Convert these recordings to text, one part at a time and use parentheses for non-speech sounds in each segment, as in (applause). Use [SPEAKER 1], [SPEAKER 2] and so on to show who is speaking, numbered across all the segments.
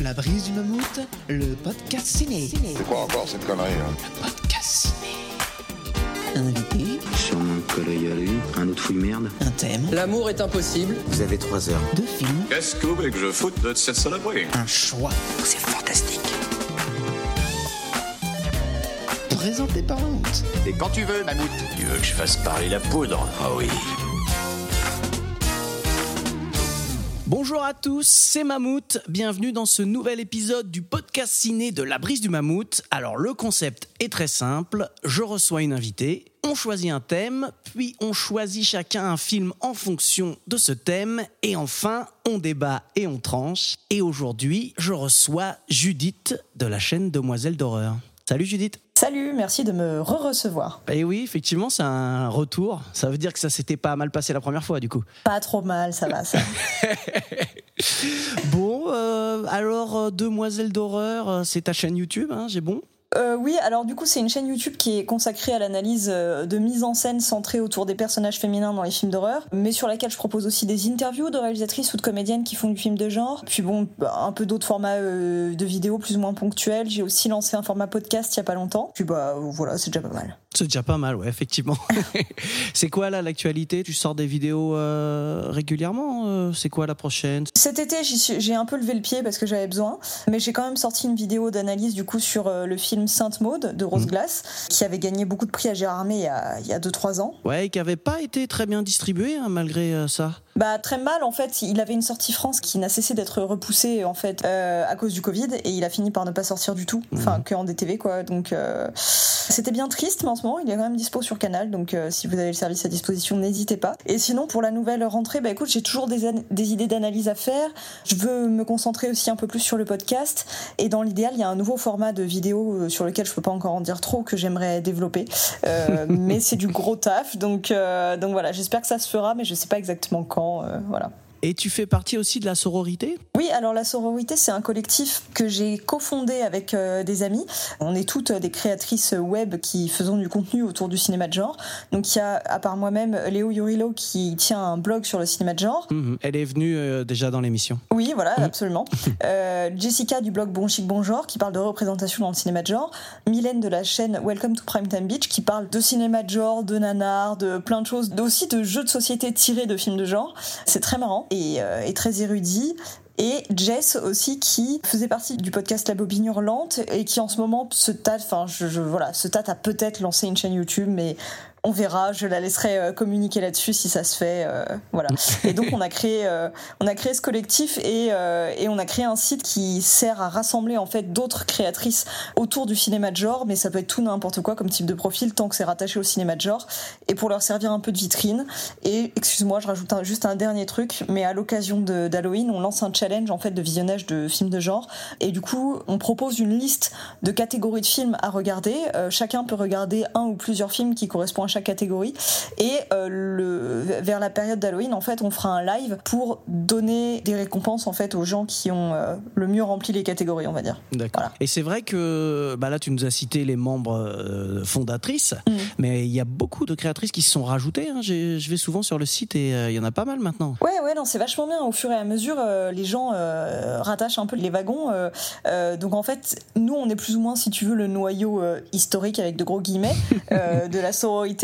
[SPEAKER 1] La brise du mammouth, le podcast ciné.
[SPEAKER 2] C'est quoi encore cette connerie hein
[SPEAKER 1] Podcast ciné. Invité,
[SPEAKER 3] Sûrement le col y aller, un autre fouille merde.
[SPEAKER 1] un thème,
[SPEAKER 4] L'amour est impossible.
[SPEAKER 3] Vous avez trois heures.
[SPEAKER 1] deux films,
[SPEAKER 5] Qu'est-ce que vous voulez que je foute de cette saloperie?
[SPEAKER 1] Un choix. C'est fantastique. Présenté par Mammouth.
[SPEAKER 5] Et quand tu veux, Mammouth. Tu veux que je fasse parler la poudre? Ah oui.
[SPEAKER 6] Bonjour à tous, c'est Mammouth. Bienvenue dans ce nouvel épisode du podcast ciné de La Brise du Mammouth. Alors, le concept est très simple. Je reçois une invitée, on choisit un thème, puis on choisit chacun un film en fonction de ce thème, et enfin, on débat et on tranche. Et aujourd'hui, je reçois Judith de la chaîne Demoiselle d'horreur. Salut Judith.
[SPEAKER 7] Salut, merci de me re-recevoir.
[SPEAKER 6] Et oui, effectivement, c'est un retour. Ça veut dire que ça s'était pas mal passé la première fois, du coup.
[SPEAKER 7] Pas trop mal, ça va, ça. (laughs)
[SPEAKER 6] Bon, euh, alors, euh, Demoiselle d'horreur, euh, c'est ta chaîne YouTube, hein, j'ai bon?
[SPEAKER 7] Euh, oui, alors du coup, c'est une chaîne YouTube qui est consacrée à l'analyse euh, de mise en scène centrée autour des personnages féminins dans les films d'horreur, mais sur laquelle je propose aussi des interviews de réalisatrices ou de comédiennes qui font du film de genre. Puis bon, bah, un peu d'autres formats euh, de vidéos plus ou moins ponctuels. J'ai aussi lancé un format podcast il y a pas longtemps. Puis bah voilà, c'est déjà pas mal.
[SPEAKER 6] C'est déjà pas mal, ouais, effectivement. (laughs) c'est quoi là l'actualité? Tu sors des vidéos euh, régulièrement C'est quoi la prochaine?
[SPEAKER 7] Cet été, j'ai un peu levé le pied parce que j'avais besoin, mais j'ai quand même sorti une vidéo d'analyse du coup sur le film Sainte Maude de Rose Glass, qui avait gagné beaucoup de prix à Gérard Armé il y a, il y a 2-3 ans.
[SPEAKER 6] Ouais, qui avait pas été très bien distribué hein, malgré euh, ça.
[SPEAKER 7] Bah très mal en fait, il avait une sortie France qui n'a cessé d'être repoussée en fait euh, à cause du Covid et il a fini par ne pas sortir du tout, enfin que en DTV quoi. Donc euh, c'était bien triste, mais en ce moment il est quand même dispo sur Canal, donc euh, si vous avez le service à disposition, n'hésitez pas. Et sinon pour la nouvelle rentrée, bah écoute, j'ai toujours des, des idées d'analyse à faire. Je veux me concentrer aussi un peu plus sur le podcast. Et dans l'idéal, il y a un nouveau format de vidéo euh, sur lequel je peux pas encore en dire trop que j'aimerais développer, Euh, (laughs) mais c'est du gros taf, donc euh, donc voilà, j'espère que ça se fera, mais je sais pas exactement quand, voilà.
[SPEAKER 6] Et tu fais partie aussi de la sororité?
[SPEAKER 7] Oui, alors la sororité, c'est un collectif que j'ai cofondé avec euh, des amis. On est toutes des créatrices web qui faisons du contenu autour du cinéma de genre. Donc il y a, à part moi-même, Léo Yurillo qui tient un blog sur le cinéma de genre.
[SPEAKER 6] Mhm. Elle est venue euh, déjà dans l'émission.
[SPEAKER 7] Oui, voilà, absolument. (laughs) Euh, Jessica du blog Bon Chic Bon Genre qui parle de représentation dans le cinéma de genre. Mylène de la chaîne Welcome to Primetime Beach qui parle de cinéma de genre, de nanar, de plein de choses, aussi de jeux de société tirés de films de genre. C'est très marrant et, euh, et très érudit. Et Jess aussi qui faisait partie du podcast La Bobine Hurlante et qui en ce moment se tâte, enfin je, je- voilà, se tâte à peut-être lancer une chaîne YouTube, mais on verra. Je la laisserai euh, communiquer là-dessus si ça se fait, euh, voilà. (laughs) Et donc on a créé, euh, on a créé ce collectif et, euh, et on a créé un site qui sert à rassembler en fait d'autres créatrices autour du cinéma de genre, mais ça peut être tout n'importe quoi comme type de profil tant que c'est rattaché au cinéma de genre et pour leur servir un peu de vitrine. Et excuse-moi, je rajoute un- juste un dernier truc, mais à l'occasion d'Halloween, on lance un challenge en fait de visionnage de films de genre et du coup on propose une liste de catégories de films à regarder. Chacun peut regarder un ou plusieurs films qui correspondent à chaque catégorie et euh, le, vers la période d'Halloween en fait on fera un live pour donner des récompenses en fait aux gens qui ont euh, le mieux rempli les catégories on va dire.
[SPEAKER 6] D'accord.
[SPEAKER 7] Voilà.
[SPEAKER 6] Et c'est vrai que bah là, tu nous as cité les membres euh, fondatrices,
[SPEAKER 7] Mhm.
[SPEAKER 6] mais il y a beaucoup de créatrices qui se sont rajoutées. hein. Je vais souvent sur le site et il y en a pas mal maintenant.
[SPEAKER 7] Ouais, ouais, non, c'est vachement bien. Au fur et à mesure, les gens rattachent un peu les wagons. donc en fait, nous, on est plus ou moins, si tu veux, le noyau historique avec de gros guillemets (laughs) de la sororité.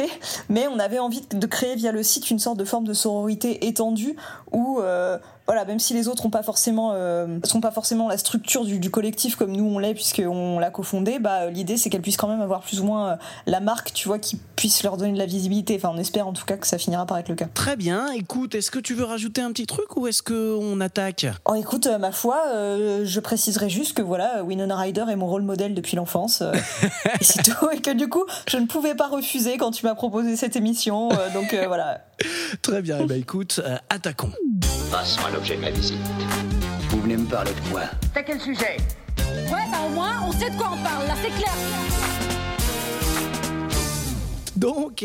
[SPEAKER 7] Mais on avait envie de créer via le site une sorte de forme de sororité étendue où euh, voilà, même si les autres ont pas forcément euh, sont pas forcément la structure du, du collectif comme nous on l'est puisqu'on l'a cofondé, bah l'idée c'est qu'elles puissent quand même avoir plus ou moins euh, la marque, tu vois, qui puisse leur donner de la visibilité. Enfin, on espère en tout cas que ça finira par être le cas.
[SPEAKER 6] Très bien. Écoute, est-ce que tu veux rajouter un petit truc ou est-ce qu'on attaque?
[SPEAKER 7] Oh écoute, euh, ma foi, euh, je préciserai juste que voilà, Winona Ryder est mon rôle modèle depuis l'enfance. (laughs) et c'est tout. Et que du coup, je ne pouvais pas refuser quand tu m'as proposé cette émission. donc euh, voilà.
[SPEAKER 6] Très bien. Eh ben, écoute, euh, attaquons.
[SPEAKER 5] Passons à l'objet de ma visite.
[SPEAKER 3] Vous venez me parler de quoi?
[SPEAKER 8] T'as quel sujet? Ouais, bah au moins, on sait de quoi on parle, là, c'est clair.
[SPEAKER 6] Donc,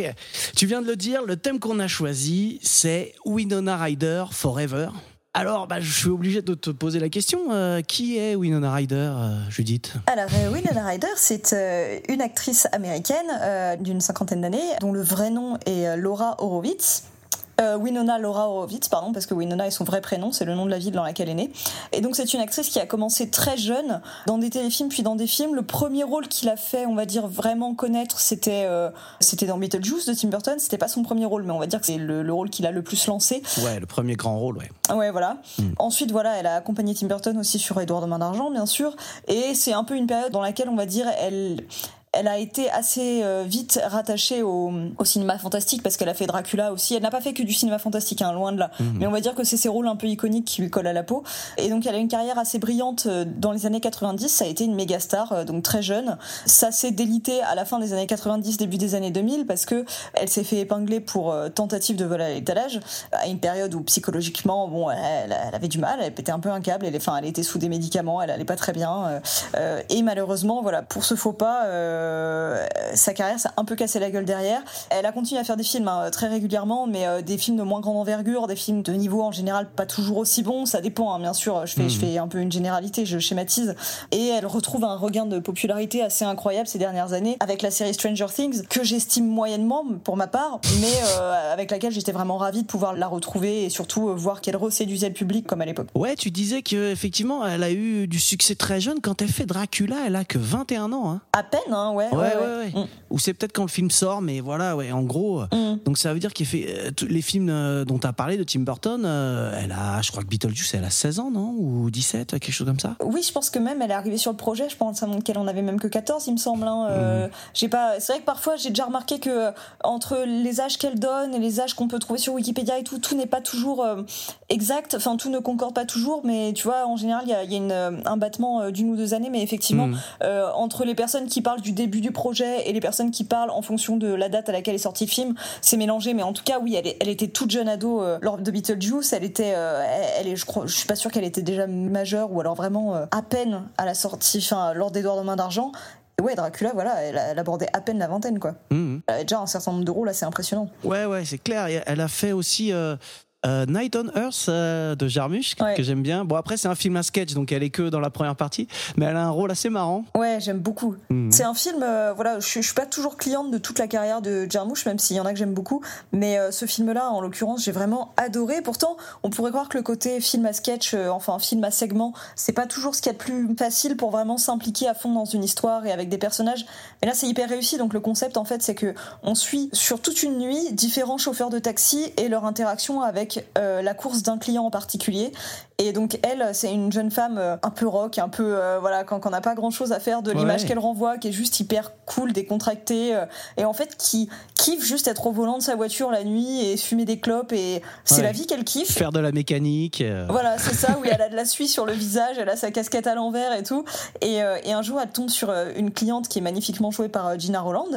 [SPEAKER 6] tu viens de le dire, le thème qu'on a choisi, c'est Winona Ryder Forever. Alors, bah, je suis obligé de te poser la question. euh, qui est Winona Ryder, euh, Judith?
[SPEAKER 7] Alors, euh, Winona Ryder, c'est une actrice américaine d'une cinquantaine d'années, dont le vrai nom est Laura Horowitz. Euh, Winona Laura Horowitz, pardon, parce que Winona est son vrai prénom, c'est le nom de la ville dans laquelle elle est née. Et donc c'est une actrice qui a commencé très jeune dans des téléfilms puis dans des films. Le premier rôle qu'il a fait, on va dire vraiment connaître, c'était euh, c'était dans Beetlejuice de Tim Burton. C'était pas son premier rôle, mais on va dire que c'est le, le rôle qu'il a le plus lancé.
[SPEAKER 6] Ouais, le premier grand rôle, ouais.
[SPEAKER 7] Ouais, voilà.
[SPEAKER 6] Mm.
[SPEAKER 7] Ensuite, voilà, elle a accompagné Tim Burton aussi sur Edouard de Main d'Argent, bien sûr. Et c'est un peu une période dans laquelle, on va dire, elle. Elle a été assez euh, vite rattachée au, au cinéma fantastique parce qu'elle a fait Dracula aussi. Elle n'a pas fait que du cinéma fantastique, hein, loin de là. Mais on va dire que c'est ses rôles un peu iconiques qui lui collent à la peau. Et donc elle a une carrière assez brillante euh, dans les années 90. Ça a été une méga star, euh, donc très jeune. Ça s'est délité à la fin des années 90, début des années 2000 parce que elle s'est fait épingler pour tentative de vol à l'étalage à une période où psychologiquement, bon, elle, elle avait du mal, elle pétait un peu un câble. Elle, enfin, elle était sous des médicaments, elle allait pas très bien. euh, et malheureusement, voilà, pour ce faux pas, euh, sa carrière s'est un peu cassé la gueule derrière. Elle a continué à faire des films hein, très régulièrement, mais euh, des films de moins grande envergure, des films de niveau en général pas toujours aussi bon. Ça dépend, hein, bien sûr. Je fais, je fais un peu une généralité, je schématise. Et elle retrouve un regain de popularité assez incroyable ces dernières années avec la série Stranger Things, que j'estime moyennement pour ma part, mais euh, avec laquelle j'étais vraiment ravie de pouvoir la retrouver et surtout euh, voir qu'elle reséduisait le public comme à l'époque.
[SPEAKER 6] Ouais, tu disais que effectivement, elle a eu du succès très jeune. Quand elle fait Dracula, elle a que 21 ans. Hein.
[SPEAKER 7] À peine, hein, ouais.
[SPEAKER 6] Ouais, ouais,
[SPEAKER 7] ouais.
[SPEAKER 6] ouais. Ou c'est peut-être quand le film sort, mais voilà, ouais, en gros. euh,
[SPEAKER 7] Mm.
[SPEAKER 6] Donc ça veut dire qu'il fait euh, les films euh, dont tu as parlé de Tim Burton, elle a, je crois que Beetlejuice, elle a 16 ans, non? Ou 17, quelque chose comme ça?
[SPEAKER 7] Oui, je pense que même elle est arrivée sur le projet. Je pense qu'elle en avait même que 14, il me semble. hein. Euh, J'ai pas. C'est vrai que parfois j'ai déjà remarqué que entre les âges qu'elle donne et les âges qu'on peut trouver sur Wikipédia et tout, tout n'est pas toujours exact. Enfin, tout ne concorde pas toujours. Mais tu vois, en général, il y a, il y a une, un battement d'une ou deux années. Mais effectivement, euh, entre les personnes qui parlent du début du projet et les personnes qui parlent en fonction de la date à laquelle est sorti le film, c'est mélangé. Mais en tout cas, oui, elle, est- elle était toute jeune ado euh, lors de Beetlejuice. Elle était, euh, elle, est, je crois, je suis pas sûre qu'elle était déjà majeure ou alors vraiment euh, à peine à la sortie, enfin, lors d'Edouard de Main d'Argent. Ouais, Dracula, voilà, elle, elle abordait à peine la vingtaine, quoi.
[SPEAKER 6] Mhm.
[SPEAKER 7] Elle avait déjà un certain nombre de rôles assez impressionnants.
[SPEAKER 6] Ouais, ouais, c'est clair. Et Elle a fait aussi euh, Night on Earth euh, de Jarmusch, que,
[SPEAKER 7] Ouais.
[SPEAKER 6] que j'aime bien. Bon, après, c'est un film à sketch, donc elle est que dans la première partie, mais elle a un rôle assez marrant.
[SPEAKER 7] Ouais, j'aime beaucoup.
[SPEAKER 6] Mhm.
[SPEAKER 7] C'est un film, euh, voilà, je, suis- je suis pas toujours cliente de toute la carrière de Jarmusch, même s'il y en a que j'aime beaucoup, mais euh, ce film-là, en l'occurrence, j'ai vraiment adoré. Pourtant, on pourrait croire que le côté film à sketch, enfin film à segment, c'est pas toujours ce qu'il y a de plus facile pour vraiment s'impliquer à fond dans une histoire et avec des personnages. Mais là, c'est hyper réussi. Donc le concept, en fait, c'est que on suit sur toute une nuit différents chauffeurs de taxi et leur interaction avec euh, la course d'un client en particulier. Et donc elle, c'est une jeune femme euh, un peu rock, un peu euh, voilà, quand, quand on n'a pas grand chose à faire de l'image
[SPEAKER 6] Ouais.
[SPEAKER 7] qu'elle renvoie, qui est juste hyper cool, décontractée, euh, et en fait qui kiffe juste être au volant de sa voiture la nuit et fumer des clopes. Et c'est
[SPEAKER 6] Ouais.
[SPEAKER 7] la vie qu'elle kiffe.
[SPEAKER 6] Faire de la mécanique.
[SPEAKER 7] Voilà, c'est ça, où (laughs) elle a de la suie sur le visage, elle a sa casquette à l'envers et tout. Et, et un jour, elle tombe sur une cliente qui est magnifiquement jouée par Gina Roland,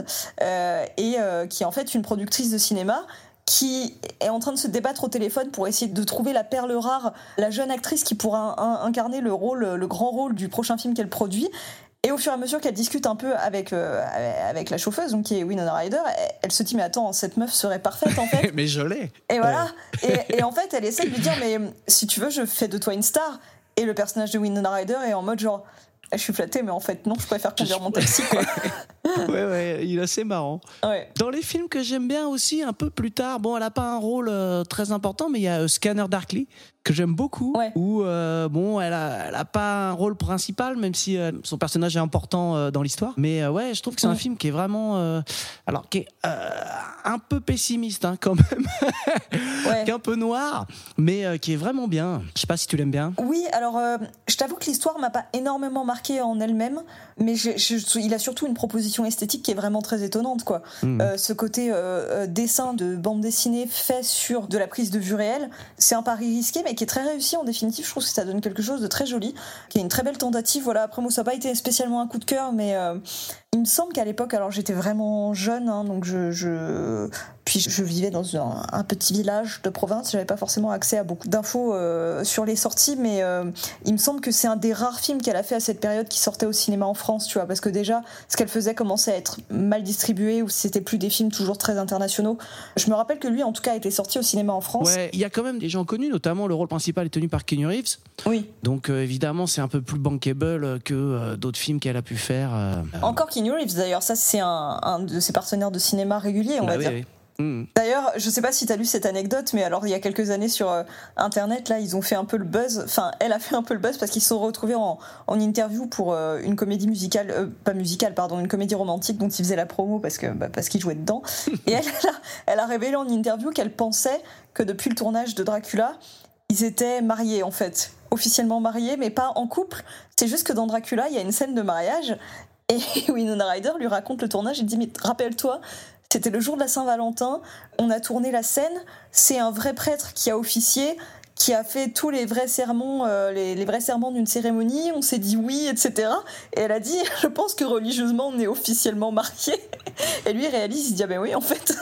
[SPEAKER 7] et qui est en fait une productrice de cinéma qui est en train de se débattre au téléphone pour essayer de trouver la perle rare, la jeune actrice qui pourra incarner le rôle, le grand rôle du prochain film qu'elle produit. Et au fur et à mesure qu'elle discute un peu avec, euh, avec la chauffeuse, donc qui est Winona Ryder, elle, elle se dit mais attends, cette meuf serait parfaite en fait. (laughs)
[SPEAKER 6] mais je l'ai.
[SPEAKER 7] Et voilà. Et, et en fait, elle essaie de lui dire, mais si tu veux, je fais de toi une star. Et le personnage de Winona Ryder est en mode genre, je suis flattée, mais en fait, non, je préfère conduire mon taxi, quoi. (laughs) (laughs)
[SPEAKER 6] Ouais, ouais, il est assez marrant.
[SPEAKER 7] Ouais.
[SPEAKER 6] Dans les films que j'aime bien aussi, un peu plus tard, bon, elle a pas un rôle euh, très important, mais il y a euh, Scanner Darkly que j'aime beaucoup.
[SPEAKER 7] Ouais.
[SPEAKER 6] Où euh, bon, elle a, elle a pas un rôle principal, même si euh, son personnage est important euh, dans l'histoire. Mais euh, ouais, je trouve que c'est un film qui est vraiment, euh, alors qui est euh, un peu pessimiste hein, quand même, (laughs)
[SPEAKER 7] Ouais.
[SPEAKER 6] qui est un peu noir, mais euh, qui est vraiment bien. Je sais pas si tu l'aimes bien.
[SPEAKER 7] Oui, alors euh, je t'avoue que l'histoire m'a pas énormément marqué en elle-même, mais je- je- il a surtout une proposition esthétique qui est vraiment très étonnante, quoi.
[SPEAKER 6] Mm.
[SPEAKER 7] Euh, ce côté euh, euh, dessin de bande dessinée fait sur de la prise de vue réelle, c'est un pari risqué, mais qui est très réussi en définitive. Je trouve que ça donne quelque chose de très joli, qui est une très belle tentative. Voilà, après moi ça n'a pas été spécialement un coup de cœur, mais euh, il me semble qu'à l'époque, alors j'étais vraiment jeune, hein, donc je, je puis je vivais dans un, un petit village de province, j'avais pas forcément accès à beaucoup d'infos euh, sur les sorties, mais euh, il me semble que c'est un des rares films qu'elle a fait à cette période qui sortait au cinéma en France, tu vois, parce que déjà ce qu'elle faisait commençait à être mal distribué ou c'était plus des films toujours très internationaux. Je me rappelle que lui, en tout cas, a été sorti au cinéma en France.
[SPEAKER 6] Ouais, il y a quand même des gens connus, notamment le rôle principal est tenu par Keanu Reeves.
[SPEAKER 7] Oui.
[SPEAKER 6] Donc euh, évidemment, c'est un peu plus bankable que d'autres films qu'elle a pu faire.
[SPEAKER 7] Encore Keanu Reeves d'ailleurs, ça c'est un, un de ses partenaires de cinéma réguliers, on
[SPEAKER 6] bah
[SPEAKER 7] va
[SPEAKER 6] oui,
[SPEAKER 7] dire.
[SPEAKER 6] oui. Hmm.
[SPEAKER 7] D'ailleurs, je sais pas si t'as lu cette anecdote, mais alors il y a quelques années sur euh, internet, là, ils ont fait un peu le buzz. Enfin, elle a fait un peu le buzz parce qu'ils se sont retrouvés en, en interview pour euh, une comédie musicale, euh, pas musicale, pardon, une comédie romantique dont ils faisaient la promo parce que bah, parce qu'ils jouaient dedans. (laughs) Et elle, elle a, elle a révélé en interview qu'elle pensait que depuis le tournage de Dracula, ils étaient mariés en fait, officiellement mariés, mais pas en couple. C'est juste que dans Dracula, il y a une scène de mariage et (laughs) Winona Ryder lui raconte le tournage et dit mais rappelle-toi. C'était le jour de la Saint-Valentin, on a tourné la scène, c'est un vrai prêtre qui a officié, qui a fait tous les vrais sermons, euh, les, vrais serments d'une cérémonie, on s'est dit oui, etc. Et elle a dit, (laughs) je pense que religieusement on est officiellement mariés. (laughs) Et lui il réalise, il dit ah ben oui en fait.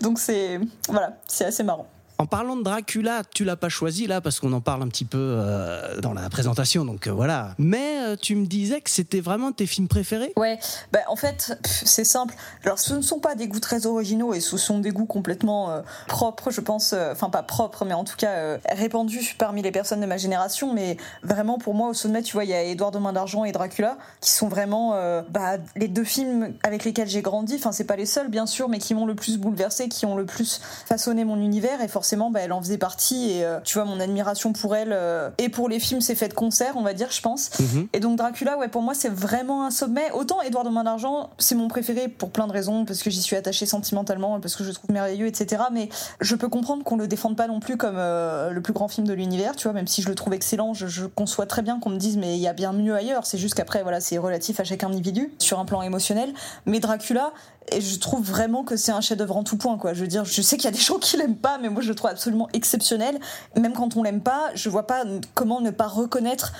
[SPEAKER 7] Donc c'est voilà, c'est assez marrant.
[SPEAKER 6] En parlant de Dracula, tu l'as pas choisi là parce qu'on en parle un petit peu euh, dans la présentation, donc euh, voilà. Mais euh, tu me disais que c'était vraiment tes films préférés?
[SPEAKER 7] Ouais, bah en fait, c'est simple. Alors ce ne sont pas des goûts très originaux et ce sont des goûts complètement propres, je pense. Enfin, pas propres, mais en tout cas répandus parmi les personnes de ma génération. Mais vraiment, pour moi, au sommet, tu vois, il y a Édouard de Main d'Argent et Dracula qui sont vraiment bah, les deux films avec lesquels j'ai grandi. Enfin, c'est pas les seuls, bien sûr, mais qui m'ont le plus bouleversé, qui ont le plus façonné mon univers. Et bah, elle en faisait partie. Et euh, tu vois, mon admiration pour elle euh, et pour les films s'est fait de concert, on va dire, je pense.
[SPEAKER 6] Mhm.
[SPEAKER 7] Et donc Dracula, ouais, pour moi, c'est vraiment un sommet. Autant Édouard de Main d'Argent, c'est mon préféré pour plein de raisons, parce que j'y suis attachée sentimentalement, parce que je le trouve merveilleux, etc. Mais je peux comprendre qu'on le défende pas non plus comme euh, le plus grand film de l'univers, tu vois, même si je le trouve excellent, je, je conçois très bien qu'on me dise, mais il y a bien mieux ailleurs. C'est juste qu'après, voilà, c'est relatif à chaque individu sur un plan émotionnel. Mais Dracula, et je trouve vraiment que c'est un chef-d'œuvre en tout point, quoi. Je veux dire, je sais qu'il y a des gens qui l'aiment pas, mais moi je le trouve absolument exceptionnel. Même quand on l'aime pas, je vois pas comment ne pas reconnaître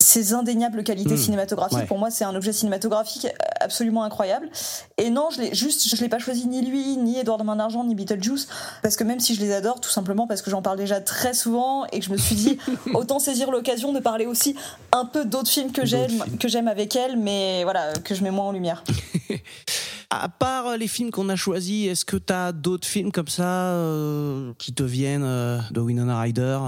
[SPEAKER 7] ses indéniables qualités
[SPEAKER 6] Mmh.
[SPEAKER 7] cinématographiques.
[SPEAKER 6] Ouais.
[SPEAKER 7] Pour moi, c'est un objet cinématographique absolument incroyable. Et non, je l'ai juste, je l'ai pas choisi ni lui, ni Edouard de Main d'Argent, ni Beetlejuice, parce que même si je les adore, tout simplement parce que j'en parle déjà très souvent et que je me suis dit (laughs) autant saisir l'occasion de parler aussi un peu d'autres films que j'aime, que j'aime avec elle, mais voilà, que je mets moins en lumière. (laughs)
[SPEAKER 6] À part euh, les films qu'on a choisis, est-ce que tu as d'autres films comme ça euh, qui te viennent euh, de Winona Ryder?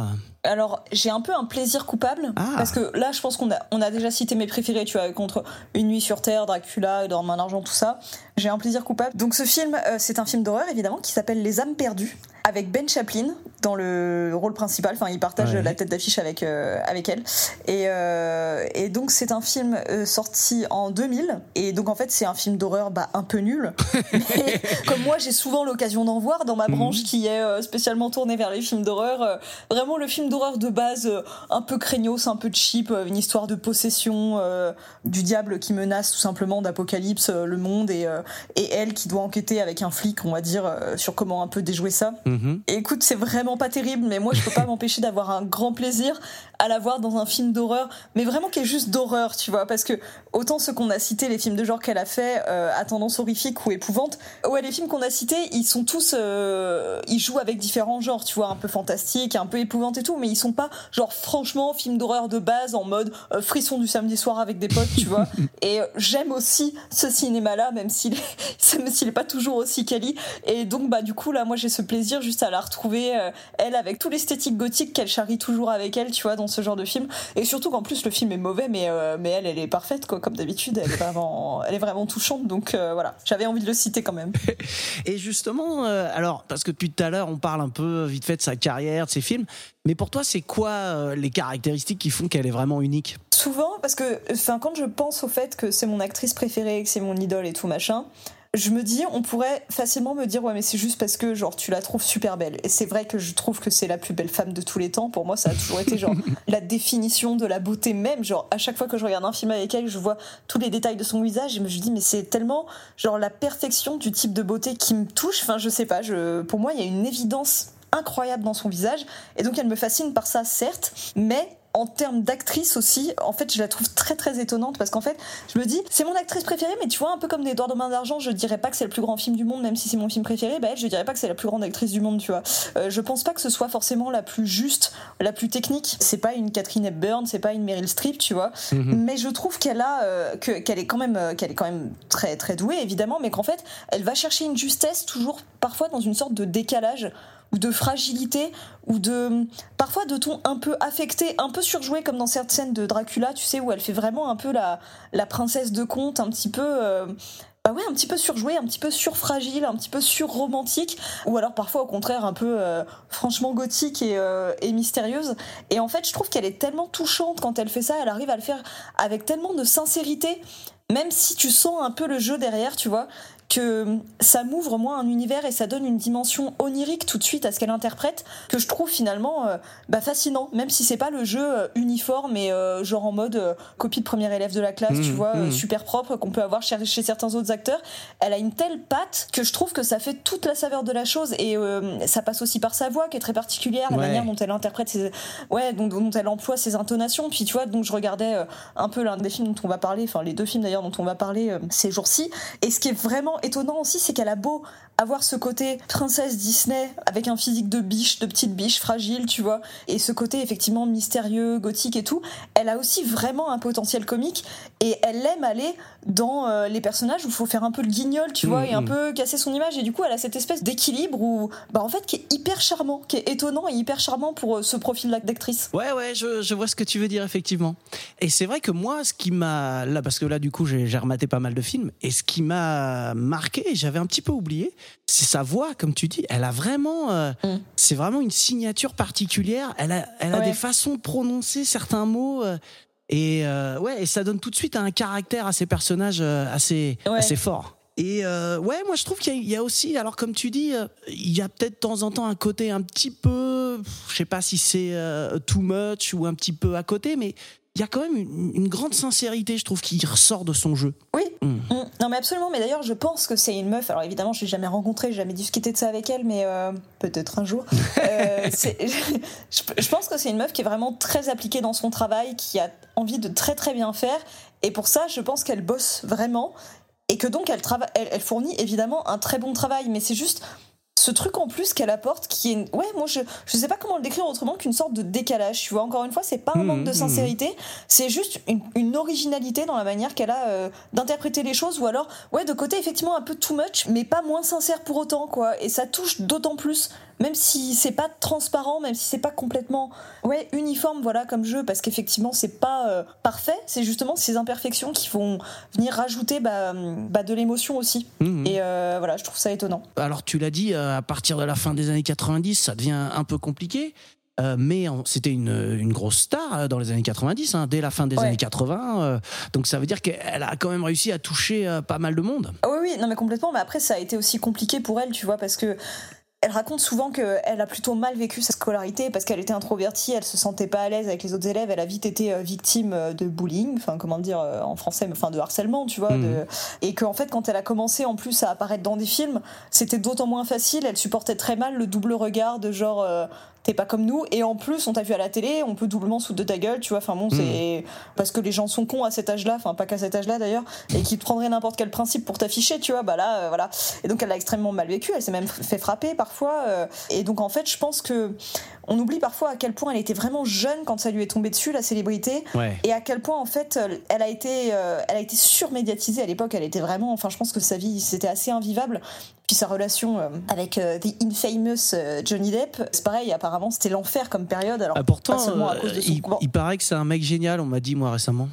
[SPEAKER 7] Alors, j'ai un peu un plaisir coupable
[SPEAKER 6] Ah.
[SPEAKER 7] parce que là, je pense qu'on a, on a déjà cité mes préférés, tu vois, contre Une nuit sur Terre, Dracula, Dans main d'argent, tout ça. J'ai un plaisir coupable. Donc, ce film, euh, c'est un film d'horreur évidemment qui s'appelle Les âmes perdues avec Ben Chaplin dans le rôle principal. Enfin, il partage
[SPEAKER 6] Ouais.
[SPEAKER 7] la tête d'affiche avec euh, avec elle. Et euh, et donc, c'est un film euh, sorti en 2000. Et donc, en fait, c'est un film d'horreur bah, un peu nul. (laughs) Mais comme moi, j'ai souvent l'occasion d'en voir dans ma branche qui est spécialement tournée vers les films d'horreur. vraiment le film d'horreur de base, un peu craignos, un peu cheap, une histoire de possession du diable qui menace tout simplement d'apocalypse le monde et, et elle qui doit enquêter avec un flic, on va dire, euh, sur comment un peu déjouer ça.
[SPEAKER 6] Mhm.
[SPEAKER 7] Et écoute, c'est vraiment pas terrible, mais moi je peux pas (laughs) m'empêcher d'avoir un grand plaisir à la voir dans un film d'horreur, mais vraiment qui est juste d'horreur, tu vois, parce que autant ceux qu'on a cités, les films de genre qu'elle a fait euh, à tendance horrifique ou épouvante, ouais, les films qu'on a cités, ils sont tous, euh, ils jouent avec différents genres, tu vois, un peu fantastique, un peu épouvante et tout, mais ils sont pas genre franchement films d'horreur de base en mode euh, frisson du samedi soir avec des potes, tu vois. (laughs) Et euh, j'aime aussi ce cinéma-là, même (laughs) s'il est, s'il est pas toujours aussi quali. Et donc, bah, du coup, là, moi, j'ai ce plaisir juste à la retrouver, euh, elle, avec tout l'esthétique gothique qu'elle charrie toujours avec elle, tu vois, dans ce genre de film. Et surtout qu'en plus, le film est mauvais, mais, euh, mais elle, elle est parfaite, quoi, comme d'habitude. Elle est vraiment, (laughs) elle est vraiment touchante. Donc, euh, voilà. J'avais envie de le citer quand même. (laughs)
[SPEAKER 6] Et justement, alors, parce que depuis tout à l'heure, on parle un peu vite fait de sa carrière, de ses films, mais pour toi, c'est quoi les caractéristiques qui font qu'elle est vraiment unique?
[SPEAKER 7] Souvent, parce que, enfin, quand je pense au fait que c'est mon actrice préférée, que c'est mon idole et tout machin, je me dis, on pourrait facilement me dire, ouais, mais c'est juste parce que, genre, tu la trouves super belle. Et c'est vrai que je trouve que c'est la plus belle femme de tous les temps. Pour moi, ça a toujours été, genre, (laughs) la définition de la beauté même. Genre, à chaque fois que je regarde un film avec elle, je vois tous les détails de son visage et je me dis, mais c'est tellement, genre, la perfection du type de beauté qui me touche. Enfin, je sais pas, je, pour moi, il y a une évidence incroyable dans son visage. Et donc, elle me fascine par ça, certes, mais en termes d'actrice aussi, en fait, je la trouve très très étonnante parce qu'en fait, je me dis, c'est mon actrice préférée, mais tu vois, un peu comme Edouard de Main d'Argent, je dirais pas que c'est le plus grand film du monde, même si c'est mon film préféré, bah elle, je dirais pas que c'est la plus grande actrice du monde, tu vois. Euh, je pense pas que ce soit forcément la plus juste, la plus technique. C'est pas une Catherine Hepburn, c'est pas une Meryl Streep, tu vois. Mais je trouve qu'elle a, euh, que- qu'elle est quand même, euh, qu'elle est quand même très très douée, évidemment, mais qu'en fait, elle va chercher une justesse toujours parfois dans une sorte de décalage ou de fragilité ou de parfois de ton un peu affecté, un peu surjoué comme dans cette scène de Dracula, tu sais où elle fait vraiment un peu la la princesse de conte, un petit peu euh, bah ouais, un petit peu surjouée, un petit peu surfragile, un petit peu surromantique, ou alors parfois au contraire un peu euh, franchement gothique et, euh, et, mystérieuse. Et en fait, je trouve qu'elle est tellement touchante quand elle fait ça, elle arrive à le faire avec tellement de sincérité, même si tu sens un peu le jeu derrière, tu vois que ça m'ouvre moi un univers et ça donne une dimension onirique tout de suite à ce qu'elle interprète que je trouve finalement euh, bah, fascinant même si c'est pas le jeu euh, uniforme et euh, genre en mode copie de premier élève de la classe tu
[SPEAKER 6] Mmh,
[SPEAKER 7] vois
[SPEAKER 6] mmh.
[SPEAKER 7] super propre qu'on peut avoir chez, chez certains autres acteurs elle a une telle patte que je trouve que ça fait toute la saveur de la chose et ça passe aussi par sa voix qui est très particulière la
[SPEAKER 6] Ouais.
[SPEAKER 7] manière dont elle interprète ses ouais dont, dont elle emploie ses intonations puis tu vois donc je regardais un peu l'un des films dont on va parler enfin les deux films d'ailleurs dont on va parler euh, ces jours-ci et ce qui est vraiment étonnant aussi, c'est qu'elle a beau avoir ce côté princesse Disney avec un physique de biche, de petite biche fragile, tu vois, et ce côté effectivement mystérieux, gothique et tout, elle a aussi vraiment un potentiel comique et elle aime aller dans euh, les personnages où il faut faire un peu le guignol, tu vois,
[SPEAKER 6] Mm,
[SPEAKER 7] et un
[SPEAKER 6] mm.
[SPEAKER 7] peu casser son image et du coup elle a cette espèce d'équilibre où, bah en fait, qui est hyper charmant, qui est étonnant et hyper charmant pour euh, ce profil d'actrice.
[SPEAKER 6] Ouais, ouais, je, je vois ce que tu veux dire, effectivement. Et c'est vrai que moi, ce qui m'a. Là, parce que là, du coup, j'ai rematé pas mal de films. Et ce qui m'a marqué, et j'avais un petit peu oublié, c'est sa voix, comme tu dis. Elle a vraiment. euh,
[SPEAKER 7] Mm.
[SPEAKER 6] C'est vraiment une signature particulière. Elle a, elle a
[SPEAKER 7] Ouais.
[SPEAKER 6] des façons de prononcer certains mots. euh, et euh, ouais, et ça donne tout de suite un caractère à ces personnages assez,
[SPEAKER 7] Ouais.
[SPEAKER 6] assez fort. Et ouais, moi je trouve qu'il y, y a aussi, alors comme tu dis, il y a peut-être de temps en temps un côté un petit peu, je sais pas si c'est too much ou un petit peu à côté, mais il y a quand même une, une grande sincérité, je trouve, qui ressort de son jeu.
[SPEAKER 7] Oui,
[SPEAKER 6] Mm.
[SPEAKER 7] Mm. non mais absolument. Mais d'ailleurs, je pense que c'est une meuf. Alors évidemment, je l'ai jamais rencontrée, j'ai jamais discuté de ça avec elle, mais euh, peut-être un jour. (laughs) Euh, (laughs) je, je pense que c'est une meuf qui est vraiment très appliquée dans son travail, qui a envie de très très bien faire. Et pour ça, je pense qu'elle bosse vraiment et que donc elle, elle fournit évidemment un très bon travail. Mais c'est juste ce truc en plus qu'elle apporte qui est ouais moi je je sais pas comment le décrire autrement qu'une sorte de décalage tu vois. Encore une fois c'est pas un manque de
[SPEAKER 6] mhm.
[SPEAKER 7] sincérité. C'est juste une, une originalité dans la manière qu'elle a euh, d'interpréter les choses ou alors ouais de côté effectivement un peu too much mais pas moins sincère pour autant quoi. Et ça touche d'autant plus même si c'est pas transparent même si c'est pas complètement ouais uniforme voilà comme jeu parce qu'effectivement c'est pas euh, parfait. C'est justement ces imperfections qui vont venir rajouter bah, bah, de l'émotion aussi.
[SPEAKER 6] Mhm.
[SPEAKER 7] et euh, voilà je trouve ça étonnant.
[SPEAKER 6] Alors tu l'as dit, euh, à partir de la fin des années 90, ça devient un peu compliqué. Euh, mais c'était une, une grosse star euh, dans les années 90, hein, dès la fin des
[SPEAKER 7] Ouais.
[SPEAKER 6] années 80. euh, donc ça veut dire qu'elle a quand même réussi à toucher pas mal de monde.
[SPEAKER 7] Ah oui, oui, non mais complètement. Mais après, ça a été aussi compliqué pour elle, tu vois, parce que elle raconte souvent qu'elle a plutôt mal vécu sa scolarité parce qu'elle était introvertie, elle se sentait pas à l'aise avec les autres élèves, elle a vite été euh, victime euh, de bullying, enfin comment dire euh, en français, mais enfin de harcèlement, tu vois,
[SPEAKER 6] Mhm.
[SPEAKER 7] de... et qu'en fait quand elle a commencé en plus à apparaître dans des films, c'était d'autant moins facile, elle supportait très mal le double regard de genre euh, t'es pas comme nous et en plus on t'a vu à la télé, on peut doublement se foutre de ta gueule, tu vois, enfin bon c'est parce que les gens sont cons à cet âge-là, enfin pas qu'à cet âge-là d'ailleurs, et qui te prendraient n'importe quel principe pour t'afficher, tu vois, bah là, euh, voilà. Et donc elle l'a extrêmement mal vécu, elle s'est même fait frapper parfois. euh, et donc en fait, je pense que on oublie parfois à quel point elle était vraiment jeune quand ça lui est tombé dessus, la célébrité,
[SPEAKER 6] Ouais.
[SPEAKER 7] et à quel point en fait elle a été, euh, elle a été surmédiatisée à l'époque. Elle était vraiment, enfin je pense que sa vie c'était assez invivable. Puis sa relation euh, avec euh, the infamous euh, Johnny Depp, c'est pareil. Apparemment c'était l'enfer comme période. Alors
[SPEAKER 6] Ah, pourtant,
[SPEAKER 7] pas seulement à cause de son
[SPEAKER 6] il, il paraît que c'est un mec génial, on m'a dit moi récemment.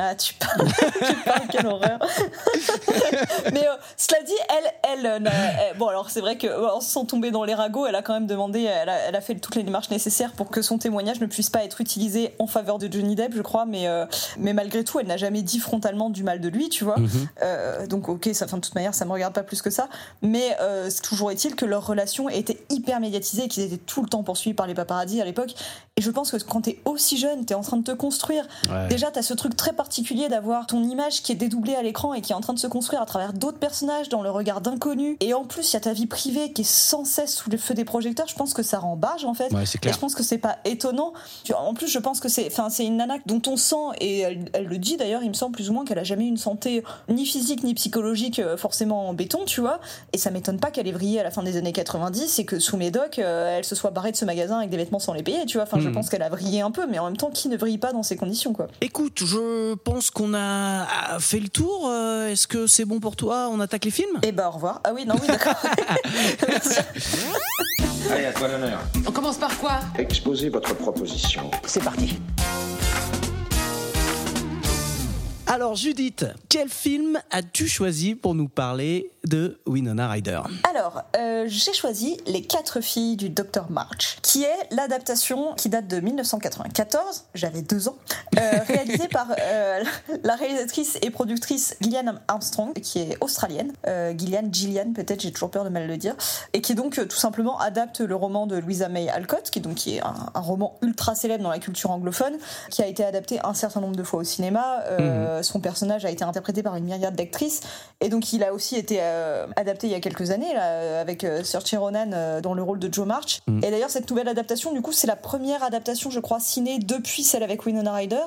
[SPEAKER 7] Ah, tu parles, (laughs) tu parles, quelle horreur. (laughs) Mais euh, cela dit, elle, elle, euh, elle- bon alors c'est vrai que se sentant tombée dans les ragots, elle a quand même demandé, elle a, elle a fait toutes les démarches nécessaires pour que son témoignage ne puisse pas être utilisé en faveur de Johnny Depp, je crois. Mais euh, mais malgré tout, elle n'a jamais dit frontalement du mal de lui, tu vois.
[SPEAKER 6] Mhm.
[SPEAKER 7] Euh, donc ok, ça, enfin, de toute manière, ça me regarde pas plus que ça. Mais toujours est-il que leur relation était hyper médiatisée et qu'ils étaient tout le temps poursuivis par les paparazzis à l'époque. Et je pense que quand t'es aussi jeune, t'es en train de te construire.
[SPEAKER 6] Ouais.
[SPEAKER 7] Déjà, t'as ce truc très particulier d'avoir ton image qui est dédoublée à l'écran et qui est en train de se construire à travers d'autres personnages dans le regard d'inconnus. Et en plus, il y a ta vie privée qui est sans cesse sous le feu des projecteurs. Je pense que ça rend barge en fait.
[SPEAKER 6] Ouais,
[SPEAKER 7] Et je pense que c'est pas étonnant. En plus, je pense que c'est, enfin, c'est une nana dont on sent et elle, elle le dit d'ailleurs. Il me semble plus ou moins qu'elle a jamais eu une santé ni physique ni psychologique euh, forcément en béton, tu vois. Et ça m'étonne pas qu'elle ait vrillé à la fin des années 90 et que sous Médoc, euh, elle se soit barrée de ce magasin avec des vêtements sans les payer, tu vois. Enfin, je
[SPEAKER 6] Hmm.
[SPEAKER 7] pense qu'elle a vrillé un peu, mais en même temps, qui ne vrille pas dans ces conditions, quoi.
[SPEAKER 6] Écoute, je pense qu'on a fait le tour. Euh, Est-ce que c'est bon pour toi On attaque les films?
[SPEAKER 7] Et bah au revoir. Ah oui, non, oui, d'accord. (laughs)
[SPEAKER 5] Allez, à toi l'honneur.
[SPEAKER 8] On commence par quoi?
[SPEAKER 2] Exposez votre proposition.
[SPEAKER 3] C'est parti.
[SPEAKER 6] Alors Judith, quel film as-tu choisi pour nous parler de Winona Ryder?
[SPEAKER 7] Alors, euh, j'ai choisi Les quatre filles du Dr March, qui est l'adaptation qui date de 1994, j'avais deux ans, euh, (laughs) réalisée par euh, la réalisatrice et productrice Gillian Armstrong, qui est australienne. Gillian, Gillian peut-être, j'ai toujours peur de mal le dire, et qui donc tout simplement adapte le roman de Louisa May Alcott, qui, donc, qui est un, un roman ultra célèbre dans la culture anglophone, qui a été adapté un certain nombre de fois au cinéma. Euh, Son personnage a été interprété par une myriade d'actrices, et donc il a aussi été euh, adapté il y a quelques années là, avec euh, Saoirse Ronan euh, dans le rôle de Joe March. Et d'ailleurs cette nouvelle adaptation, du coup, c'est la première adaptation, je crois, ciné depuis celle avec Winona Ryder.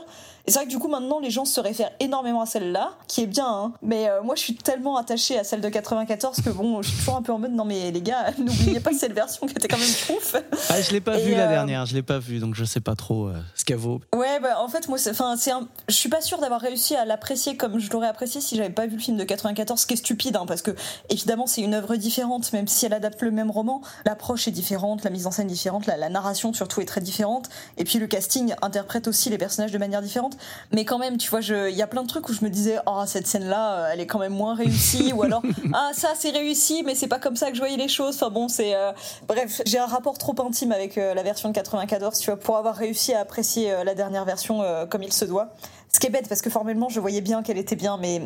[SPEAKER 7] Et c'est vrai que du coup maintenant les gens se réfèrent énormément à celle-là, qui est bien, hein. mais euh, moi je suis tellement attachée à celle de 94 que bon, je suis toujours un peu en mode non mais les gars, (laughs) n'oubliez pas cette version qui était quand même ouf.
[SPEAKER 6] ah, Je l'ai pas
[SPEAKER 7] Et,
[SPEAKER 6] vu la
[SPEAKER 7] euh,
[SPEAKER 6] dernière, je l'ai pas vu, donc je sais pas trop euh, ce qu'elle vaut.
[SPEAKER 7] Ouais, bah en fait moi, c'est, enfin c'est, un- je suis pas sûre d'avoir réussi à l'apprécier comme je l'aurais apprécié si j'avais pas vu le film de 94, ce qui est stupide, hein, parce que évidemment c'est une œuvre différente, même si elle adapte le même roman, l'approche est différente, la mise en scène est différente, la, la narration surtout est très différente, et puis le casting interprète aussi les personnages de manière différente, mais quand même, tu vois, je- il y a plein de trucs où je me disais, oh cette scène-là, euh, elle est quand même moins réussie, ou alors (laughs) ah ça c'est réussi, mais c'est pas comme ça que je voyais les choses. Enfin bon, c'est euh, bref, j'ai un rapport trop intime avec euh, la version de 94, tu vois, pour avoir réussi à apprécier euh, la dernière version comme il se doit. Ce qui est bête parce que formellement je voyais bien qu'elle était bien, mais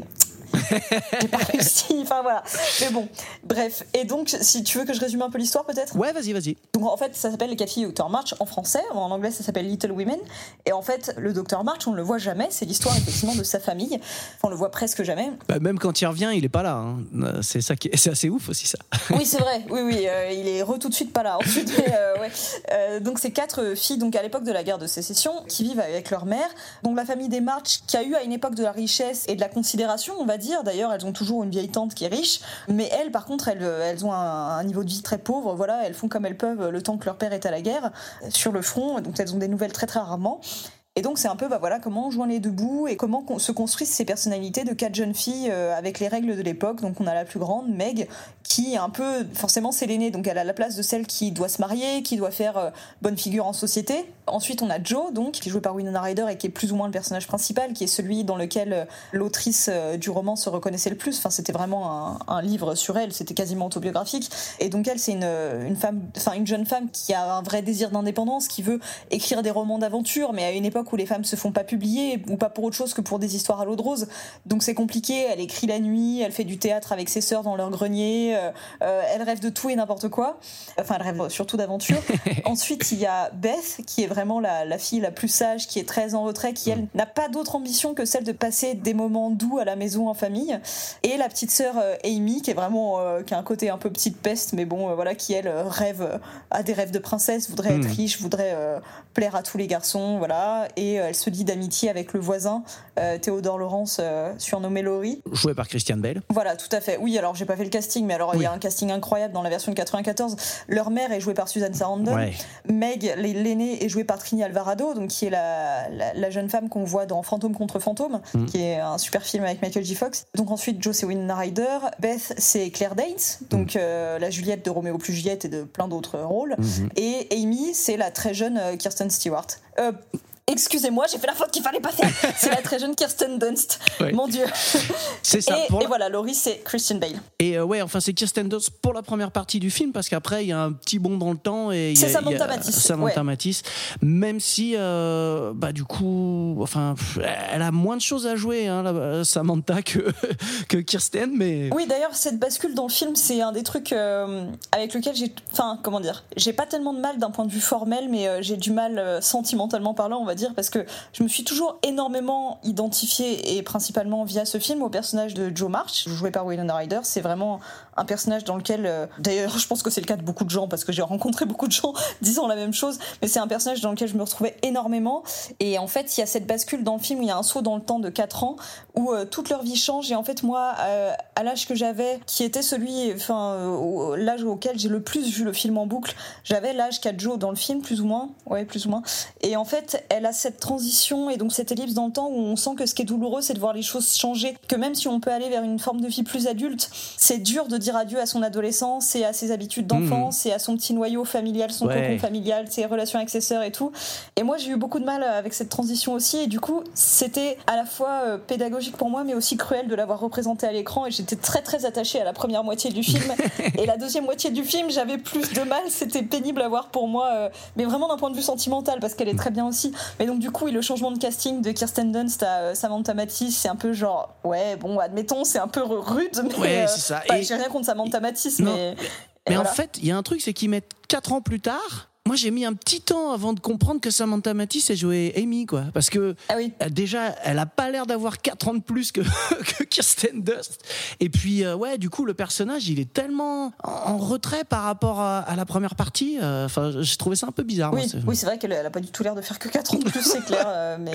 [SPEAKER 7] (laughs) j'ai pas réussi. Enfin voilà. Mais bon, bref. Et donc, si tu veux que je résume un peu l'histoire, peut-être?
[SPEAKER 6] Ouais, vas-y, vas-y.
[SPEAKER 7] Donc en fait, ça s'appelle Les du Dr March en français. En anglais, ça s'appelle Little Women. Et en fait, le Dr March, on ne le voit jamais. C'est l'histoire effectivement de sa famille. Enfin, on le voit presque jamais.
[SPEAKER 6] Bah, même quand il revient, il est pas là. hein. Euh, C'est ça qui est, c'est assez ouf aussi ça.
[SPEAKER 7] Oui, c'est vrai. Oui, oui, euh, il est re tout de suite pas là. Ensuite, mais, euh, ouais. Euh, donc c'est quatre filles, donc à l'époque de la guerre de sécession, qui vivent avec leur mère. Donc la famille des March, qui a eu à une époque de la richesse et de la considération, on va dire. D'ailleurs, elles ont toujours une vieille tante qui est riche, mais elles, par contre, elles, euh, elles ont un, niveau de vie très pauvre. Voilà, elles font comme elles peuvent le temps que leur père est à la guerre euh, sur le front. Donc elles ont des nouvelles très très rarement. Et donc c'est un peu bah voilà comment on joint les deux bouts et comment se construisent ces personnalités de quatre jeunes filles euh, avec les règles de l'époque. Donc on a la plus grande, Meg, qui est un peu forcément c'est l'aînée, donc elle a la place de celle qui doit se marier, qui doit faire euh, bonne figure en société. Ensuite on a Joe donc qui est joué par Winona Ryder et qui est plus ou moins le personnage principal, qui est celui dans lequel euh, l'autrice du roman se reconnaissait le plus. Enfin c'était vraiment un, un livre sur elle, c'était quasiment autobiographique. Et donc elle c'est une, une femme, enfin une jeune femme qui a un vrai désir d'indépendance, qui veut écrire des romans d'aventure, mais à une époque où les femmes se font pas publier ou pas pour autre chose que pour des histoires à l'eau de rose. Donc c'est compliqué. Elle écrit la nuit, elle fait du théâtre avec ses sœurs dans leur grenier. euh, euh, elle rêve de tout et n'importe quoi. Enfin, elle rêve surtout d'aventure. (laughs) Ensuite, il y a Beth qui est vraiment la, la fille la plus sage, qui est très en retrait, qui elle n'a pas d'autre ambition que celle de passer des moments doux à la maison en famille. Et la petite sœur euh, Amy qui est vraiment euh, qui a un côté un peu petite peste, mais bon euh, voilà qui elle rêve a des rêves de princesse, voudrait être riche, voudrait plaire à tous les garçons, voilà. Et euh, elle se lie d'amitié avec le voisin euh, Théodore Laurence, euh, surnommé Laurie.
[SPEAKER 6] Joué par Christian Bale.
[SPEAKER 7] Voilà, tout à fait. Oui, alors j'ai pas fait le casting, mais alors il y a un casting incroyable dans la version de 94. Leur mère est jouée par Suzanne Sarandon.
[SPEAKER 6] Ouais.
[SPEAKER 7] Meg, l'aînée, est jouée par Trini Alvarado, donc qui est la, la, la jeune femme qu'on voit dans Fantôme contre Fantôme, qui est un super film avec Michael J. Fox. Donc ensuite, Joe, c'est Winona Ryder. Beth, c'est Claire Danes, donc euh, la Juliette de Roméo plus Juliette et de plein d'autres rôles. Et Amy, c'est la très jeune Kirsten Stewart. Euh, Excusez-moi, j'ai fait la faute qu'il fallait pas faire. (laughs) C'est la très jeune Kirsten Dunst.
[SPEAKER 6] Ouais.
[SPEAKER 7] Mon Dieu.
[SPEAKER 6] C'est ça.
[SPEAKER 7] Et,
[SPEAKER 6] Pour
[SPEAKER 7] et
[SPEAKER 6] la-
[SPEAKER 7] voilà, Laurie, c'est Christian Bale.
[SPEAKER 6] Et euh, ouais, enfin c'est Kirsten Dunst pour la première partie du film parce qu'après il y a un petit bond dans le temps et
[SPEAKER 7] C'est Samantha Matisse,
[SPEAKER 6] Samantha
[SPEAKER 7] ouais.
[SPEAKER 6] Matisse. Même si euh, bah du coup, enfin elle a moins de choses à jouer hein, la- Samantha que (laughs) que Kirsten, mais
[SPEAKER 7] Oui, d'ailleurs, cette bascule dans le film, c'est un des trucs euh, avec lequel j'ai. Enfin, comment dire J'ai pas tellement de mal d'un point de vue formel, mais euh, j'ai du mal euh, sentimentalement parlant, on va dire, parce que je me suis toujours énormément identifiée, et principalement via ce film, au personnage de Joe March, joué par Winona Ryder. C'est vraiment un personnage dans lequel. euh, D'ailleurs, (laughs) je pense que c'est le cas de beaucoup de gens, parce que j'ai rencontré (laughs) beaucoup de gens (laughs) disant la même chose, mais c'est un personnage dans lequel je me retrouvais énormément. Et en fait, il y a cette bascule dans le film où il y a un saut dans le temps de 4 ans où euh, toute leur vie change. Et en fait, moi, euh, à l'âge que j'avais, qui était celui, enfin, l'âge auquel j'ai le plus vu le film en boucle, j'avais l'âge qu'a Joe dans le film, plus ou moins. Ouais, plus ou moins. Et en fait, elle a cette transition et donc cette ellipse dans le temps où on sent que ce qui est douloureux, c'est de voir les choses changer. Que même si on peut aller vers une forme de vie plus adulte, c'est dur de dire adieu à son adolescence et à ses habitudes d'enfance et à son petit noyau familial, son
[SPEAKER 6] Ouais.
[SPEAKER 7] cocon familial, ses relations avec ses sœurs et tout. Et moi, j'ai eu beaucoup de mal avec cette transition aussi. Et du coup, c'était à la fois euh, pédagogique pour moi, mais aussi cruel de l'avoir représenté à l'écran. Et j'étais très très attachée à la première moitié du film. (laughs) et la deuxième moitié du film, j'avais plus de mal. C'était pénible à voir pour moi, euh, mais vraiment d'un point de vue sentimental, parce qu'elle est très bien aussi. Mais donc, du coup, oui, le changement de casting de Kirsten Dunst à euh, Samantha Matisse, c'est un peu genre, ouais, bon, admettons, c'est un peu rude, mais
[SPEAKER 6] Ouais,
[SPEAKER 7] euh,
[SPEAKER 6] ça. Et-
[SPEAKER 7] j'ai rien contre Samantha Matisse, mais.
[SPEAKER 6] Mais en fait, il y a un truc, c'est qu'ils mettent 4 ans plus tard. Moi, j'ai mis un petit temps avant de comprendre que Samantha Matisse a joué Amy, quoi. Parce que
[SPEAKER 7] Ah oui.
[SPEAKER 6] euh, déjà, elle a pas l'air d'avoir 4 ans de plus que, (laughs) que Kirsten Dust. Et puis, euh, ouais, du coup, le personnage, il est tellement en, en retrait par rapport à, à la première partie. Euh, Enfin, j'ai trouvé ça un peu bizarre.
[SPEAKER 7] Oui,
[SPEAKER 6] c'est-
[SPEAKER 7] oui, c'est vrai qu'elle elle a pas du tout l'air de faire que 4 ans de plus, c'est clair. euh, (laughs) mais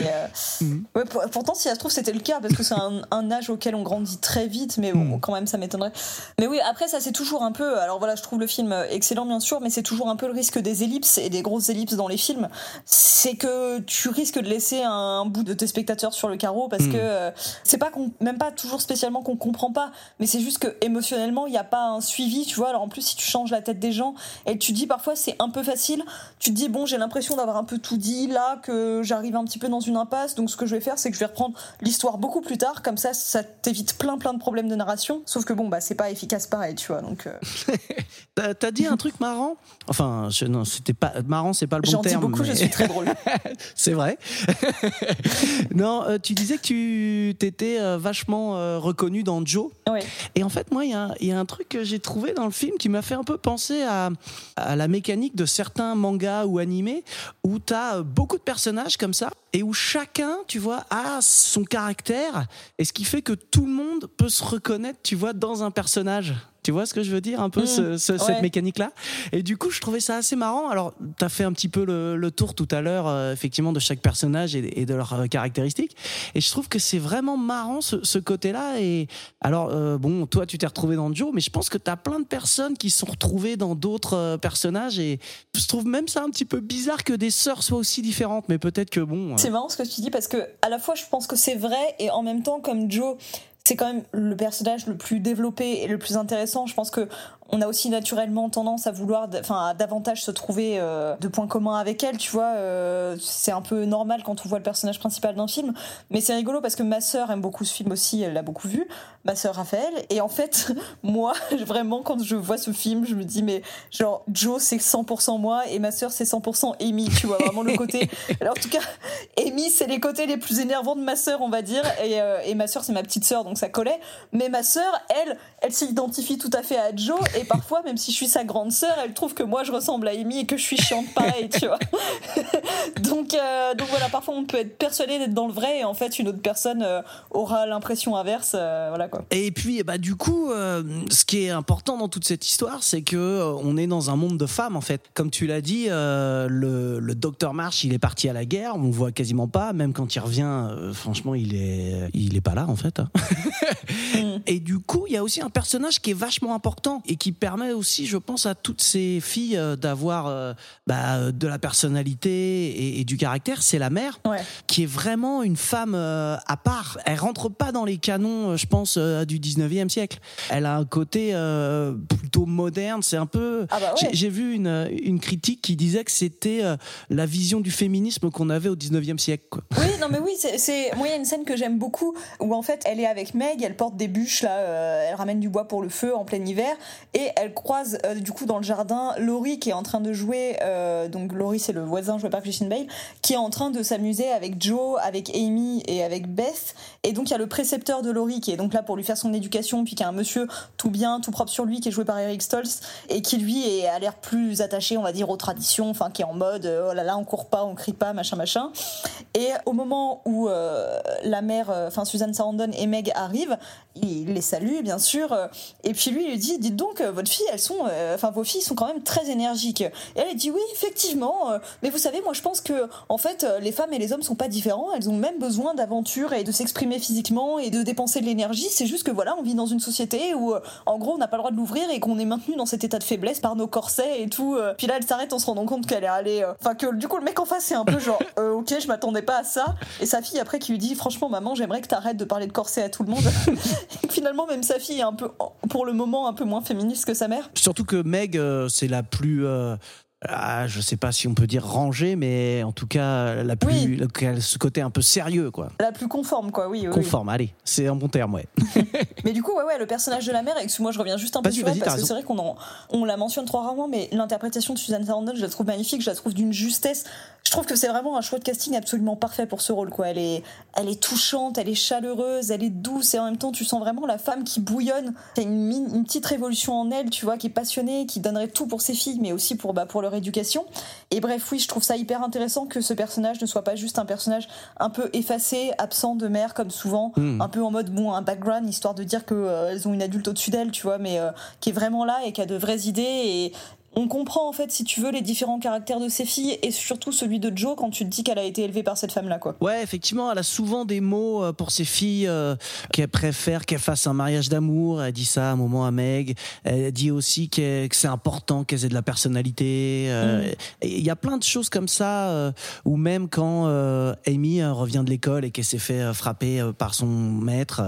[SPEAKER 6] Mhm.
[SPEAKER 7] ouais, pour- pourtant, si ça se trouve, c'était le cas parce que c'est un, un âge auquel on grandit très vite, mais bon,
[SPEAKER 6] Mhm.
[SPEAKER 7] quand même, ça m'étonnerait. Mais oui, après, ça, c'est toujours un peu. Alors voilà, je trouve le film excellent, bien sûr, mais c'est toujours un peu le risque des ellipses et des grosses ellipses dans les films. C'est que tu risques de laisser un bout de tes spectateurs sur le carreau parce
[SPEAKER 6] Mhm.
[SPEAKER 7] que euh, c'est pas qu'on, même pas toujours spécialement qu'on comprend pas, mais c'est juste que émotionnellement, il n'y a pas un suivi, tu vois. Alors en plus, si tu changes la tête des gens et tu dis parfois c'est un peu facile, tu te dis bon, j'ai l'impression d'avoir un peu tout dit là, que j'arrive un petit peu dans une impasse, donc ce que je vais faire, c'est que je vais reprendre l'histoire beaucoup plus tard, comme ça, ça t'évite plein plein de problèmes de narration. Sauf que bon, bah c'est pas efficace pareil, tu vois. Donc euh, (laughs)
[SPEAKER 6] T'as dit un truc marrant? Enfin, je- non, c'était pas marrant, c'est pas le bon
[SPEAKER 7] j'en dis
[SPEAKER 6] terme.
[SPEAKER 7] beaucoup, je suis très drôle. (laughs)
[SPEAKER 6] C'est vrai. (laughs) non, euh, tu disais que tu t'étais euh, vachement euh, reconnu dans Joe.
[SPEAKER 7] Ouais.
[SPEAKER 6] Et en fait, moi, il y, a un- il y a un truc que j'ai trouvé dans le film qui m'a fait un peu penser à, à la mécanique de certains mangas ou animés où tu as beaucoup de personnages comme ça et où chacun, tu vois, a son caractère et ce qui fait que tout le monde peut se reconnaître, tu vois, dans un personnage. Tu vois ce que je veux dire un peu
[SPEAKER 7] Mmh,
[SPEAKER 6] ce- ce- cette mécanique là et du coup je trouvais ça assez marrant. Alors tu as fait un petit peu le, le tour tout à l'heure euh, effectivement de chaque personnage et, et de leurs euh, caractéristiques. Et je trouve que c'est vraiment marrant ce, ce côté là et alors euh, bon toi tu t'es retrouvé dans Joe mais je pense que tu as plein de personnes qui se sont retrouvées dans d'autres personnages. Et je trouve même ça un petit peu bizarre que des sœurs soient aussi différentes. Mais peut-être que bon
[SPEAKER 7] C'est marrant ce que tu dis parce que à la fois je pense que c'est vrai et en même temps comme Joe c'est quand même le personnage le plus développé et le plus intéressant. Je pense que on a aussi naturellement tendance à vouloir, enfin, à davantage se trouver euh, de points communs avec elle. Tu vois, euh, c'est un peu normal quand on voit le personnage principal d'un film. Mais c'est rigolo parce que ma sœur aime beaucoup ce film aussi. Elle l'a beaucoup vu, ma sœur Raphaël. Et en fait, (laughs) moi, (laughs) vraiment, quand je vois ce film, je me dis mais genre Joe c'est 100% moi et ma sœur c'est 100% Amy. Tu vois vraiment le côté. (laughs) Alors en tout cas, Amy, c'est les côtés les plus énervants de ma sœur, on va dire. Et, euh, et ma sœur, c'est ma petite sœur, donc ça collait. Mais ma sœur, elle, elle s'identifie tout à fait à Joe. Et parfois, même si je suis sa grande sœur, elle trouve que moi, je ressemble à Amy et que je suis chiante pareil, tu vois. (laughs) donc, euh, donc voilà, parfois, on peut être persuadé d'être dans le vrai et en fait, une autre personne euh, aura l'impression inverse. euh, voilà quoi.
[SPEAKER 6] Et puis, bah, du coup, ce qui est important dans toute cette histoire, c'est que on est dans un monde de femmes, en fait. Comme tu l'as dit, le, le docteur Marsh, il est parti à la guerre, on le voit quasiment pas. Même quand il revient, franchement, il est, il est pas là, en fait. hein. (laughs) Et du coup, il y a aussi un personnage qui est vachement important et qui permet aussi, je pense, à toutes ces filles euh, d'avoir euh, bah, de la personnalité et, et du caractère. C'est la mère
[SPEAKER 7] Ouais.
[SPEAKER 6] qui est vraiment une femme euh, à part. Elle rentre pas dans les canons, euh, je pense, euh, du 19e siècle. Elle a un côté euh, plutôt moderne. C'est un peu.
[SPEAKER 7] Ah bah ouais.
[SPEAKER 6] J'ai- vu une, une critique qui disait que c'était euh, la vision du féminisme qu'on avait au 19e siècle. Quoi.
[SPEAKER 7] Oui, non mais oui, c'est- c'est moi il y a une scène que j'aime beaucoup où en fait elle est avec Meg, elle porte des bûches là, euh, elle ramène du bois pour le feu en plein hiver et elle croise euh, du coup dans le jardin Laurie qui est en train de jouer, euh, donc Laurie c'est le voisin joué par Christian Bale, qui est en train de s'amuser avec Joe, avec Amy et avec Beth et donc il y a le précepteur de Laurie qui est donc là pour lui faire son éducation puis qui est un monsieur tout bien, tout propre sur lui qui est joué par Eric Stoltz et qui lui est, a l'air plus attaché on va dire aux traditions, enfin qui est en mode euh, oh là là on court pas, on crie pas, machin machin. Et au moment où la mère, enfin Suzanne Sarandon et Meg arrivent, il les salue bien sûr, et puis lui il lui dit dites donc votre fille, elles sont, euh, enfin vos filles sont quand même très énergiques. Et elle elle dit oui effectivement, euh, mais vous savez moi je pense que en fait euh, les femmes et les hommes sont pas différents, elles ont même besoin d'aventure et de s'exprimer physiquement et de dépenser de l'énergie, c'est juste que voilà, on vit dans une société où euh, en gros on n'a pas le droit de l'ouvrir et qu'on est maintenu dans cet état de faiblesse par nos corsets et tout. euh. Puis là elle s'arrête en se rendant compte qu'elle est allée euh, enfin que du coup le mec en face c'est un peu genre (laughs) euh, OK, je m'attendais pas à ça et sa fille après qui lui dit franchement maman, j'aimerais que t'arrêtes de parler de corset à tout le monde. (laughs) et finalement même sa fille est un peu pour le moment un peu moins que sa mère?
[SPEAKER 6] Surtout que Meg, euh, c'est la plus. Ah, je sais pas si on peut dire rangée, mais en tout cas la plus,
[SPEAKER 7] Oui.
[SPEAKER 6] la- ce côté un peu sérieux, quoi.
[SPEAKER 7] La plus conforme quoi, oui. oui, oui.
[SPEAKER 6] Conforme, allez, c'est un bon terme, ouais. (laughs)
[SPEAKER 7] Mais du coup, ouais, ouais, le personnage de la mère, excuse-moi, je reviens juste un peu sur elle, parce que c'est vrai qu'on en- on la mentionne trop rarement, mais l'interprétation de Susan Sarandon, je la trouve magnifique, je la trouve d'une justesse. Je trouve que c'est vraiment un choix de casting absolument parfait pour ce rôle, quoi. Elle est, elle est touchante, elle est chaleureuse, elle est douce, et en même temps, tu sens vraiment la femme qui bouillonne. A une, une petite révolution en elle, tu vois, qui est passionnée, qui donnerait tout pour ses filles, mais aussi pour, bah, pour leur éducation. Et bref, oui, je trouve ça hyper intéressant que ce personnage ne soit pas juste un personnage un peu effacé, absent de mère, comme souvent,
[SPEAKER 6] Mm.
[SPEAKER 7] un peu en mode bon, un background, histoire de dire qu'elles ont une adulte au-dessus d'elles, tu vois, mais euh, qui est vraiment là et qui a de vraies idées. Et on comprend, en fait, si tu veux, les différents caractères de ses filles et surtout celui de Jo quand tu te dis qu'elle a été élevée par cette femme-là, quoi.
[SPEAKER 6] Ouais, effectivement, elle a souvent des mots euh, pour ses filles euh, qu'elle préfère qu'elles fassent un mariage d'amour. Elle dit ça à un moment à Meg. Elle dit aussi que c'est important qu'elles aient de la personnalité. euh, et Il y a plein de choses comme ça, euh, ou même quand Amy revient de l'école et qu'elle s'est fait frapper par son maître.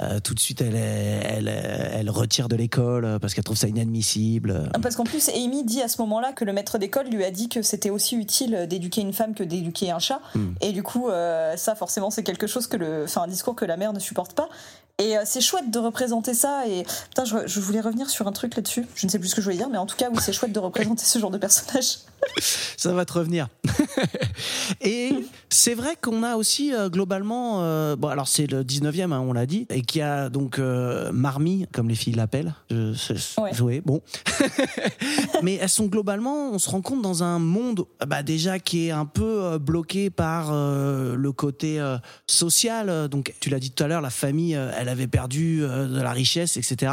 [SPEAKER 6] Euh, euh, tout de suite, elle, elle, elle retire de l'école euh, parce qu'elle trouve ça inadmissible.
[SPEAKER 7] Parce qu'en plus, Amy dit à ce moment-là que le maître d'école lui a dit que c'était aussi utile d'éduquer une femme que d'éduquer un chat.
[SPEAKER 6] Mm.
[SPEAKER 7] Et du coup, euh, ça, forcément, c'est quelque chose que le, enfin, un discours que la mère ne supporte pas. Et euh, c'est chouette de représenter ça. Et putain, je, je voulais revenir sur un truc là-dessus. Je ne sais plus ce que je voulais dire, mais en tout cas, oui, c'est chouette de représenter ce genre de personnage. (laughs)
[SPEAKER 6] Ça va te revenir. (laughs) et c'est vrai qu'on a aussi euh, globalement, euh, bon alors c'est le 19e, hein, on l'a dit, et qui a donc euh, Marmie, comme les filles l'appellent,
[SPEAKER 7] Ouais.
[SPEAKER 6] jouer, bon. (laughs) Mais elles sont globalement, on se rend compte dans un monde bah, déjà qui est un peu bloqué par le côté social. Donc tu l'as dit tout à l'heure, la famille, euh, elle avait perdu euh, de la richesse, etc.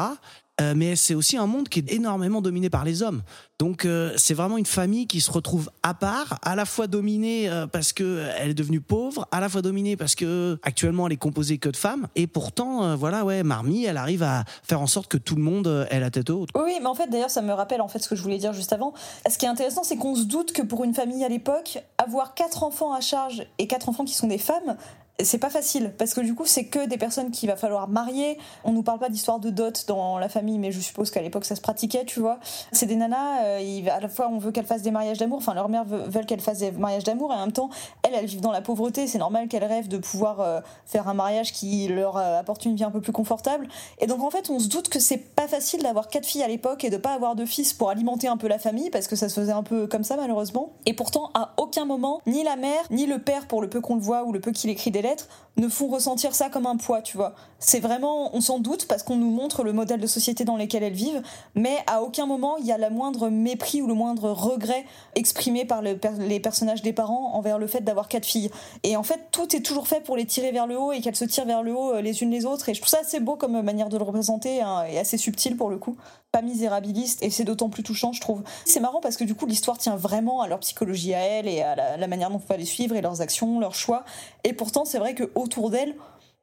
[SPEAKER 6] Euh, mais c'est aussi un monde qui est énormément dominé par les hommes. Donc euh, c'est vraiment une famille qui se retrouve à part, à la fois dominée parce que elle est devenue pauvre, à la fois dominée parce que actuellement elle est composée que de femmes. Et pourtant, voilà, ouais, Marmie, elle arrive à faire en sorte que tout le monde ait la tête haute.
[SPEAKER 7] Oui, mais en fait, d'ailleurs, ça me rappelle en fait ce que je voulais dire juste avant. Ce qui est intéressant, c'est qu'on se doute que pour une famille à l'époque, avoir quatre enfants à charge et quatre enfants qui sont des femmes, c'est pas facile parce que du coup c'est que des personnes qu'il va falloir marier. On nous parle pas d'histoire de dot dans la famille, mais je suppose qu'à l'époque ça se pratiquait, tu vois. C'est des nanas, euh, à la fois on veut qu'elles fassent des mariages d'amour, enfin leur mère veut, veulent qu'elles fassent des mariages d'amour et en même temps elles elles vivent dans la pauvreté. C'est normal qu'elles rêvent de pouvoir euh, faire un mariage qui leur euh, apporte une vie un peu plus confortable. Et donc en fait on se doute que c'est pas facile d'avoir quatre filles à l'époque et de pas avoir de fils pour alimenter un peu la famille parce que ça se faisait un peu comme ça malheureusement. Et pourtant à aucun moment ni la mère ni le père pour le peu qu'on le voit ou le peu qu'il écrit des ne font ressentir ça comme un poids, tu vois. C'est vraiment, on s'en doute parce qu'on nous montre le modèle de société dans lequel elles vivent, mais à aucun moment il y a la moindre mépris ou le moindre regret exprimé par le les personnages des parents envers le fait d'avoir quatre filles. Et en fait, tout est toujours fait pour les tirer vers le haut et qu'elles se tirent vers le haut euh, les unes les autres. Et je trouve ça assez beau comme manière de le représenter hein, et assez subtil pour le coup. Misérabiliste et c'est d'autant plus touchant, je trouve. C'est marrant parce que du coup, l'histoire tient vraiment à leur psychologie à elles et à la, la manière dont on va les suivre et leurs actions, leurs choix. Et pourtant, c'est vrai que autour d'elles,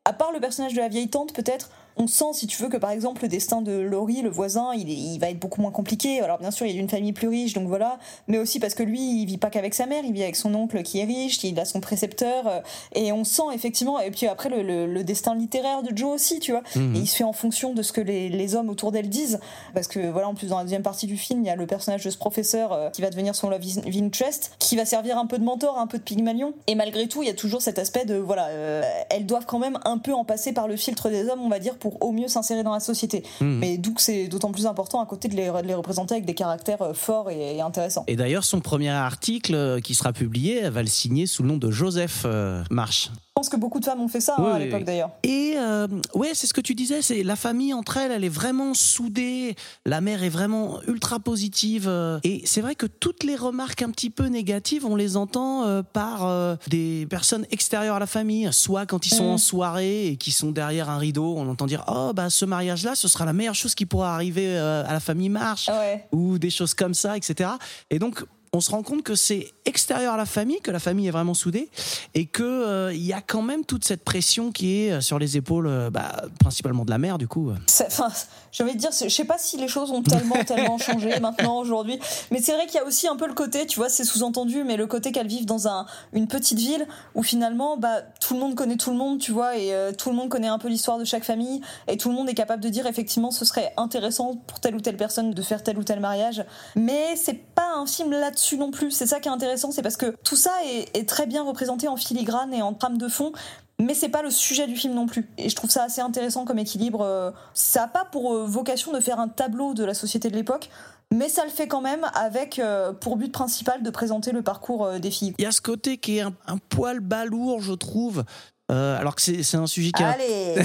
[SPEAKER 7] à part le personnage de la vieille tante, peut-être, on sent, si tu veux, que par exemple, le destin de Laurie, le voisin, il, est- il va être beaucoup moins compliqué. Alors, bien sûr, il est d'une famille plus riche, donc voilà. Mais aussi parce que lui, il vit pas qu'avec sa mère, il vit avec son oncle qui est riche, il a son précepteur. euh, et on sent effectivement. Et puis après, le, le- le destin littéraire de Joe aussi, tu vois.
[SPEAKER 6] Mhm.
[SPEAKER 7] Et il se fait en fonction de ce que les, les hommes autour d'elle disent. Parce que voilà, en plus, dans la deuxième partie du film, il y a le personnage de ce professeur euh, qui va devenir son love in- interest, qui va servir un peu de mentor, un peu de pygmalion. Et malgré tout, il y a toujours cet aspect de voilà, euh, elles doivent quand même un peu en passer par le filtre des hommes, on va dire, pour au mieux s'insérer dans la société.
[SPEAKER 6] Mhm.
[SPEAKER 7] Mais d'où que c'est d'autant plus important à côté de les, de les représenter avec des caractères euh, forts et, et intéressants.
[SPEAKER 6] Et d'ailleurs, son premier article euh, qui sera publié, elle va le signer sous le nom de Joseph euh, Marsh.
[SPEAKER 7] Je pense que beaucoup de femmes ont fait ça hein, à l'époque
[SPEAKER 6] oui.
[SPEAKER 7] d'ailleurs.
[SPEAKER 6] Et euh, ouais, c'est ce que tu disais, c'est la famille entre elles, elle est vraiment soudée. La mère est vraiment ultra positive. euh, et c'est vrai que toutes les remarques un petit peu négatives, on les entend euh, par euh, des personnes extérieures à la famille. Soit quand ils sont
[SPEAKER 7] Mhm.
[SPEAKER 6] en soirée et qu'ils sont derrière un rideau, on entend dire oh bah ce mariage-là, ce sera la meilleure chose qui pourra arriver euh, à la famille Marsh
[SPEAKER 7] Ouais.
[SPEAKER 6] ou des choses comme ça, etc. Et donc, on se rend compte que c'est extérieur à la famille, que la famille est vraiment soudée, et que euh, il y a quand même toute cette pression qui est sur les épaules, euh, bah, principalement de la mère, du coup.
[SPEAKER 7] Enfin, j'ai envie de dire, je sais pas si les choses ont tellement, (laughs) tellement changé maintenant aujourd'hui, mais c'est vrai qu'il y a aussi un peu le côté, tu vois, c'est sous-entendu, mais le côté qu'elles vivent dans un, une petite ville où finalement, bah, tout le monde connaît tout le monde, tu vois, et euh, tout le monde connaît un peu l'histoire de chaque famille, et tout le monde est capable de dire effectivement, ce serait intéressant pour telle ou telle personne de faire tel ou tel mariage, mais c'est pas un film là-dessus non plus. C'est ça qui est intéressant, c'est parce que tout ça est, est très bien représenté en filigrane et en trame de fond, mais c'est pas le sujet du film non plus. Et je trouve ça assez intéressant comme équilibre. euh, Ça a pas pour euh, vocation de faire un tableau de la société de l'époque, mais ça le fait quand même avec euh, pour but principal de présenter le parcours euh, des filles.
[SPEAKER 6] Il y a ce côté qui est un, un poil balourd, je trouve. euh, alors que c'est un sujet qui est
[SPEAKER 7] Allez (laughs)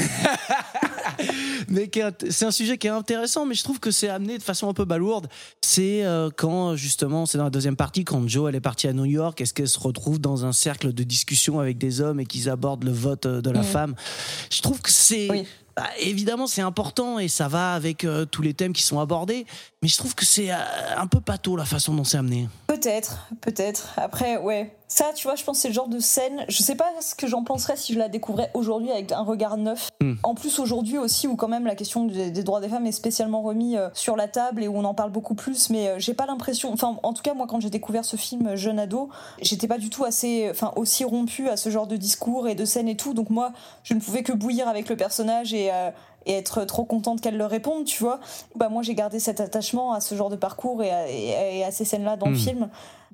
[SPEAKER 7] (laughs)
[SPEAKER 6] mais c'est un sujet qui est intéressant, mais je trouve que c'est amené de façon un peu balourde. C'est euh, quand justement, c'est dans la deuxième partie, quand Joe elle est partie à New York, est-ce qu'elle se retrouve dans un cercle de discussion avec des hommes et qu'ils abordent le vote euh, de la femme? Je trouve que c'est
[SPEAKER 7] Oui.
[SPEAKER 6] bah, évidemment c'est important et ça va avec euh, tous les thèmes qui sont abordés, mais je trouve que c'est euh, un peu pâteau la façon dont c'est amené.
[SPEAKER 7] Peut-être, peut-être. Après, ouais. Ça, tu vois, je pense que c'est le genre de scène. Je sais pas ce que j'en penserais si je la découvrais aujourd'hui avec un regard neuf.
[SPEAKER 6] Hmm.
[SPEAKER 7] En plus, aujourd'hui aussi, où quand même la question des, des droits des femmes est spécialement remis euh, sur la table et où on en parle beaucoup plus. Mais euh, j'ai pas l'impression. Enfin, en tout cas, moi, quand j'ai découvert ce film jeune ado, j'étais pas du tout assez. Enfin, aussi rompu à ce genre de discours et de scènes et tout. Donc, moi, je ne pouvais que bouillir avec le personnage et. euh, et être trop contente qu'elle leur réponde, tu vois. Bah moi j'ai gardé cet attachement à ce genre de parcours et à, et à ces scènes-là dans le
[SPEAKER 6] Hmm.
[SPEAKER 7] film.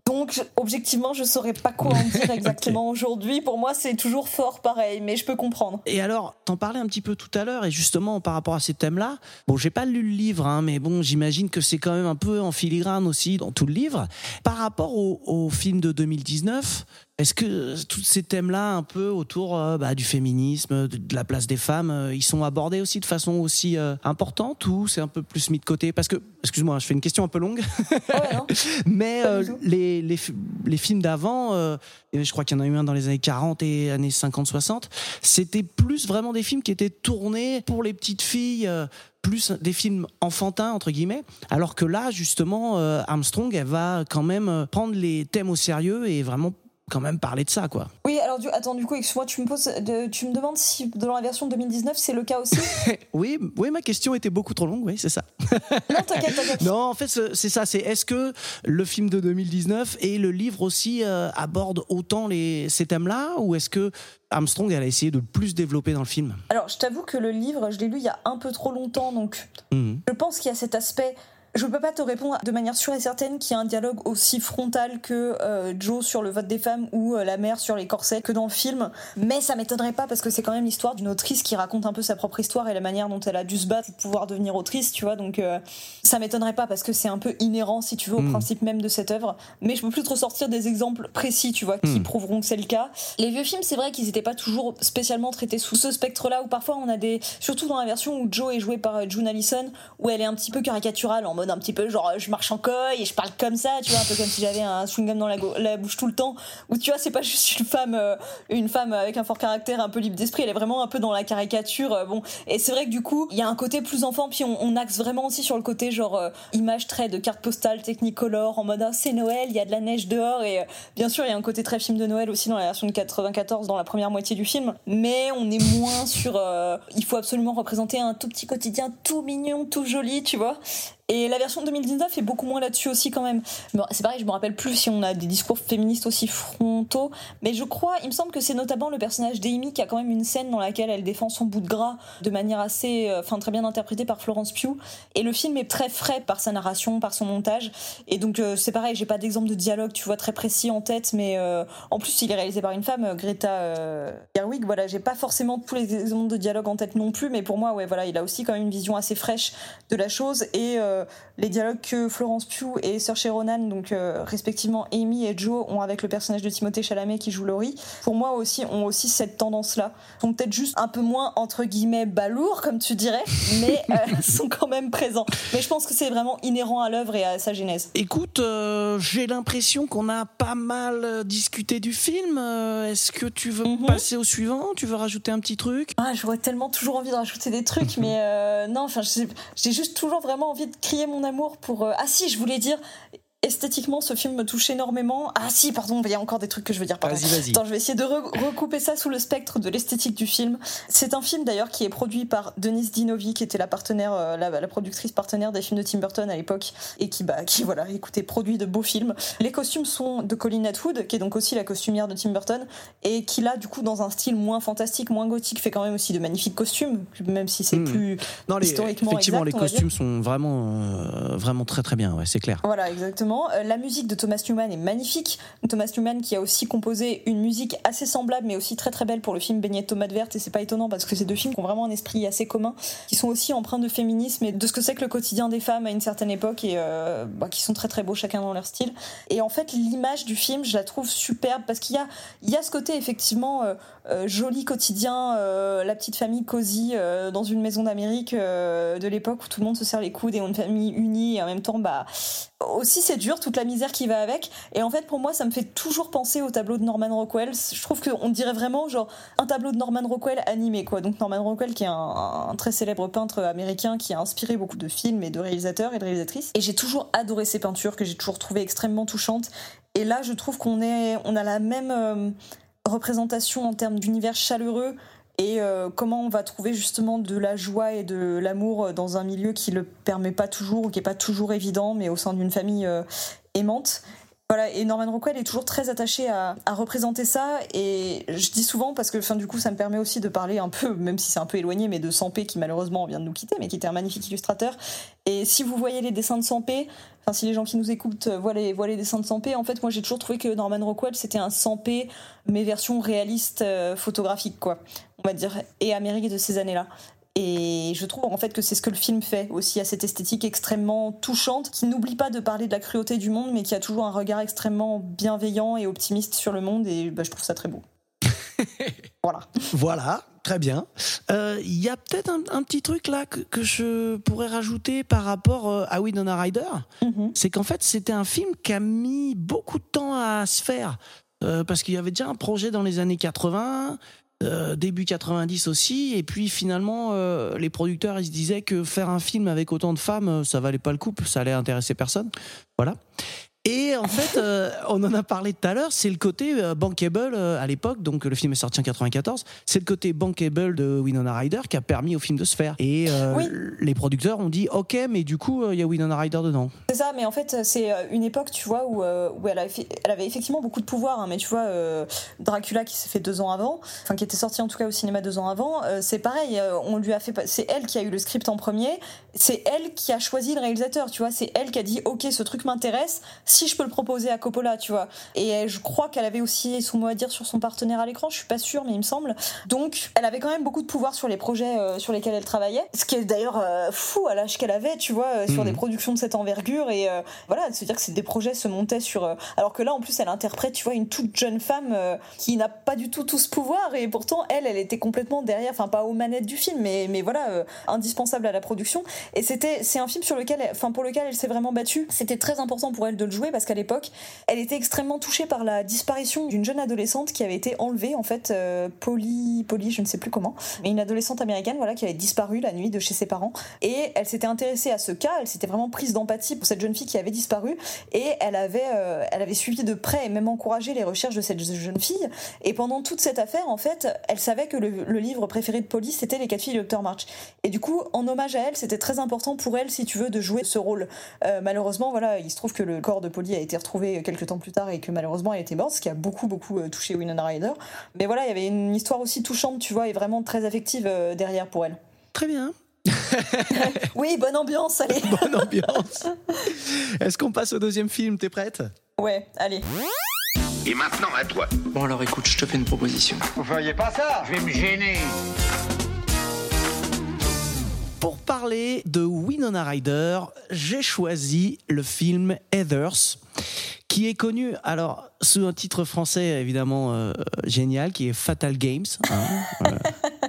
[SPEAKER 7] Donc, objectivement, je saurais pas quoi en dire (laughs) exactement aujourd'hui. Pour moi, c'est toujours fort pareil, mais je peux comprendre.
[SPEAKER 6] Et alors, t'en parlais un petit peu tout à l'heure, et justement par rapport à ces thèmes-là, bon, j'ai pas lu le livre, hein, mais bon, j'imagine que c'est quand même un peu en filigrane aussi dans tout le livre. Par rapport au, au film de 2019, est-ce que euh, tous ces thèmes-là, un peu autour euh, bah, du féminisme, de, de la place des femmes, euh, ils sont abordés aussi de façon aussi euh, importante ou c'est un peu plus mis de côté? Parce que, excuse-moi, je fais une question un peu longue,
[SPEAKER 7] Ouais, (laughs)
[SPEAKER 6] mais les, les, fi- les films d'avant, je crois qu'il y en a eu un dans les années 40 et années 50-60, c'était plus vraiment des films qui étaient tournés pour les petites filles. plus des films enfantins entre guillemets. Alors que là justement euh, Armstrong elle va quand même prendre les thèmes au sérieux et vraiment quand même parler de ça quoi
[SPEAKER 7] Oui, alors du, attends, du coup, excuse-moi, tu me poses, de- tu me demandes si dans la version 2019 c'est le cas aussi? (laughs)
[SPEAKER 6] Oui oui ma question était beaucoup trop longue oui c'est ça
[SPEAKER 7] Non, t'inquiète, t'inquiète. (laughs)
[SPEAKER 6] Non, en fait, c'est ça. C'est est-ce que le film de 2019 et le livre aussi euh, abordent autant les, ces thèmes-là, ou est-ce que Armstrong elle a essayé de le plus développer dans le film?
[SPEAKER 7] Alors, je t'avoue que le livre, je l'ai lu il y a un peu trop longtemps, donc
[SPEAKER 6] Mhm.
[SPEAKER 7] je pense qu'il y a cet aspect. Je peux pas te répondre de manière sûre et certaine qu'il y a un dialogue aussi frontal que euh, Joe sur le vote des femmes ou euh, la mère sur les corsets que dans le film, mais ça m'étonnerait pas parce que c'est quand même l'histoire d'une autrice qui raconte un peu sa propre histoire et la manière dont elle a dû se battre pour pouvoir devenir autrice, tu vois. Donc euh, ça m'étonnerait pas parce que c'est un peu inhérent, si tu veux, au
[SPEAKER 6] Mm.
[SPEAKER 7] principe même de cette œuvre. Mais je peux plus te ressortir des exemples précis, tu vois, qui
[SPEAKER 6] Mm.
[SPEAKER 7] prouveront que c'est le cas. Les vieux films, c'est vrai qu'ils n'étaient pas toujours spécialement traités sous ce spectre-là, où parfois on a des. Surtout dans la version où Joe est joué par euh, June Allison, où elle est un petit peu caricaturale, en mode un petit peu genre euh, je marche en coille et je parle comme ça, tu vois, un peu comme si j'avais un chewing-gum dans la, bouche tout le temps. Où tu vois, c'est pas juste une femme, euh, une femme avec un fort caractère, un peu libre d'esprit, elle est vraiment un peu dans la caricature. euh, bon, et c'est vrai que du coup, il y a un côté plus enfant, puis on, axe vraiment aussi sur le côté genre image très de carte postale, technicolor, en mode ah, c'est Noël, il y a de la neige dehors, et bien sûr, il y a un côté très film de Noël aussi dans la version de 94, dans la première moitié du film, mais on est moins sur. il faut absolument représenter un tout petit quotidien tout mignon, tout joli, tu vois. Et la version 2019 est beaucoup moins là-dessus aussi quand même. C'est pareil, je me rappelle plus si on a des discours féministes aussi frontaux, mais je crois, il me semble que c'est notamment le personnage d'Amy qui a quand même une scène dans laquelle elle défend son bout de gras de manière assez, euh, enfin très bien interprétée par Florence Pugh. Et le film est très frais par sa narration, par son montage. Et donc euh, c'est pareil, j'ai pas d'exemple de dialogue, tu vois, très précis en tête, mais euh, en plus il est réalisé par une femme, Greta Gerwig. Voilà, j'ai pas forcément tous les exemples de dialogue en tête non plus, mais pour moi, ouais, voilà, il a aussi quand même une vision assez fraîche de la chose et les dialogues que Florence Pugh et Saoirse Ronan, donc euh, respectivement Amy et Joe, ont avec le personnage de Timothée Chalamet qui joue Laurie, pour moi aussi ont aussi cette tendance-là. Sont peut-être juste un peu moins entre guillemets balourds, comme tu dirais, mais euh, (laughs) (laughs) sont quand même présents. Mais je pense que c'est vraiment inhérent à l'œuvre et à sa genèse.
[SPEAKER 6] Écoute, euh, j'ai l'impression qu'on a pas mal euh, discuté du film. Euh, Est-ce que tu veux
[SPEAKER 7] Mhm.
[SPEAKER 6] passer au suivant? Tu veux rajouter un petit truc?
[SPEAKER 7] Ah, j'aurais tellement toujours envie de rajouter des trucs, (laughs) mais euh, non, enfin, j'ai juste toujours vraiment envie de crier mon amour pour. euh, Ah si, je voulais dire, esthétiquement, ce film me touche énormément. Ah si, pardon, il y a encore des trucs que je veux dire. Pardon.
[SPEAKER 6] Vas-y, vas-y.
[SPEAKER 7] Attends, je vais essayer de re- recouper ça sous le spectre de l'esthétique du film. C'est un film d'ailleurs qui est produit par Denise Dinovi, qui était la partenaire, euh, la, la productrice partenaire des films de Tim Burton à l'époque, et qui, bah, qui voilà, écoutez, produit de beaux films. Les costumes sont de Colin Atwood, qui est donc aussi la costumière de Tim Burton, et qui là, du coup, dans un style moins fantastique, moins gothique, fait quand même aussi de magnifiques costumes, même si c'est
[SPEAKER 6] Hmm.
[SPEAKER 7] plus
[SPEAKER 6] Non, les,
[SPEAKER 7] historiquement
[SPEAKER 6] effectivement,
[SPEAKER 7] exact,
[SPEAKER 6] les costumes sont vraiment, euh, vraiment très très bien, ouais, c'est clair.
[SPEAKER 7] Voilà, exactement. Euh, La musique de Thomas Newman est magnifique. Thomas Newman qui a aussi composé une musique assez semblable, mais aussi très très belle pour le film Beignet de vertes. Et c'est pas étonnant parce que c'est deux films qui ont vraiment un esprit assez commun, qui sont aussi empreints de féminisme et de ce que c'est que le quotidien des femmes à une certaine époque et euh, bah, qui sont très très beaux chacun dans leur style. Et en fait, l'image du film, je la trouve superbe parce qu'il y a, y a ce côté effectivement euh, euh, joli quotidien, euh, la petite famille cosy euh, dans une maison d'Amérique de l'époque où tout le monde se serre les coudes et ont une famille unie et en même temps, bah aussi c'est dur toute la misère qui va avec. Et en fait, pour moi, ça me fait toujours penser au tableau de Norman Rockwell. Je trouve qu'on dirait vraiment genre un tableau de Norman Rockwell animé quoi. Donc Norman Rockwell qui est un, un très célèbre peintre américain qui a inspiré beaucoup de films et de réalisateurs et de réalisatrices. Et j'ai toujours adoré ses peintures que j'ai toujours trouvées extrêmement touchantes. Et là, je trouve qu'on est, on a la même représentation en termes d'univers chaleureux et euh, comment on va trouver justement de la joie et de l'amour dans un milieu qui le permet pas toujours ou qui est pas toujours évident, mais au sein d'une famille euh, aimante. Et Norman Rockwell est toujours très attaché à, représenter ça. Et je dis souvent, parce que fin, du coup, ça me permet aussi de parler un peu, même si c'est un peu éloigné, mais de Sampé qui malheureusement vient de nous quitter, mais qui était un magnifique illustrateur. Et si vous voyez les dessins de Sampé, enfin, si les gens qui nous écoutent euh, voient les, voient les dessins de Sampé, en fait, moi j'ai toujours trouvé que Norman Rockwell c'était un Sampé, mais version réaliste euh, photographique, quoi, on va dire, et Amérique de ces années-là. Et je trouve en fait que c'est ce que le film fait aussi à cette esthétique extrêmement touchante, qui n'oublie pas de parler de la cruauté du monde, mais qui a toujours un regard extrêmement bienveillant et optimiste sur le monde. Et bah, je trouve ça très beau. (laughs) voilà.
[SPEAKER 6] Voilà, très bien. Euh, Il y a peut-être un, un petit truc là que, que je pourrais rajouter par rapport euh, à Winona Ryder.
[SPEAKER 7] Mhm.
[SPEAKER 6] C'est qu'en fait, c'était un film qui a mis beaucoup de temps à se faire. Euh, parce qu'il y avait déjà un projet dans les années 80, euh, début 90 aussi, et puis finalement, euh, les producteurs ils se disaient que faire un film avec autant de femmes, euh, ça valait pas le coup, ça allait intéresser personne. Voilà. Et en fait, (laughs) euh, on en a parlé tout à l'heure, c'est le côté euh, bankable euh, à l'époque, donc le film est sorti en 94, c'est le côté bankable de Winona Ryder qui a permis au film de se faire. Et
[SPEAKER 7] Oui.
[SPEAKER 6] les producteurs ont dit, ok, mais du coup, il y a Winona Ryder dedans.
[SPEAKER 7] C'est ça, mais en fait, c'est une époque, tu vois, où, où elle, avait, elle avait effectivement beaucoup de pouvoir. hein, mais tu vois, Dracula qui s'est fait deux ans avant, enfin qui était sorti en tout cas au cinéma deux ans avant, c'est pareil. on lui a fait, c'est elle qui a eu le script en premier. C'est elle qui a choisi le réalisateur. Tu vois, c'est elle qui a dit, ok, ce truc m'intéresse. Si je peux le proposer à Coppola, tu vois. Et euh, je crois qu'elle avait aussi son mot à dire sur son partenaire à l'écran. Je suis pas sûre, mais il me semble. Donc, elle avait quand même beaucoup de pouvoir sur les projets euh, sur lesquels elle travaillait. Ce qui est d'ailleurs euh, fou à l'âge qu'elle avait, tu vois, euh, sur
[SPEAKER 6] Mhm.
[SPEAKER 7] des productions de cette envergure et voilà, de se dire que des projets se montaient sur. alors que là, en plus, elle interprète, tu vois, une toute jeune femme qui n'a pas du tout tout ce pouvoir et pourtant, elle, elle était complètement derrière, enfin pas aux manettes du film, mais mais voilà, indispensable à la production. Et c'était, c'est un film sur lequel, enfin pour lequel elle s'est vraiment battue. C'était très important pour elle de le jouer parce qu'à l'époque, elle était extrêmement touchée par la disparition d'une jeune adolescente qui avait été enlevée, en fait, euh, Polly, Polly, je ne sais plus comment, mais une adolescente américaine, voilà, qui avait disparu la nuit de chez ses parents. Et elle s'était intéressée à ce cas, elle s'était vraiment prise d'empathie pour cette jeune fille qui avait disparu, et elle avait, euh, elle avait suivi de près et même encouragé les recherches de cette jeune fille. Et pendant toute cette affaire, en fait, elle savait que le, livre préféré de Polly, c'était Les quatre filles du Dr. March. Et du coup, en hommage à elle, c'était très important pour elle, si tu veux, de jouer ce rôle. Euh, malheureusement, voilà, il se trouve que le corps de Polly a été retrouvé quelques temps plus tard et que malheureusement elle était morte, ce qui a beaucoup beaucoup euh, touché Winona Ryder. Mais voilà, il y avait une histoire aussi touchante, tu vois, et vraiment très affective euh, derrière pour elle.
[SPEAKER 6] Très bien. (laughs)
[SPEAKER 7] Oui, bonne ambiance, allez. (laughs)
[SPEAKER 6] Bonne ambiance. Est-ce qu'on passe au deuxième film? T'es prête?
[SPEAKER 7] Ouais, allez.
[SPEAKER 2] Et maintenant à toi.
[SPEAKER 3] Bon alors écoute, je te fais une proposition.
[SPEAKER 4] Vous feriez pas ça? Je vais me gêner.
[SPEAKER 6] Pour parler de Winona Ryder, j'ai choisi le film Heathers, qui est connu alors sous un titre français évidemment euh, génial, qui est Fatal Games. hein. (laughs)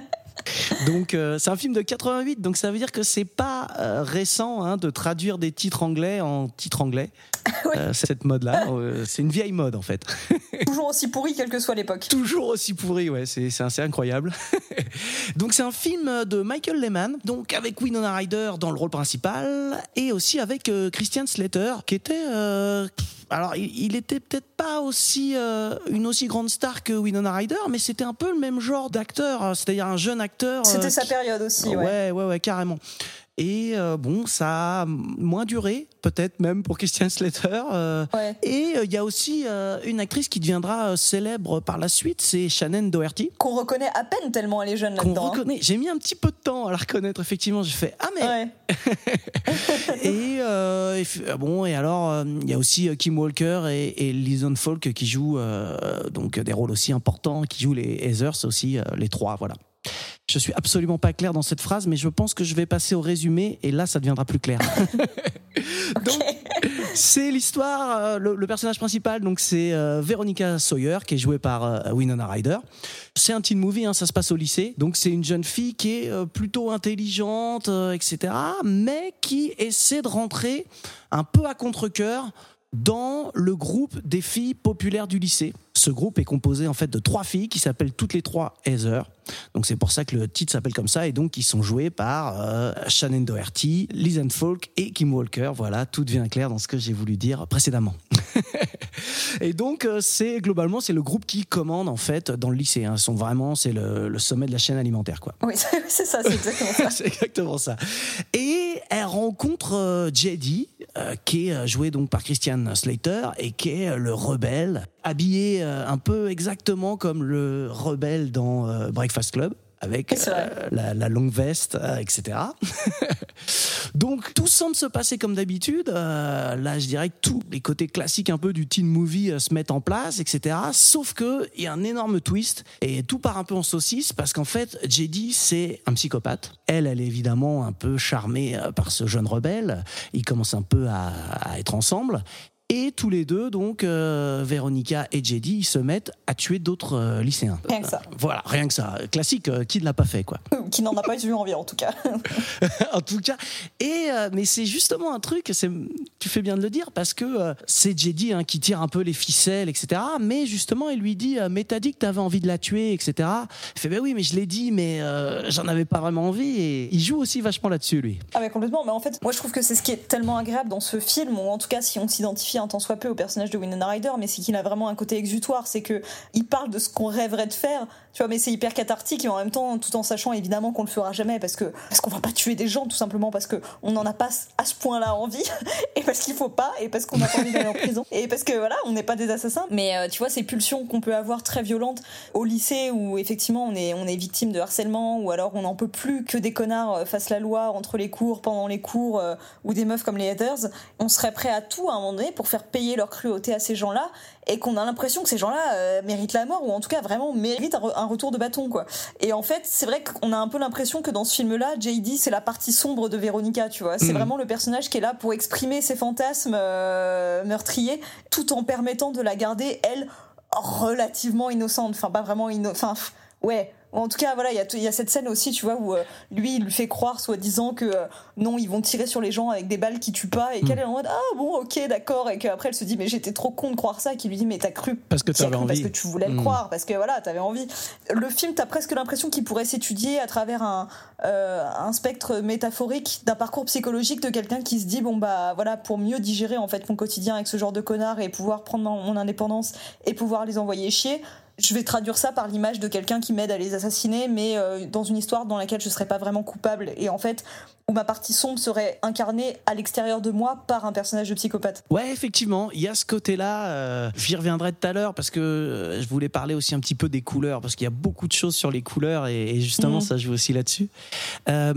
[SPEAKER 6] Donc euh, c'est un film de 88, donc ça veut dire que c'est pas euh, récent hein, de traduire des titres anglais en titres anglais. (laughs) euh, cette mode-là. C'est une vieille mode en fait. (laughs)
[SPEAKER 7] Toujours aussi pourri, quelle que soit l'époque.
[SPEAKER 6] Toujours aussi pourri, ouais, c'est c'est assez incroyable. (laughs) donc c'est un film de Michael Lehman, donc avec Winona Ryder dans le rôle principal et aussi avec Christian Slater, qui était alors, il, était peut-être pas aussi euh, une aussi grande star que Winona Ryder, mais c'était un peu le même genre d'acteur, euh, c'est-à-dire un jeune acteur. euh,
[SPEAKER 7] C'était sa
[SPEAKER 6] qui-
[SPEAKER 7] période aussi, ouais.
[SPEAKER 6] Ouais, ouais, ouais, carrément. Et euh, bon, ça a moins duré, peut-être même pour Christian Slater. euh,
[SPEAKER 7] Ouais.
[SPEAKER 6] Et euh, il y a aussi une actrice qui deviendra célèbre par la suite, c'est Shannon Doherty.
[SPEAKER 7] Qu'on reconnaît à peine tellement elle est jeune là-dedans. hein.
[SPEAKER 6] reconnaît. J'ai mis un petit peu de temps à la reconnaître, effectivement. J'ai fait Ah, mais
[SPEAKER 7] Ouais. (laughs)
[SPEAKER 6] et, et bon et alors il y a aussi Kim Walker et, et Lison Falk qui jouent donc des rôles aussi importants qui jouent les Heathers aussi les trois voilà je suis absolument pas clair dans cette phrase mais je pense que je vais passer au résumé et là ça deviendra plus clair (laughs) donc c'est l'histoire euh, le, le personnage principal donc c'est euh, Veronica Sawyer qui est jouée par euh, Winona Ryder c'est un teen movie, hein, ça se passe au lycée. Donc c'est une jeune fille qui est plutôt intelligente, etc. Mais qui essaie de rentrer un peu à contre-cœur dans le groupe des filles populaires du lycée. Ce groupe est composé en fait de trois filles qui s'appellent toutes les trois Heather. Donc c'est pour ça que le titre s'appelle comme ça et donc ils sont joués par euh, Shannon Doherty, Lisanne Falk et Kim Walker. Voilà, tout devient clair dans ce que j'ai voulu dire précédemment. (laughs) Et donc, euh, c'est globalement, c'est le groupe qui commande en fait dans le lycée. Hein. Ils sont vraiment, c'est le, le sommet de la chaîne alimentaire, quoi.
[SPEAKER 7] Oui, (laughs) c'est ça, c'est exactement ça. (laughs)
[SPEAKER 6] c'est exactement ça. Et elle rencontre euh, JD, euh, qui est joué donc par Christian Slater et qui est le rebelle, habillé euh, un peu exactement comme le rebelle dans euh, Breakfast Club. Avec euh, la, la longue veste, euh, etc. (laughs) Donc tout semble se passer comme d'habitude. Euh, là, je dirais que tous les côtés classiques un peu du teen movie se mettent en place, etc. Sauf que il y a un énorme twist et tout part un peu en saucisse parce qu'en fait, JD c'est un psychopathe. Elle, elle est évidemment un peu charmée par ce jeune rebelle. Ils commencent un peu à, à être ensemble. Et tous les deux, donc, euh, Véronica et JD, ils se mettent à tuer d'autres euh, lycéens.
[SPEAKER 7] Rien que ça.
[SPEAKER 6] Voilà, rien que ça. Classique, euh, qui ne l'a pas fait, quoi. (laughs)
[SPEAKER 7] Qui n'en a pas eu envie en tout cas. (laughs)
[SPEAKER 6] en tout cas. Et euh, mais c'est justement un truc. Tu fais bien de le dire parce que euh, c'est JD hein, qui tire un peu les ficelles, etc. Mais justement, il lui dit, euh, mais t'as dit que t'avais envie de la tuer, etc. Il fait, ben oui, mais je l'ai dit, mais euh, j'en avais pas vraiment envie. Et il joue aussi vachement là-dessus, lui.
[SPEAKER 7] Ah mais complètement, mais en fait, moi je trouve que c'est ce qui est tellement agréable dans ce film, ou en tout cas si on s'identifie un tant soit peu au personnage de Winona Ryder, mais c'est qu'il a vraiment un côté exutoire, c'est que il parle de ce qu'on rêverait de faire, tu vois, mais c'est hyper cathartique et en même temps, tout en sachant évidemment qu'on le fera jamais parce que parce qu'on va pas tuer des gens tout simplement parce que on n'en a pas à ce point-là envie (laughs) et parce qu'il faut pas et parce qu'on pas envie d'aller en prison et parce que voilà, on n'est pas des assassins. Mais euh, tu vois, ces pulsions qu'on peut avoir très violentes au lycée où effectivement on est on est victime de harcèlement ou alors on n'en peut plus que des connards euh, fassent la loi entre les cours, pendant les cours euh, ou des meufs comme les Heathers, on serait prêt à tout à un moment donné pour faire payer leur cruauté à ces gens-là et qu'on a l'impression que ces gens-là euh, méritent la mort ou en tout cas vraiment méritent un, re- un retour de bâton quoi. Et en fait, c'est vrai qu'on a un peu l'impression que dans ce film-là, JD c'est la partie sombre de Véronica, tu vois. C'est
[SPEAKER 6] Mhm.
[SPEAKER 7] vraiment le personnage qui est là pour exprimer ses fantasmes euh, meurtriers tout en permettant de la garder elle relativement innocente, enfin pas vraiment innocente, enfin ouais. En tout cas, voilà, il y y a cette scène aussi, tu vois, où euh, lui, il lui fait croire, soi-disant, que euh, non, ils vont tirer sur les gens avec des balles qui tuent pas, et qu'elle est en mode ah bon, ok, d'accord, et qu'après elle se dit mais j'étais trop con de croire ça, et qu'il lui dit mais t'as cru
[SPEAKER 6] Parce que t'avais envie.
[SPEAKER 7] Parce que tu voulais le
[SPEAKER 6] Mm.
[SPEAKER 7] croire, parce que voilà, t'avais envie. Le film, t'as presque l'impression qu'il pourrait s'étudier à travers un, euh, un spectre métaphorique d'un parcours psychologique de quelqu'un qui se dit bon bah voilà, pour mieux digérer en fait mon quotidien avec ce genre de connard et pouvoir prendre mon indépendance et pouvoir les envoyer chier. Je vais traduire ça par l'image de quelqu'un qui m'aide à les assassiner, mais euh, dans une histoire dans laquelle je serais pas vraiment coupable. Et en fait où ma partie sombre serait incarnée à l'extérieur de moi par un personnage de psychopathe.
[SPEAKER 6] Ouais, effectivement, il y a ce côté-là. euh, J'y reviendrai tout à l'heure parce que euh, je voulais parler aussi un petit peu des couleurs parce qu'il y a beaucoup de choses sur les couleurs et, et justement
[SPEAKER 7] Mhm.
[SPEAKER 6] ça joue aussi là-dessus. Euh,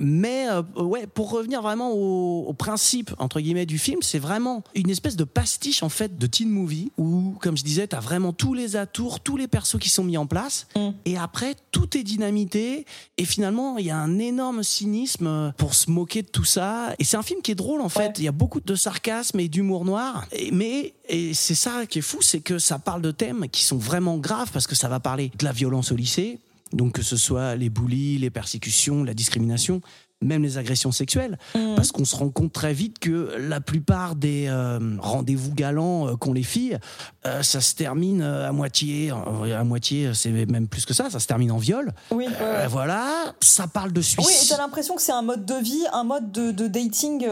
[SPEAKER 6] mais euh, ouais, pour revenir vraiment au, au principe entre guillemets du film, c'est vraiment une espèce de pastiche en fait de teen movie où, comme je disais, t'as vraiment tous les atours, tous les persos qui sont mis en place
[SPEAKER 7] Mhm.
[SPEAKER 6] et après tout est dynamité et finalement il y a un énorme cynisme pour se moquer de tout ça. Et c'est un film qui est drôle en fait.
[SPEAKER 7] Ouais.
[SPEAKER 6] il y a beaucoup de sarcasme et d'humour noir. Et- mais et c'est ça qui est fou c'est que ça parle de thèmes qui sont vraiment graves parce que ça va parler de la violence au lycée. Donc que ce soit les bullies les persécutions la discrimination même les agressions sexuelles,
[SPEAKER 7] Mm.
[SPEAKER 6] parce qu'on se rend compte très vite que la plupart des euh, rendez-vous galants euh, qu'ont les filles, euh, ça se termine à moitié, à moitié, c'est même plus que ça, ça se termine en viol.
[SPEAKER 7] Oui, ouais,
[SPEAKER 6] voilà, ça parle de
[SPEAKER 7] Oui, et
[SPEAKER 6] suicide.
[SPEAKER 7] t'as l'impression que c'est un mode de vie, un mode de, de dating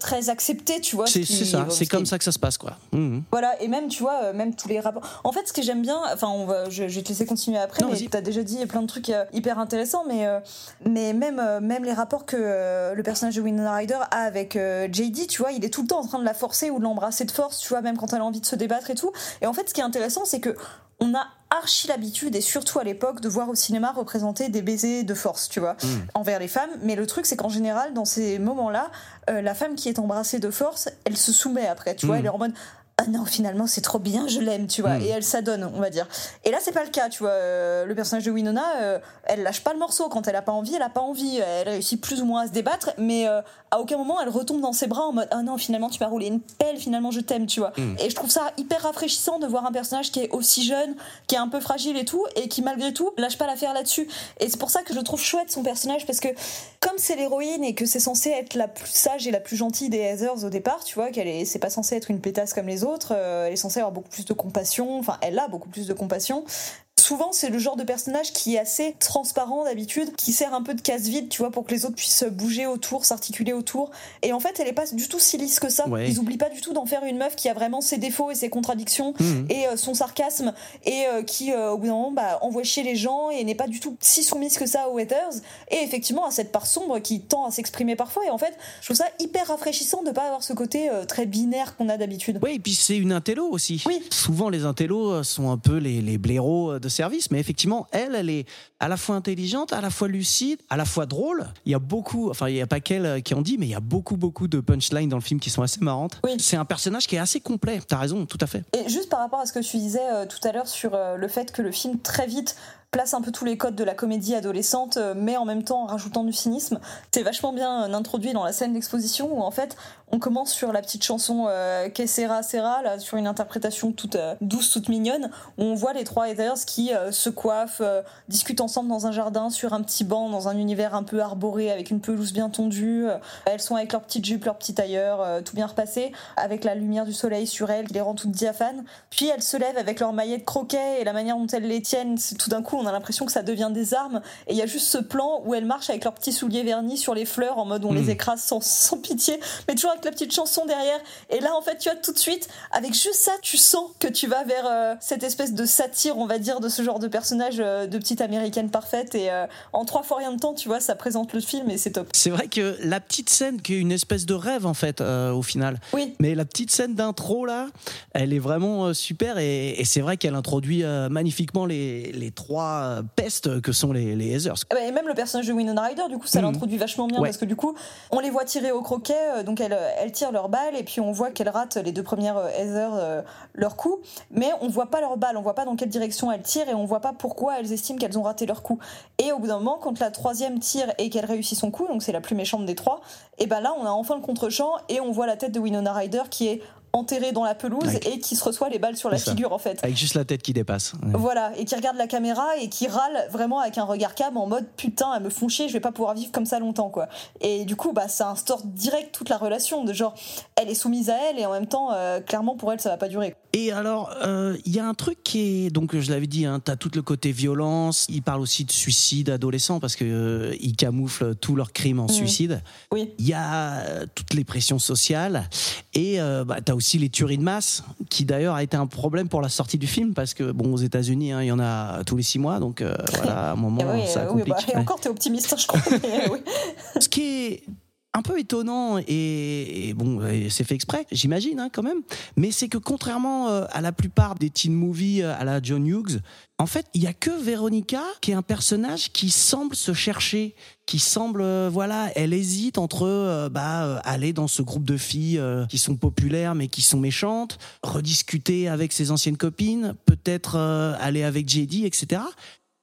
[SPEAKER 7] très accepté, tu vois. ce
[SPEAKER 6] c'est ça,
[SPEAKER 7] ce
[SPEAKER 6] c'est comme ça que ça se passe, quoi. Mhm.
[SPEAKER 7] Voilà, et même, tu vois, même tous les rapports. En fait, ce que j'aime bien, enfin, on va, je, je vais te laisser continuer après,
[SPEAKER 6] Non,
[SPEAKER 7] mais t'as déjà dit plein de trucs hyper intéressants, mais, mais même, même les rapports que euh, le personnage de Winona Ryder a avec euh, JD, tu vois, il est tout le temps en train de la forcer ou de l'embrasser de force, tu vois, même quand elle a envie de se débattre et tout. Et en fait, ce qui est intéressant, c'est que on a archi l'habitude, et surtout à l'époque, de voir au cinéma représenter des baisers de force, tu vois, envers les femmes. Mais le truc, c'est qu'en général, dans ces moments-là, euh, la femme qui est embrassée de force, elle se soumet après, tu vois,
[SPEAKER 6] Mm.
[SPEAKER 7] elle est en mode ah non finalement c'est trop bien je l'aime tu vois.
[SPEAKER 6] Mm.
[SPEAKER 7] et elle s'adonne on va dire. Et là c'est pas le cas tu vois. Euh, le personnage de Winona euh, elle lâche pas le morceau. Quand elle a pas envie elle a pas envie. Elle réussit plus ou moins à se débattre mais euh, à aucun moment elle retombe dans ses bras en mode ah non finalement tu m'as roulé une pelle finalement je t'aime tu vois.
[SPEAKER 6] Mm.
[SPEAKER 7] et je trouve ça hyper rafraîchissant de voir un personnage qui est aussi jeune qui est un peu fragile et tout et qui malgré tout lâche pas l'affaire là-dessus. Et c'est pour ça que je trouve chouette son personnage parce que comme c'est l'héroïne et que c'est censé être la plus sage et la plus gentille des Heathers au départ, tu vois, qu'elle est, c'est pas censé être une pétasse comme les autres, euh, elle est censée avoir beaucoup plus de compassion, enfin, elle a beaucoup plus de compassion. Souvent, c'est le genre de personnage qui est assez transparent d'habitude, qui sert un peu de casse-vide, tu vois, pour que les autres puissent bouger autour, s'articuler autour. Et en fait, elle est pas du tout si lisse que ça.
[SPEAKER 6] Ouais.
[SPEAKER 7] Ils oublient pas du tout d'en faire une meuf qui a vraiment ses défauts et ses contradictions
[SPEAKER 6] Mhm.
[SPEAKER 7] et euh, son sarcasme et euh, qui euh, au bout d'un moment bah, envoie chier les gens et n'est pas du tout si soumise que ça aux haters et effectivement à cette part sombre qui tend à s'exprimer parfois et en fait je trouve ça hyper rafraîchissant de pas avoir ce côté très binaire qu'on a d'habitude
[SPEAKER 6] Oui, et puis c'est une intello aussi.
[SPEAKER 7] Oui.
[SPEAKER 6] Souvent, les intellos sont un peu les, les blaireaux de service, mais effectivement, elle, elle est à la fois intelligente, à la fois lucide, à la fois drôle. Il y a beaucoup, enfin, il n'y a pas qu'elle euh, qui en dit, mais il y a beaucoup, beaucoup de punchlines dans le film qui sont assez marrantes.
[SPEAKER 7] Oui.
[SPEAKER 6] C'est un personnage qui est assez complet. T'as raison, tout à fait.
[SPEAKER 7] Et juste par rapport à ce que tu disais euh, tout à l'heure sur euh, le fait que le film très vite place un peu tous les codes de la comédie adolescente, euh, mais en même temps en rajoutant du cynisme, c'est vachement bien euh, introduit dans la scène d'exposition où en fait on commence sur la petite chanson euh, Que sera sera, là, sur une interprétation toute euh, douce, toute mignonne, où on voit les trois Heathers qui se coiffent, discutent ensemble dans un jardin, sur un petit banc, dans un univers un peu arboré, avec une pelouse bien tondue. Elles sont avec leurs petites jupes, leurs petits tailleurs, euh, tout bien repassé, avec la lumière du soleil sur elles qui les rend toutes diaphanes. Puis elles se lèvent avec leurs maillettes croquets et la manière dont elles les tiennent, c'est- tout d'un coup on a l'impression que ça devient des armes. Et il y a juste ce plan où elles marchent avec leurs petits souliers vernis sur les fleurs en mode on les écrase sans, sans pitié, mais toujours avec la petite chanson derrière. Et là en fait tu vois tout de suite, avec juste ça, tu sens que tu vas vers euh, cette espèce de satire, on va dire, de ce genre de personnage euh, de petite américaine parfaite. Et euh, en trois fois rien de temps, tu vois, ça présente le film et c'est top.
[SPEAKER 6] C'est vrai que la petite scène qui est une espèce de rêve en fait au final.
[SPEAKER 7] Oui.
[SPEAKER 6] Mais la petite scène d'intro là, elle est vraiment super et, et c'est vrai qu'elle introduit magnifiquement les, les trois euh, pestes que sont les, les Heathers.
[SPEAKER 7] Ah bah, Et même le personnage de Winona Ryder, du coup, ça
[SPEAKER 6] Mhm.
[SPEAKER 7] l'introduit vachement bien
[SPEAKER 6] Ouais.
[SPEAKER 7] parce que du coup, on les voit tirer au croquet, euh, donc elles, elles tirent leurs balles et puis on voit qu'elles ratent les deux premières euh, Heather euh, leur coup, mais on voit pas leurs balles, on voit pas dans quelle direction elles tirent et on voit pas pourquoi elles estiment qu'elles ont raté leur coup. Et au bout d'un moment, quand la troisième tire et qu'elle réussit son coup, donc c'est la plus méchante des trois, et ben là, on a enfin le contre-champ et on voit la tête de Winona Ryder qui est enterrée dans la pelouse et qui se reçoit les balles sur la
[SPEAKER 6] ça.
[SPEAKER 7] figure en fait.
[SPEAKER 6] Avec juste la tête qui dépasse. Ouais.
[SPEAKER 7] Voilà, et qui regarde la caméra et qui râle vraiment avec un regard cam en mode putain, elles me font chier, je vais pas pouvoir vivre comme ça longtemps quoi. Et du coup, bah ça instaure direct toute la relation de genre, elle est soumise à elle et en même temps, euh, clairement pour elle, ça va pas durer.
[SPEAKER 6] Et alors, euh, il y a un truc qui est donc je l'avais dit, hein, t'as tout le côté violence. Il parle aussi de suicide adolescent parce que euh, ils camouflent tous leurs crimes en
[SPEAKER 7] Mhm.
[SPEAKER 6] suicide.
[SPEAKER 7] Oui.
[SPEAKER 6] Il y a euh, toutes les pressions sociales et euh, bah, aussi les tueries de masse qui d'ailleurs a été un problème pour la sortie du film parce que bon aux États-Unis hein, il y en a tous les six mois donc euh, voilà à un moment
[SPEAKER 7] Et (laughs) oui,
[SPEAKER 6] ça
[SPEAKER 7] euh, oui,
[SPEAKER 6] complique.
[SPEAKER 7] bah, et encore, t'es optimiste, hein, je crois. mais oui.
[SPEAKER 6] Ce qui est un peu étonnant et, bon, c'est fait exprès, j'imagine hein, quand même. Mais c'est que contrairement euh, à la plupart des teen movies euh, à la John Hughes, en fait, il y a que Veronica qui est un personnage qui semble se chercher, qui semble, euh, voilà, elle hésite entre bah, aller dans ce groupe de filles qui sont populaires mais qui sont méchantes, rediscuter avec ses anciennes copines, peut-être aller avec JD, etc.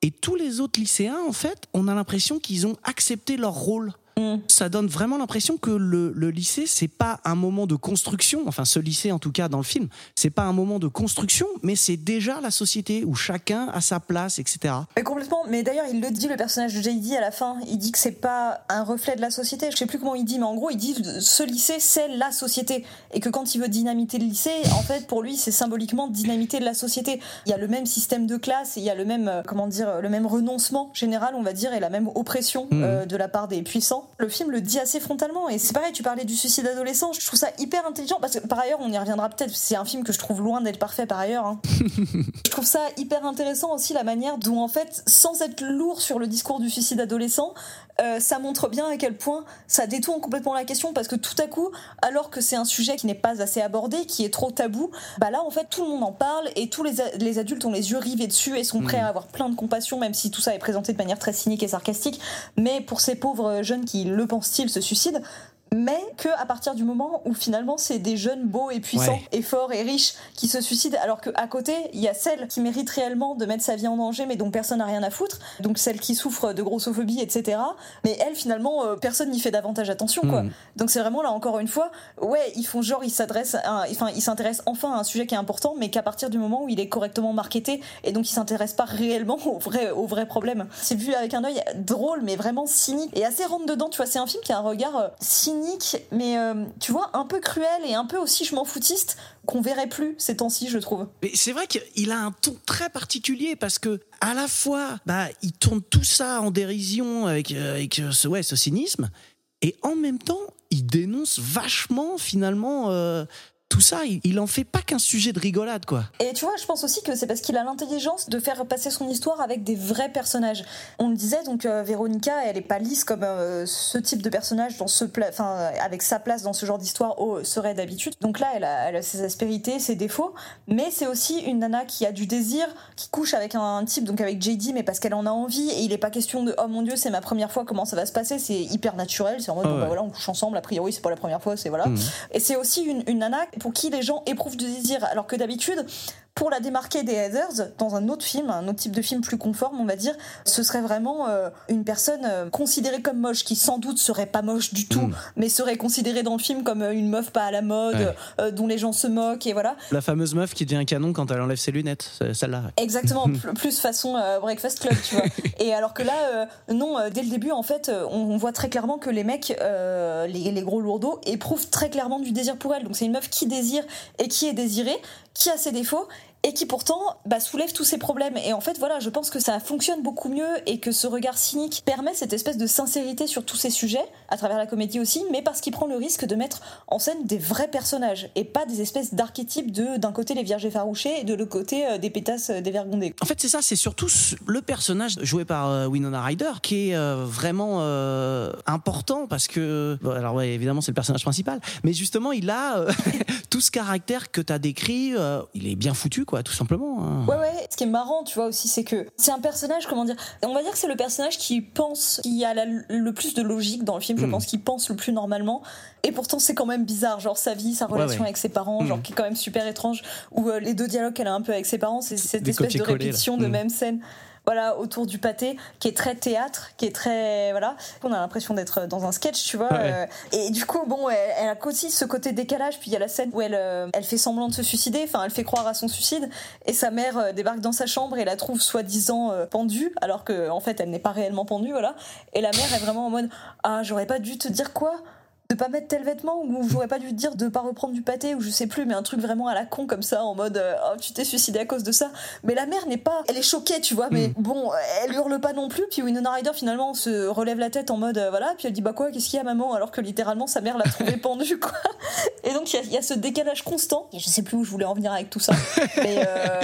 [SPEAKER 6] Et tous les autres lycéens, en fait, on a l'impression qu'ils ont accepté leur rôle
[SPEAKER 7] Mm.
[SPEAKER 6] ça donne vraiment l'impression que le, le lycée, c'est pas un moment de construction. Enfin, ce lycée, en tout cas, dans le film, c'est pas un moment de construction, mais c'est déjà la société où chacun a sa place, etc.
[SPEAKER 7] Mais complètement. Mais d'ailleurs, il le dit, le personnage de JD à la fin. Il dit que c'est pas un reflet de la société. Je sais plus comment il dit, mais en gros, il dit ce lycée, c'est la société. Et que quand il veut dynamiter le lycée, en fait, pour lui, c'est symboliquement dynamiter de la société. Il y a le même système de classe, il y a le même, euh, comment dire, le même renoncement général, on va dire, et la même oppression
[SPEAKER 6] Mhm.
[SPEAKER 7] euh, de la part des puissants. Le film le dit assez frontalement. Et c'est pareil, tu parlais du suicide adolescent. Je trouve ça hyper intelligent parce que par ailleurs, on y reviendra peut-être. C'est un film que je trouve loin d'être parfait par ailleurs. hein. (laughs) Je trouve ça hyper intéressant aussi la manière dont en fait, sans être lourd sur le discours du suicide adolescent, euh, ça montre bien à quel point ça détourne complètement la question parce que tout à coup, alors que c'est un sujet qui n'est pas assez abordé, qui est trop tabou, bah là en fait tout le monde en parle et tous les, adultes ont les yeux rivés dessus et sont prêts à avoir plein de compassion, même si tout ça est présenté de manière très cynique et sarcastique. Mais pour ces pauvres jeunes qui le pensent-ils se suicident, mais que à partir du moment où finalement c'est des jeunes beaux et puissants
[SPEAKER 6] Ouais.
[SPEAKER 7] et forts et riches qui se suicident alors qu'à côté il y a celle qui mérite réellement de mettre sa vie en danger mais dont personne n'a rien à foutre donc celle qui souffre de grossophobie etc mais elle finalement euh, personne n'y fait davantage attention quoi
[SPEAKER 6] Mhm.
[SPEAKER 7] donc c'est vraiment là encore une fois ouais ils font genre ils s'adressent enfin ils s'intéressent enfin à un sujet qui est important mais qu'à partir du moment où il est correctement marketé et donc ils s'intéressent pas réellement au vrai au vrai problème c'est vu avec un œil drôle mais vraiment cynique et assez rentre dedans tu vois c'est un film qui a un regard euh, mais euh, tu vois un peu cruel et un peu aussi je m'en foutiste qu'on verrait plus ces temps-ci je trouve.
[SPEAKER 6] Mais c'est vrai qu'il a un ton très particulier parce que à la fois, bah, il tourne tout ça en dérision avec, euh, avec euh, ce, ouais, ce cynisme, et en même temps, il dénonce vachement finalement tout ça. Il, il en fait pas qu'un sujet de rigolade, quoi.
[SPEAKER 7] Et tu vois, je pense aussi que c'est parce qu'il a l'intelligence de faire passer son histoire avec des vrais personnages. On le disait, donc euh, Véronica, elle est pas lisse comme euh, ce type de personnage dans ce enfin avec sa place dans ce genre d'histoire oh, serait d'habitude. Donc là, elle a, elle a ses aspérités, ses défauts, mais c'est aussi une nana qui a du désir, qui couche avec un, type, donc avec JD, mais parce qu'elle en a envie. Et il est pas question de oh mon dieu, c'est ma première fois, comment ça va se passer C'est hyper naturel. C'est en mode
[SPEAKER 6] Ah
[SPEAKER 7] bon,
[SPEAKER 6] ouais.
[SPEAKER 7] bah voilà, on couche ensemble. A priori, c'est pas la première fois, c'est voilà.
[SPEAKER 6] Mhm.
[SPEAKER 7] Et c'est aussi une, une nana pour qui les gens éprouvent du désir, alors que d'habitude, pour la démarquer des Heathers, dans un autre film, un autre type de film plus conforme, on va dire, ce serait vraiment euh, une personne euh, considérée comme moche, qui sans doute serait pas moche du tout,
[SPEAKER 6] Mm.
[SPEAKER 7] mais serait considérée dans le film comme euh, une meuf pas à la mode,
[SPEAKER 6] Ouais.
[SPEAKER 7] euh, dont les gens se moquent, et voilà.
[SPEAKER 6] La fameuse meuf qui devient un canon quand elle enlève ses lunettes, celle-là.
[SPEAKER 7] Exactement, (laughs) pl- plus façon Breakfast Club, tu vois. (laughs) Et alors que là, non, dès le début, en fait, on, on voit très clairement que les mecs, les, les gros lourdeaux, éprouvent très clairement du désir pour elle. Donc c'est une meuf qui désire et qui est désirée, qui a ses défauts et qui pourtant bah, soulève tous ses problèmes. Et en fait, voilà, je pense que ça fonctionne beaucoup mieux et que ce regard cynique permet cette espèce de sincérité sur tous ces sujets, à travers la comédie aussi, mais parce qu'il prend le risque de mettre en scène des vrais personnages et pas des espèces d'archétypes de d'un côté les vierges effarouchées et de l'autre côté euh, des pétasses euh, dévergondées.
[SPEAKER 6] En fait, c'est ça, c'est surtout le personnage joué par euh, Winona Ryder qui est euh, vraiment euh, important parce que, bon, alors ouais, évidemment, c'est le personnage principal, mais justement, il a (laughs) tout ce caractère que tu as décrit, il est bien foutu, quoi, tout simplement. hein.
[SPEAKER 7] Ouais, ouais. Ce qui est marrant, tu vois, aussi, c'est que c'est un personnage, comment dire, on va dire que c'est le personnage qui pense, qui a la- le plus de logique dans le film, je
[SPEAKER 6] Mm.
[SPEAKER 7] pense, qui pense le plus normalement. Et pourtant, c'est quand même bizarre, genre sa vie, sa relation
[SPEAKER 6] ouais.
[SPEAKER 7] avec ses parents, genre
[SPEAKER 6] Mm.
[SPEAKER 7] qui est quand même super étrange, ou euh, les deux dialogues qu'elle a un peu avec ses parents, c'est cette
[SPEAKER 6] Des
[SPEAKER 7] espèce de
[SPEAKER 6] là.
[SPEAKER 7] répétition de
[SPEAKER 6] Mm.
[SPEAKER 7] même scène. Voilà, autour du pâté, qui est très théâtre, qui est très. Voilà. On a l'impression d'être dans un sketch, tu vois.
[SPEAKER 6] Ouais.
[SPEAKER 7] euh, et du coup, bon, elle, elle a aussi ce côté décalage. Puis il y a la scène où elle, euh, elle fait semblant de se suicider, enfin, elle fait croire à son suicide. Et sa mère euh, débarque dans sa chambre et la trouve soi-disant pendue, alors que en fait, elle n'est pas réellement pendue, voilà. Et la mère est vraiment en mode Ah, j'aurais pas dû te dire quoi? De pas mettre tel vêtement ou j'aurais pas dû te dire de pas reprendre du pâté ou je sais plus mais un truc vraiment à la con comme ça en mode euh, oh tu t'es suicidé à cause de ça. Mais la mère n'est pas elle est choquée tu vois mais bon elle hurle pas non plus puis Winona Ryder finalement se relève la tête en mode euh, voilà puis elle dit bah quoi qu'est-ce qu'il y a maman alors que littéralement sa mère l'a trouvé (laughs) pendue quoi. Et donc il y a- il y, a ce décalage constant. Et je sais plus où je voulais en venir avec tout ça. (laughs) Mais euh,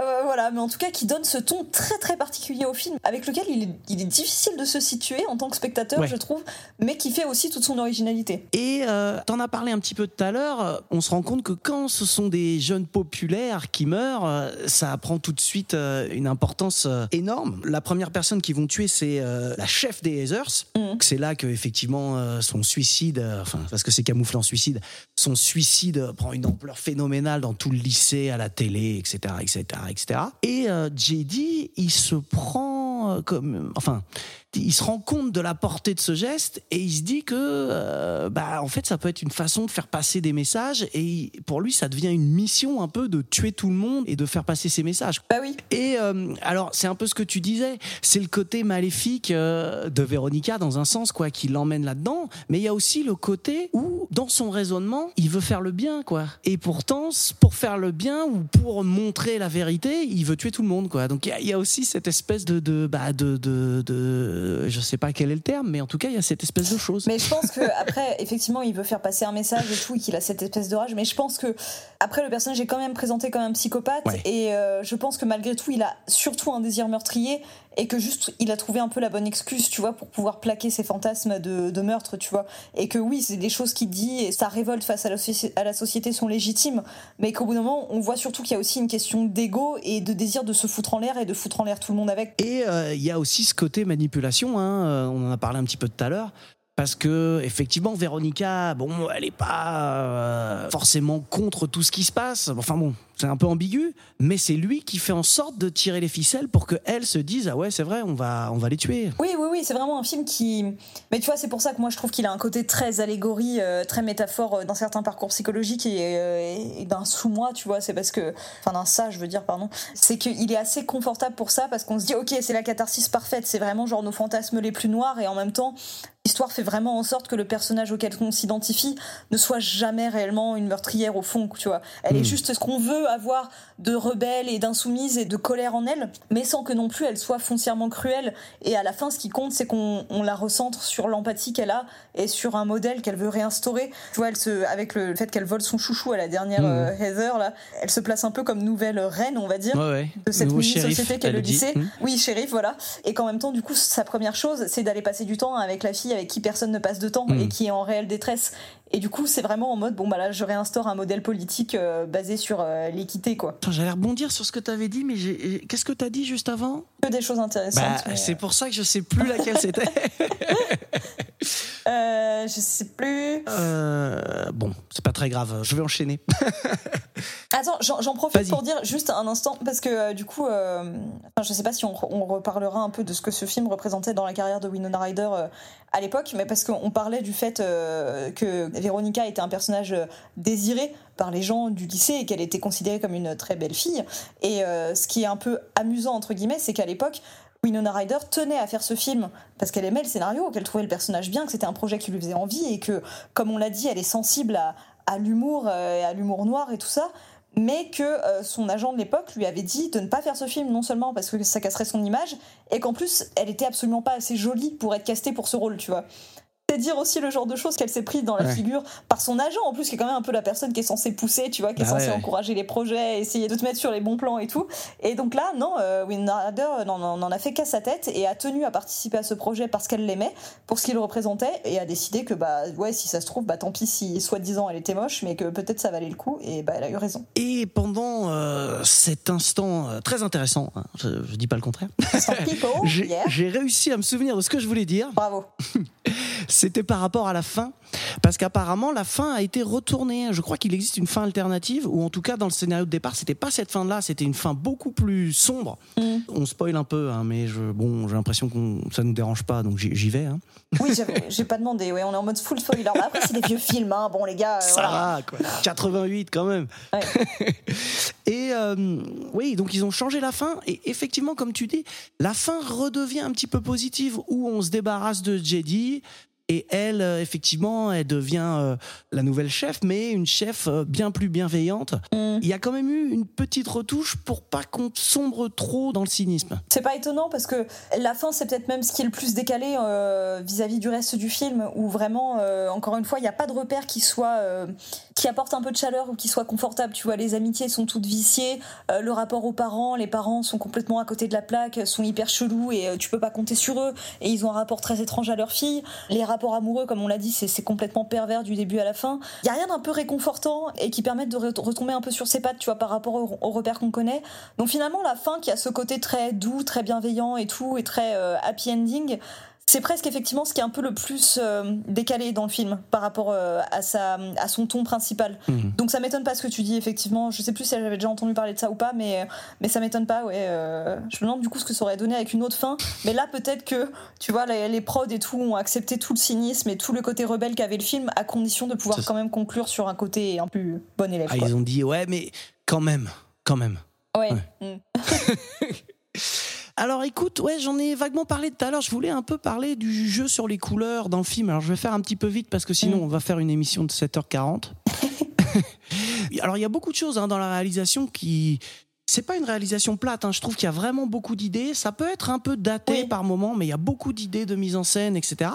[SPEAKER 7] euh, voilà mais en tout cas qui donne ce ton très très particulier au film avec lequel il est, il est difficile de se situer en tant que spectateur
[SPEAKER 6] Ouais.
[SPEAKER 7] je trouve mais qui fait aussi toute son originalité
[SPEAKER 6] Et euh, t'en as parlé un petit peu tout à l'heure, euh, on se rend compte que quand ce sont des jeunes populaires qui meurent, euh, ça prend tout de suite euh, une importance énorme. La première personne qu'ils vont tuer, c'est la chef des Heathers.
[SPEAKER 7] Mhm.
[SPEAKER 6] C'est là que effectivement son suicide, enfin parce que c'est camouflé en suicide, son suicide prend une ampleur phénoménale dans tout le lycée, à la télé, etc., etc., etc. Et euh, JD, il se prend comme, enfin, il se rend compte de la portée de ce geste et il se dit que, euh, bah, en fait, ça peut être une façon de faire passer des messages et il- pour lui, ça devient une mission un peu de tuer tout le monde et de faire passer ses messages.
[SPEAKER 7] Bah oui.
[SPEAKER 6] Et euh, alors, c'est un peu ce que tu disais, c'est le côté maléfique euh, de Véronica dans un sens, quoi, qui l'emmène là-dedans. Mais il y a aussi le côté où, dans son raisonnement, il veut faire le bien, quoi. Et pourtant, pour faire le bien ou pour montrer la vérité, il veut tuer tout le monde, quoi. Donc il y a- il y, a aussi cette espèce de, de, bah, de, de, de, je sais pas quel est le terme, mais en tout cas, il y a cette espèce de chose.
[SPEAKER 7] Mais je pense que après, (laughs) effectivement, il veut faire passer un message et tout, et qu'il a cette espèce de rage. Mais je pense que après, le personnage est quand même présenté comme un psychopathe,
[SPEAKER 6] Ouais.
[SPEAKER 7] et euh, je pense que malgré tout, il a surtout un désir meurtrier et que juste, il a trouvé un peu la bonne excuse, tu vois, pour pouvoir plaquer ses fantasmes de, de meurtre, tu vois. Et que oui, c'est des choses qu'il dit et sa révolte face à la, soci- à la société sont légitimes, mais qu'au bout d'un moment, on voit surtout qu'il y a aussi une question d'ego et de désir de se foutre en l'air et de foutre en l'air tout le monde avec.
[SPEAKER 6] Et euh, il y a aussi ce côté manipulation, hein, euh, on en a parlé un petit peu tout à l'heure. Parce que effectivement, Véronica, bon, elle est pas euh, forcément contre tout ce qui se passe. Enfin bon, c'est un peu ambigu, mais c'est lui qui fait en sorte de tirer les ficelles pour que elle se dise ah ouais c'est vrai, on va on va les tuer.
[SPEAKER 7] Oui, oui, oui, c'est vraiment un film qui. Mais tu vois, c'est pour ça que moi je trouve qu'il a un côté très allégorie, euh, très métaphore euh, dans certains parcours psychologiques et, euh, et d'un sous-moi, tu vois. C'est parce que. Enfin, d'un ça, je veux dire, pardon. C'est qu'il est assez confortable pour ça parce qu'on se dit, ok, c'est la catharsis parfaite, c'est vraiment genre nos fantasmes les plus noirs et en même temps. L'histoire fait vraiment en sorte que le personnage auquel on s'identifie ne soit jamais réellement une meurtrière au fond, tu vois. Elle est juste ce qu'on veut avoir de rebelle et d'insoumise et de colère en elle, mais sans que non plus elle soit foncièrement cruelle. Et à la fin, ce qui compte, c'est qu'on on la recentre sur l'empathie qu'elle a et sur un modèle qu'elle veut réinstaurer. Tu vois, elle se, avec le fait qu'elle vole son chouchou à la dernière euh, Heather, là, elle se place un peu comme nouvelle reine, on va dire
[SPEAKER 6] Ouais, ouais.
[SPEAKER 7] de cette mini-société qu'est le lycée.
[SPEAKER 6] Hmm.
[SPEAKER 7] Oui, shérif, voilà. Et qu'en même temps, du coup, sa première chose, c'est d'aller passer du temps avec la fille avec qui personne ne passe de temps
[SPEAKER 6] Hmm.
[SPEAKER 7] et qui est en réelle détresse. Et du coup, c'est vraiment en mode, bon, bah là, je réinstaure un modèle politique euh, basé sur euh, l'équité, quoi.
[SPEAKER 6] J'allais rebondir sur ce que tu avais dit, mais qu'est-ce que tu as dit juste avant?
[SPEAKER 7] Que des choses intéressantes.
[SPEAKER 6] Bah,
[SPEAKER 7] mais,
[SPEAKER 6] c'est pour ça que je sais plus laquelle c'était. (laughs)
[SPEAKER 7] euh, je sais plus.
[SPEAKER 6] Euh, bon, c'est pas très grave, je vais enchaîner. (laughs)
[SPEAKER 7] Attends, j'en profite pour dire juste un instant, parce que euh, du coup, euh, je sais pas si on, on reparlera un peu de ce que ce film représentait dans la carrière de Winona Ryder euh, à l'époque, mais parce qu'on parlait du fait que Véronica était un personnage désiré par les gens du lycée et qu'elle était considérée comme une très belle fille. Et ce qui est un peu amusant, entre guillemets, c'est qu'à l'époque, Winona Ryder tenait à faire ce film parce qu'elle aimait le scénario, qu'elle trouvait le personnage bien, que c'était un projet qui lui faisait envie et que, comme on l'a dit, elle est sensible à, l'humour, euh, à l'humour noir et tout ça, mais que euh, son agent de l'époque lui avait dit de ne pas faire ce film, non seulement parce que ça casserait son image, et qu'en plus, elle était absolument pas assez jolie pour être castée pour ce rôle, tu vois. C'est dire aussi le genre de choses qu'elle s'est prise dans la
[SPEAKER 6] Ouais.
[SPEAKER 7] figure par son agent, en plus, qui est quand même un peu la personne qui est censée pousser, tu vois, qui est
[SPEAKER 6] Ah
[SPEAKER 7] censée
[SPEAKER 6] ouais.
[SPEAKER 7] encourager les projets, essayer de te mettre sur les bons plans et tout. Et donc là, non, euh, Winona Ryder euh, n'en a fait qu'à sa tête et a tenu à participer à ce projet parce qu'elle l'aimait, pour ce qu'il représentait, et a décidé que, bah, ouais, si ça se trouve, bah, tant pis si soi-disant elle était moche, mais que peut-être ça valait le coup, et bah, elle a eu raison.
[SPEAKER 6] Et pendant euh, cet instant euh, très intéressant, hein, je, je dis pas le contraire,
[SPEAKER 7] yeah. (laughs)
[SPEAKER 6] j'ai réussi à me souvenir de ce que je voulais dire.
[SPEAKER 7] Bravo. (laughs)
[SPEAKER 6] C'était par rapport à la fin, parce qu'apparemment la fin a été retournée. Je crois qu'il existe une fin alternative, ou en tout cas dans le scénario de départ, c'était pas cette fin-là, c'était une fin beaucoup plus sombre.
[SPEAKER 7] Mm.
[SPEAKER 6] On spoil un peu, hein, mais je, bon, j'ai l'impression que ça nous dérange pas, donc j'y vais. hein.
[SPEAKER 7] Oui, j'ai pas demandé, ouais, on est en mode full spoiler. Après, c'est des vieux films, hein. bon, les gars. euh,
[SPEAKER 6] Ça
[SPEAKER 7] voilà.
[SPEAKER 6] va, quoi. 88 quand même.
[SPEAKER 7] Ouais. (laughs)
[SPEAKER 6] et euh, oui, donc ils ont changé la fin. Et effectivement, comme tu dis, la fin redevient un petit peu positive où on se débarrasse de Jedi. Et elle, euh, effectivement, elle devient euh, la nouvelle chef, mais une chef bien plus bienveillante.
[SPEAKER 7] Mm.
[SPEAKER 6] Il y a quand même eu une petite retouche pour pas qu'on sombre trop dans le cynisme.
[SPEAKER 7] C'est pas étonnant parce que la fin, c'est peut-être même ce qui est le plus décalé euh, vis-à-vis du reste du film, où vraiment, encore une fois, il n'y a pas de repère qui soit qui apporte un peu de chaleur ou qui soit confortable. Tu vois, les amitiés sont toutes viciées, euh, le rapport aux parents, les parents sont complètement à côté de la plaque, sont hyper chelous et euh, tu peux pas compter sur eux. Et ils ont un rapport très étrange à leur fille. Les rapports amoureux, comme on l'a dit, c'est complètement pervers du début à la fin. Il y a rien d'un peu réconfortant et qui permette de re- retomber un peu sur ses pattes, tu vois, par rapport aux, aux repères qu'on connaît. Donc finalement, la fin qui a ce côté très doux, très bienveillant et tout, et très euh, happy ending, c'est presque effectivement ce qui est un peu le plus euh, décalé dans le film par rapport euh, à, sa, à son ton principal.
[SPEAKER 6] Mhm.
[SPEAKER 7] Donc ça m'étonne pas ce que tu dis, effectivement. Je sais plus si j'avais déjà entendu parler de ça ou pas, mais, mais ça m'étonne pas, ouais. euh, je me demande du coup ce que ça aurait donné avec une autre fin. Mais là, peut-être que, tu vois, les, les prods et tout ont accepté tout le cynisme et tout le côté rebelle qu'avait le film, à condition de pouvoir quand même conclure sur un côté un peu bon élève.
[SPEAKER 6] Ah,
[SPEAKER 7] quoi.
[SPEAKER 6] ils ont dit ouais, mais quand même, quand même.
[SPEAKER 7] Ouais.
[SPEAKER 6] Ouais.
[SPEAKER 7] Mm. (laughs) (laughs)
[SPEAKER 6] Alors écoute, ouais, j'en ai vaguement parlé tout à l'heure. Je voulais un peu parler du jeu sur les couleurs dans le film. Alors je vais faire un petit peu vite parce que sinon
[SPEAKER 7] Mm.
[SPEAKER 6] on va faire une émission de 7h40. (laughs) Alors il y a beaucoup de choses hein, dans la réalisation qui c'est pas une réalisation plate. hein. Je trouve qu'il y a vraiment beaucoup d'idées. Ça peut être un peu daté
[SPEAKER 7] Oui.
[SPEAKER 6] par moment, mais il y a beaucoup d'idées de mise en scène, etc.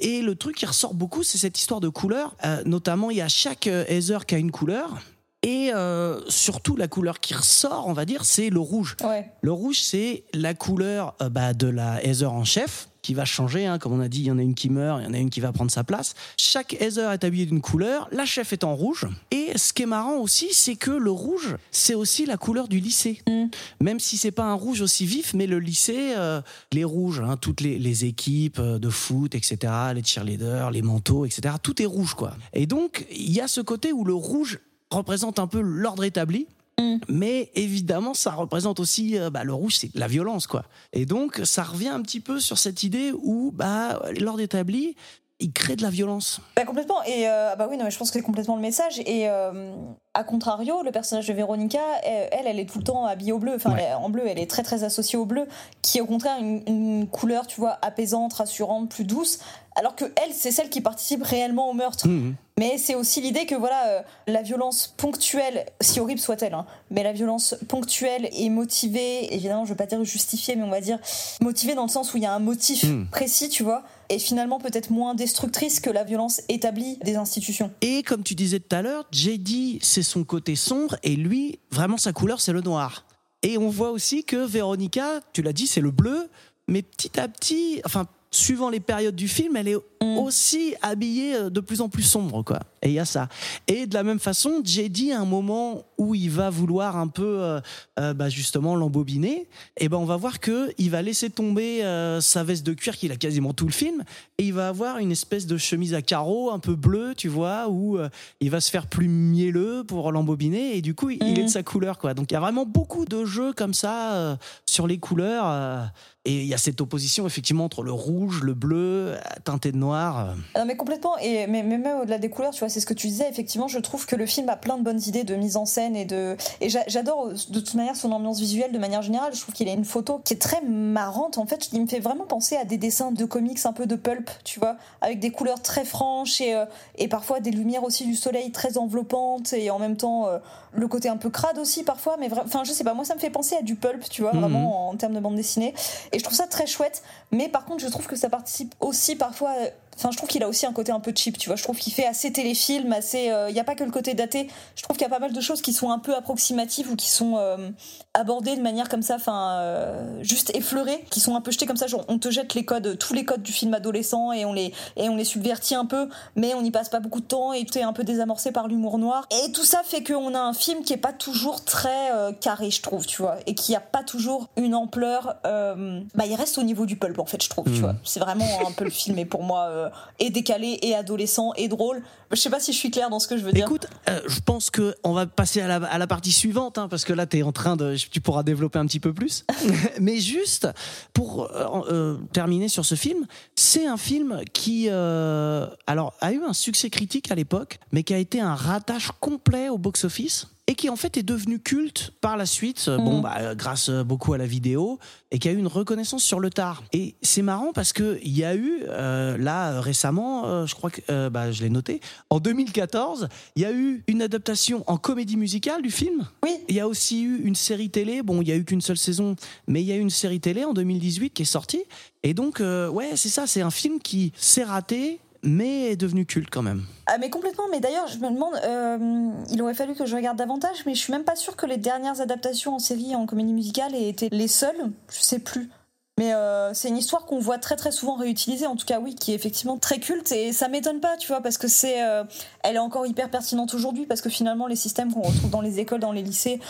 [SPEAKER 6] Et le truc qui ressort beaucoup, c'est cette histoire de couleurs. Euh, notamment, il y a chaque euh, Heather qui a une couleur. Et euh, surtout, la couleur qui ressort, on va dire, c'est le rouge.
[SPEAKER 7] Ouais.
[SPEAKER 6] Le rouge, c'est la couleur euh, bah, de la Heather en chef, qui va changer. hein. Comme on a dit, il y en a une qui meurt, il y en a une qui va prendre sa place. Chaque Heather est habillée d'une couleur. La chef est en rouge. Et ce qui est marrant aussi, c'est que le rouge, c'est aussi la couleur du lycée.
[SPEAKER 7] Mm.
[SPEAKER 6] Même si c'est pas un rouge aussi vif, mais le lycée, euh, les rouges, hein, toutes les, les équipes de foot, etc., les cheerleaders, les manteaux, etc., tout est rouge, quoi. Et donc, il y a ce côté où le rouge représente un peu l'ordre établi.
[SPEAKER 7] Mm.
[SPEAKER 6] Mais évidemment, ça représente aussi euh, bah, le rouge, c'est la violence, quoi. Et donc, ça revient un petit peu sur cette idée où bah, l'ordre établi, il crée de la violence.
[SPEAKER 7] Bah, complètement. Et euh, bah oui, non, mais je pense que c'est complètement le message. Et euh, à contrario, le personnage de Véronica, elle, elle, est tout le temps habillée au bleu. Enfin,
[SPEAKER 6] Ouais.
[SPEAKER 7] elle- en bleu, elle est très très associée au bleu, qui est au contraire une, une couleur, tu vois, apaisante, rassurante, plus douce. Alors que elle, c'est celle qui participe réellement au meurtre.
[SPEAKER 6] Mhm.
[SPEAKER 7] Mais c'est aussi l'idée que voilà, euh, la violence ponctuelle, si horrible soit-elle, hein, mais la violence ponctuelle est motivée, évidemment, je veux pas dire justifiée, mais on va dire motivée dans le sens où il y a un motif
[SPEAKER 6] Mm.
[SPEAKER 7] précis, tu vois, et finalement peut-être moins destructrice que la violence établie des institutions.
[SPEAKER 6] Et comme tu disais tout à l'heure, JD, c'est son côté sombre, et lui, vraiment, sa couleur, c'est le noir. Et on voit aussi que Véronica, tu l'as dit, c'est le bleu, mais petit à petit, enfin, suivant les périodes du film, elle est
[SPEAKER 7] Mm.
[SPEAKER 6] aussi habillée euh, de plus en plus sombre, quoi. Et il y a ça. Et de la même façon, JD, à un moment où il va vouloir un peu, euh, euh, bah, justement, l'embobiner, et ben on va voir que il va laisser tomber euh, sa veste de cuir qu'il a quasiment tout le film, et il va avoir une espèce de chemise à carreaux un peu bleue, tu vois, où euh, il va se faire plus mielleux pour l'embobiner, et du coup, il il est
[SPEAKER 7] Mhm.
[SPEAKER 6] de sa couleur, quoi. Donc il y a vraiment beaucoup de jeux comme ça sur les couleurs. et il y a cette opposition effectivement entre le rouge, le bleu, teinté de noir.
[SPEAKER 7] Non mais complètement, et mais, mais même au-delà des couleurs, tu vois, c'est ce que tu disais, effectivement, je trouve que le film a plein de bonnes idées de mise en scène et de... Et j'a- j'adore euh, de toute manière son ambiance visuelle de manière générale, je trouve qu'il a une photo qui est très marrante, en fait, il me fait vraiment penser à des dessins de comics un peu de pulp, tu vois, avec des couleurs très franches et, euh, et parfois des lumières aussi du soleil très enveloppantes et en même temps euh, le côté un peu crade aussi parfois, mais vra- enfin je sais pas, moi ça me fait penser à du pulp, tu vois,
[SPEAKER 6] Mhm.
[SPEAKER 7] vraiment en, en termes de bande dessinée, et je trouve ça très chouette, mais par contre je trouve que ça participe aussi parfois... euh, Enfin, je trouve qu'il a aussi un côté un peu cheap, tu vois. Je trouve qu'il fait assez téléfilm, assez. Il n'y a pas que le côté daté. Je trouve qu'il y a pas mal de choses qui sont un peu approximatives ou qui sont euh, abordées de manière comme ça, enfin, euh, juste effleurées, qui sont un peu jetées comme ça. Genre, on te jette les codes, tous les codes du film adolescent et on les et on les subvertit un peu, mais on n'y passe pas beaucoup de temps et tout est un peu désamorcé par l'humour noir. Et tout ça fait qu'on a un film qui est pas toujours très euh, carré, je trouve, tu vois, et qui a pas toujours une ampleur. euh, bah, il reste au niveau du pulp, en fait, je trouve, tu
[SPEAKER 6] Mhm.
[SPEAKER 7] vois. C'est vraiment un peu le film, et pour moi, euh, et décalé, et adolescent, et drôle. Je sais pas si je suis claire dans ce que je veux dire.
[SPEAKER 6] Écoute, euh, je pense que on va passer à la, partie suivante, hein, parce que là, tu en train de, tu pourras développer un petit peu plus. (laughs) Mais juste pour euh, euh, terminer sur ce film, c'est un film qui, euh, alors, a eu un succès critique à l'époque, mais qui a été un ratage complet au box-office. Et qui en fait est devenu culte par la suite, euh, bon
[SPEAKER 7] Mhm.
[SPEAKER 6] bah, euh, grâce euh, beaucoup à la vidéo, et qui a eu une reconnaissance sur le tard. Et c'est marrant parce que il y a eu euh, là récemment, euh, je crois que euh, bah, je l'ai noté, en 2014, il y a eu une adaptation en comédie musicale du film.
[SPEAKER 7] Oui.
[SPEAKER 6] Il y a aussi eu une série télé. Bon, il y a eu qu'une seule saison, mais il y a eu une série télé en 2018 qui est sortie. Et donc, ouais, c'est ça, c'est un film qui s'est raté, mais est devenu culte quand même.
[SPEAKER 7] Ah mais complètement, mais d'ailleurs je me demande, euh, il aurait fallu que je regarde davantage, mais je suis même pas sûre que les dernières adaptations en série en comédie musicale aient été les seules, je sais plus. Mais euh, c'est une histoire qu'on voit très très souvent réutilisée, en tout cas oui, qui est effectivement très culte et ça m'étonne pas, tu vois, parce que c'est, euh, elle est encore hyper pertinente aujourd'hui parce que finalement les systèmes qu'on retrouve dans les écoles, dans les lycées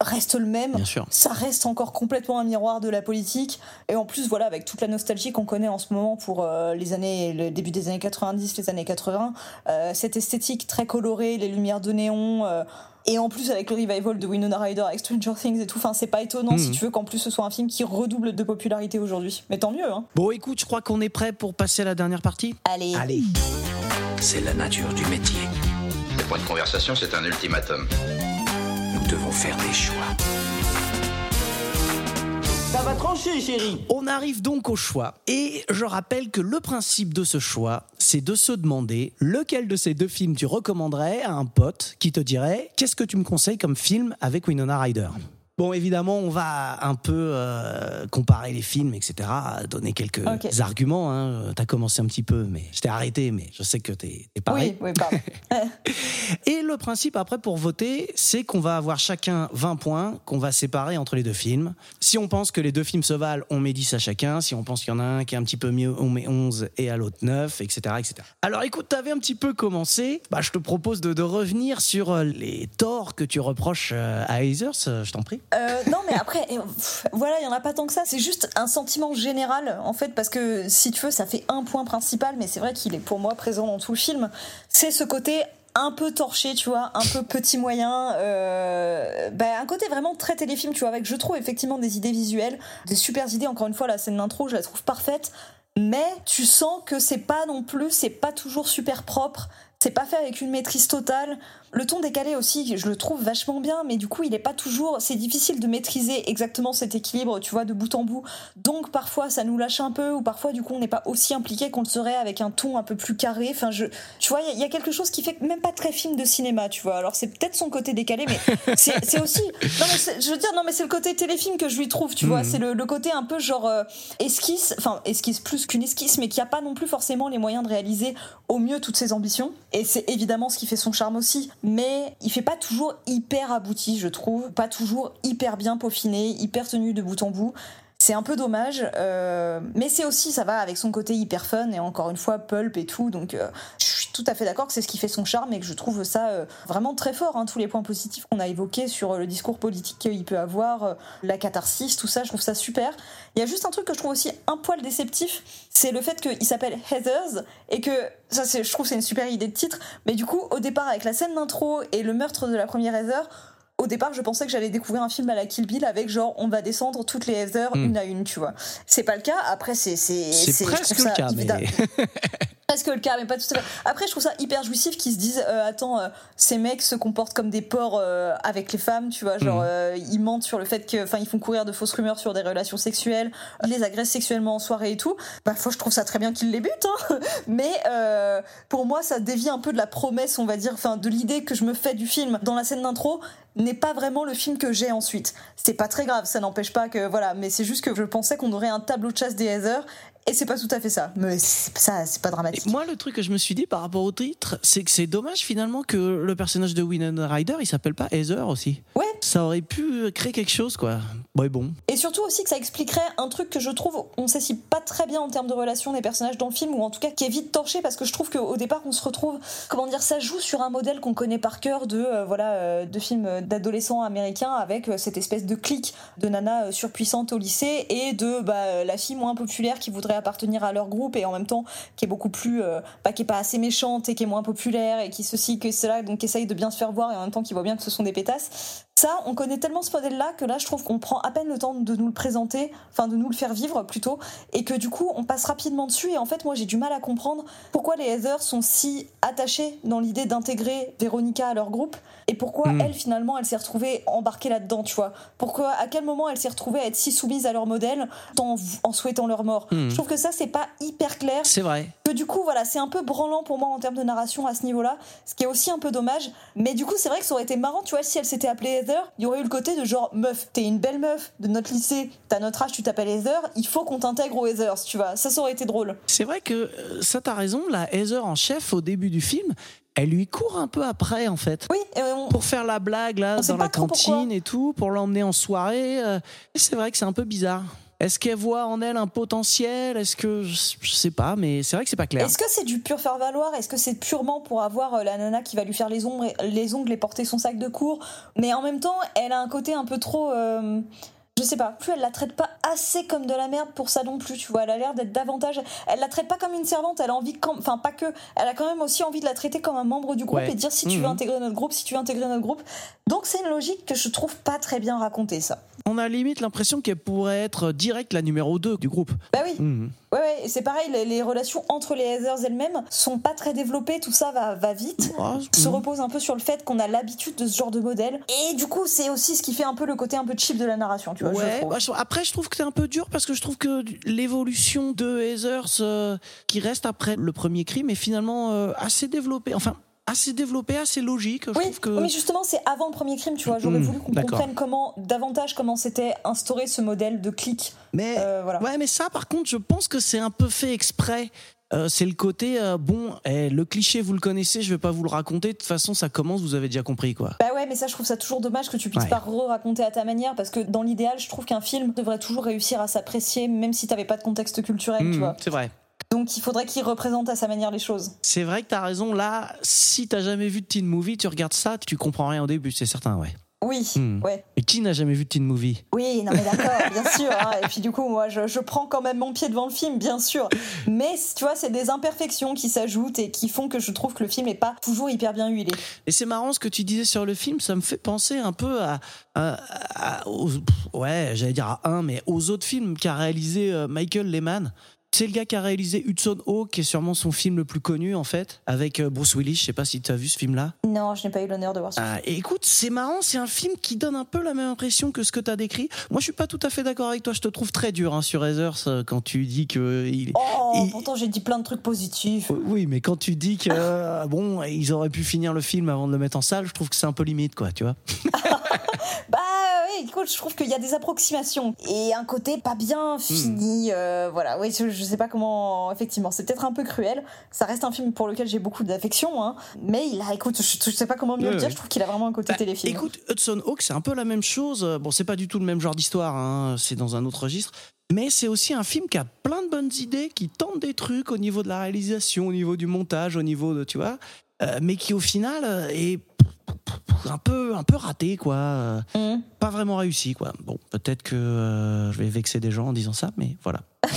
[SPEAKER 7] reste le même.
[SPEAKER 6] Bien sûr.
[SPEAKER 7] Ça reste encore complètement un miroir de la politique. Et en plus, voilà, avec toute la nostalgie qu'on connaît en ce moment pour euh, les années, le début des années 90, les années 80, euh, cette esthétique très colorée, les lumières de néon. euh, et en plus, avec le revival de Winona Ryder avec Stranger Things et tout, enfin, c'est pas étonnant si tu veux qu'en plus ce soit un film qui redouble de popularité aujourd'hui. Mais tant mieux, hein.
[SPEAKER 6] Bon, écoute, je crois qu'on est prêt pour passer à la dernière partie.
[SPEAKER 7] Allez.
[SPEAKER 6] Allez.
[SPEAKER 5] C'est la nature du métier.
[SPEAKER 2] C'est pas une conversation, c'est un ultimatum.
[SPEAKER 5] Nous devons faire des choix.
[SPEAKER 1] Ça va trancher, chérie.
[SPEAKER 6] On arrive donc au choix. Et je rappelle que le principe de ce choix, c'est de se demander lequel de ces deux films tu recommanderais à un pote qui te dirait qu'est-ce que tu me conseilles comme film avec Winona Ryder? Bon, évidemment, on va un peu euh, comparer les films, etc., donner quelques arguments. Hein. T'as commencé un petit peu, mais je t'ai arrêté, mais je sais que t'es es pareil.
[SPEAKER 7] Oui, oui, pardon. (laughs)
[SPEAKER 6] Et le principe après pour voter, c'est qu'on va avoir chacun 20 points qu'on va séparer entre les deux films. Si on pense que les deux films se valent, on met 10 à chacun. Si on pense qu'il y en a un qui est un petit peu mieux, on met 11 et à l'autre 9, etc., etc. Alors écoute, t'avais un petit peu commencé. Bah, je te propose de, de revenir sur euh, les torts que tu reproches euh, à euh, je t'en prie.
[SPEAKER 7] Euh, non, mais après, voilà, il y en a pas tant que ça. C'est juste un sentiment général, en fait, parce que si tu veux, ça fait un point principal, mais c'est vrai qu'il est pour moi présent dans tout le film. C'est ce côté un peu torché, tu vois, un peu petit moyen, euh, bah, un côté vraiment très téléfilm, tu vois, avec je trouve effectivement des idées visuelles, des super idées. Encore une fois, la scène d'intro, je la trouve parfaite, mais tu sens que c'est pas non plus, c'est pas toujours super propre. C'est pas fait avec une maîtrise totale. Le ton décalé aussi, je le trouve vachement bien, mais du coup, il est pas toujours. C'est difficile de maîtriser exactement cet équilibre, tu vois, de bout en bout. Donc parfois, ça nous lâche un peu, ou parfois, du coup, on n'est pas aussi impliqué qu'on le serait avec un ton un peu plus carré. Enfin, je, tu vois, il y a- il y, a quelque chose qui fait même pas très film de cinéma, tu vois. Alors c'est peut-être son côté décalé, mais (laughs) c'est c'est aussi. Non mais c'est- je veux dire, non mais c'est le côté téléfilm que je lui trouve, tu vois. C'est le, le côté un peu genre euh, esquisse, enfin esquisse plus qu'une esquisse, mais qui a pas non plus forcément les moyens de réaliser au mieux toutes ses ambitions. Et c'est évidemment ce qui fait son charme aussi. Mais il fait pas toujours hyper abouti, je trouve. Pas toujours hyper bien peaufiné, hyper tenu de bout en bout. C'est un peu dommage, euh, mais c'est aussi, ça va avec son côté hyper fun et encore une fois pulp et tout. Donc euh, suis tout à fait d'accord que c'est ce qui fait son charme et que je trouve ça euh, vraiment très fort. hein, tous les points positifs qu'on a évoqués sur euh, le discours politique qu'il peut avoir, euh, la catharsis, tout ça, je trouve ça super. Il y a juste un truc que je trouve aussi un poil déceptif, c'est le fait qu'il s'appelle Heathers et que ça, je trouve, c'est une super idée de titre. Mais du coup, au départ, avec la scène d'intro et le meurtre de la première Heather, au départ, je pensais que j'allais découvrir un film à la Kill Bill avec genre on va descendre toutes les Heather une à une, tu vois. C'est pas le cas. Après, c'est c'est
[SPEAKER 6] C'est presque le cas, mais. (laughs)
[SPEAKER 7] presque le cas, mais pas tout à fait. Après, je trouve ça hyper jouissif qu'ils se disent euh, attends, euh, ces mecs se comportent comme des porcs euh, avec les femmes, tu vois, genre
[SPEAKER 6] Mhm.
[SPEAKER 7] euh, ils mentent sur le fait que, enfin, ils font courir de fausses rumeurs sur des relations sexuelles, ils les agressent sexuellement en soirée et tout. Bah, faut, je trouve ça très bien qu'ils les butent, hein. (laughs) mais euh, pour moi, ça dévie un peu de la promesse, on va dire, enfin, de l'idée que je me fais du film dans la scène d'intro n'est pas vraiment le film que j'ai ensuite. C'est pas très grave, ça n'empêche pas que voilà, mais c'est juste que je pensais qu'on aurait un tableau de chasse des Heather et c'est pas tout à fait ça. Mais ça, c'est pas dramatique.
[SPEAKER 6] Et moi, le truc que je me suis dit par rapport au titre, c'est que c'est dommage finalement que le personnage de Winona Ryder, il s'appelle pas Heather aussi.
[SPEAKER 7] Ouais.
[SPEAKER 6] Ça aurait pu créer quelque chose, quoi. Et bon.
[SPEAKER 7] Et surtout aussi que ça expliquerait un truc que je trouve, on sait pas très bien en termes de relation des personnages dans le film, ou en tout cas qui est vite torché, parce que je trouve qu'au départ on se retrouve, comment dire, ça joue sur un modèle qu'on connaît par cœur de, euh, voilà, euh, de films d'adolescents américains avec euh, cette espèce de clique de nana surpuissante au lycée et de bah, la fille moins populaire qui voudrait appartenir à leur groupe et en même temps qui est beaucoup plus, euh, bah, qui est pas assez méchante et qui est moins populaire et qui ceci, que cela, donc essaye de bien se faire voir et en même temps qui voit bien que ce sont des pétasses. Ça, on connaît tellement ce modèle-là que là, je trouve qu'on prend à peine le temps de nous le présenter, enfin de nous le faire vivre plutôt, et que du coup, on passe rapidement dessus. Et en fait, moi, j'ai du mal à comprendre pourquoi les Heather sont si attachées dans l'idée d'intégrer Véronica à leur groupe, et pourquoi
[SPEAKER 6] Mm.
[SPEAKER 7] elle, finalement, elle s'est retrouvée embarquée là-dedans, tu vois. Pourquoi, à quel moment elle s'est retrouvée à être si soumise à leur modèle en, en souhaitant leur mort.
[SPEAKER 6] Mm.
[SPEAKER 7] Je trouve que ça, c'est pas hyper clair
[SPEAKER 6] C'est vrai.
[SPEAKER 7] que du coup voilà c'est un peu branlant pour moi en termes de narration à ce niveau là ce qui est aussi un peu dommage mais du coup c'est vrai que ça aurait été marrant tu vois si elle s'était appelée Heather il y aurait eu le côté de genre meuf t'es une belle meuf de notre lycée t'as notre âge tu t'appelles Heather il faut qu'on t'intègre aux Heathers tu vois ça ça aurait été drôle
[SPEAKER 6] C'est vrai que euh, ça, t'as raison. La Heather en chef au début du film, elle lui court un peu après, en fait.
[SPEAKER 7] oui on-
[SPEAKER 6] Pour faire la blague là
[SPEAKER 7] On
[SPEAKER 6] dans la cantine et tout, pour l'emmener en soirée. euh, C'est vrai que c'est un peu bizarre. Est-ce qu'elle voit en elle un potentiel? Est-ce que je sais pas, mais c'est vrai que c'est pas clair.
[SPEAKER 7] Est-ce que c'est du pur faire valoir? Est-ce que c'est purement pour avoir euh, la nana qui va lui faire les ongles, les ongles et porter son sac de cours? Mais en même temps, elle a un côté un peu trop. euh, je sais pas, plus elle la traite pas assez comme de la merde pour ça non plus, tu vois. Elle a l'air d'être davantage. Elle la traite pas comme une servante, elle a envie, quand- enfin pas que, elle a quand même aussi envie de la traiter comme un membre du groupe
[SPEAKER 6] Ouais.
[SPEAKER 7] et dire si tu veux
[SPEAKER 6] Mhm.
[SPEAKER 7] intégrer notre groupe, si tu veux intégrer notre groupe. Donc c'est une logique que je trouve pas très bien racontée, ça.
[SPEAKER 6] On a limite l'impression qu'elle pourrait être direct la numéro 2 du groupe.
[SPEAKER 7] Bah oui,
[SPEAKER 6] Mhm.
[SPEAKER 7] ouais, ouais, et c'est pareil, les, les relations entre les Heathers elles-mêmes sont pas très développées, tout ça va, va vite. Se repose un peu sur le fait qu'on a l'habitude de ce genre de modèle. Et du coup, c'est aussi ce qui fait un peu le côté un peu cheap de la narration, tu vois.
[SPEAKER 6] Ouais, bah, je- après je trouve que c'est un peu dur parce que je trouve que l'évolution de Heathers euh, qui reste après le premier crime est finalement euh, assez développée. Enfin, assez développée, assez logique. Je
[SPEAKER 7] Oui,
[SPEAKER 6] trouve que...
[SPEAKER 7] mais justement, c'est avant le premier crime, tu vois. J'aurais voulu qu'on comprenne comment, davantage comment c'était instauré ce modèle de clic.
[SPEAKER 6] Mais,
[SPEAKER 7] Euh, voilà.
[SPEAKER 6] ouais, mais ça, par contre, je pense que c'est un peu fait exprès. Euh, c'est le côté euh, bon, eh, le cliché vous le connaissez, je vais pas vous le raconter. De toute façon, ça commence, vous avez déjà compris quoi.
[SPEAKER 7] Bah ouais, mais ça, je trouve ça toujours dommage que tu puisses
[SPEAKER 6] Ouais.
[SPEAKER 7] pas re-raconter à ta manière, parce que dans l'idéal, je trouve qu'un film devrait toujours réussir à s'apprécier, même si t'avais pas de contexte culturel, tu
[SPEAKER 6] Mhm,
[SPEAKER 7] vois.
[SPEAKER 6] c'est vrai.
[SPEAKER 7] Donc il faudrait qu'il représente à sa manière les choses.
[SPEAKER 6] C'est vrai que t'as raison. Là, si t'as jamais vu de teen movie, tu regardes ça, tu comprends rien au début, c'est certain, ouais.
[SPEAKER 7] Oui,
[SPEAKER 6] Hmm.
[SPEAKER 7] ouais.
[SPEAKER 6] Et qui n'a jamais vu teen movie?
[SPEAKER 7] Oui, non mais d'accord, (laughs) bien sûr. hein. Et puis du coup, moi, je, je prends quand même mon pied devant le film, bien sûr. Mais tu vois, c'est des imperfections qui s'ajoutent et qui font que je trouve que le film est pas toujours hyper bien huilé.
[SPEAKER 6] Et c'est marrant ce que tu disais sur le film, ça me fait penser un peu à, à- à- aux- pff, ouais, j'allais dire à un, mais aux autres films qu'a réalisé euh, Michael Lehman. C'est le gars qui a réalisé Hudson Hawk, qui est sûrement son film le plus connu en fait, avec euh, Bruce Willis. Je sais pas si tu as vu ce film-là.
[SPEAKER 7] Non, je n'ai pas eu l'honneur de voir ça.
[SPEAKER 6] Ah, et écoute, c'est marrant, c'est un film qui donne un peu la même impression que ce que tu as décrit. Moi, je suis pas tout à fait d'accord avec toi. Je te trouve très dur hein, sur Heathers euh, quand tu dis que il.
[SPEAKER 7] Oh,
[SPEAKER 6] il-
[SPEAKER 7] pourtant j'ai dit plein de trucs positifs.
[SPEAKER 6] Oui, mais quand tu dis que euh, bon, ils auraient pu finir le film avant de le mettre en salle, je trouve que c'est un peu limite, quoi, tu vois. (laughs)
[SPEAKER 7] Bah oui, écoute, je trouve qu'il y a des approximations et un côté pas bien fini. euh, voilà, oui, je, je sais pas comment. Effectivement, c'est peut-être un peu cruel. Ça reste un film pour lequel j'ai beaucoup d'affection, hein. Mais il a, écoute, je, je sais pas comment mieux
[SPEAKER 6] Ouais,
[SPEAKER 7] le dire.
[SPEAKER 6] ouais.
[SPEAKER 7] Je trouve qu'il a vraiment un côté
[SPEAKER 6] Bah,
[SPEAKER 7] téléfilm.
[SPEAKER 6] Écoute, Hudson Hawk, c'est un peu la même chose. Bon, c'est pas du tout le même genre d'histoire, hein, c'est dans un autre registre. Mais c'est aussi un film qui a plein de bonnes idées, qui tente des trucs au niveau de la réalisation, au niveau du montage, au niveau de, tu vois, euh, mais qui au final euh, est un peu, un peu raté, quoi.
[SPEAKER 7] Mhm.
[SPEAKER 6] Pas vraiment réussi, quoi. Bon, peut-être que euh, je vais vexer des gens en disant ça, mais voilà. (laughs)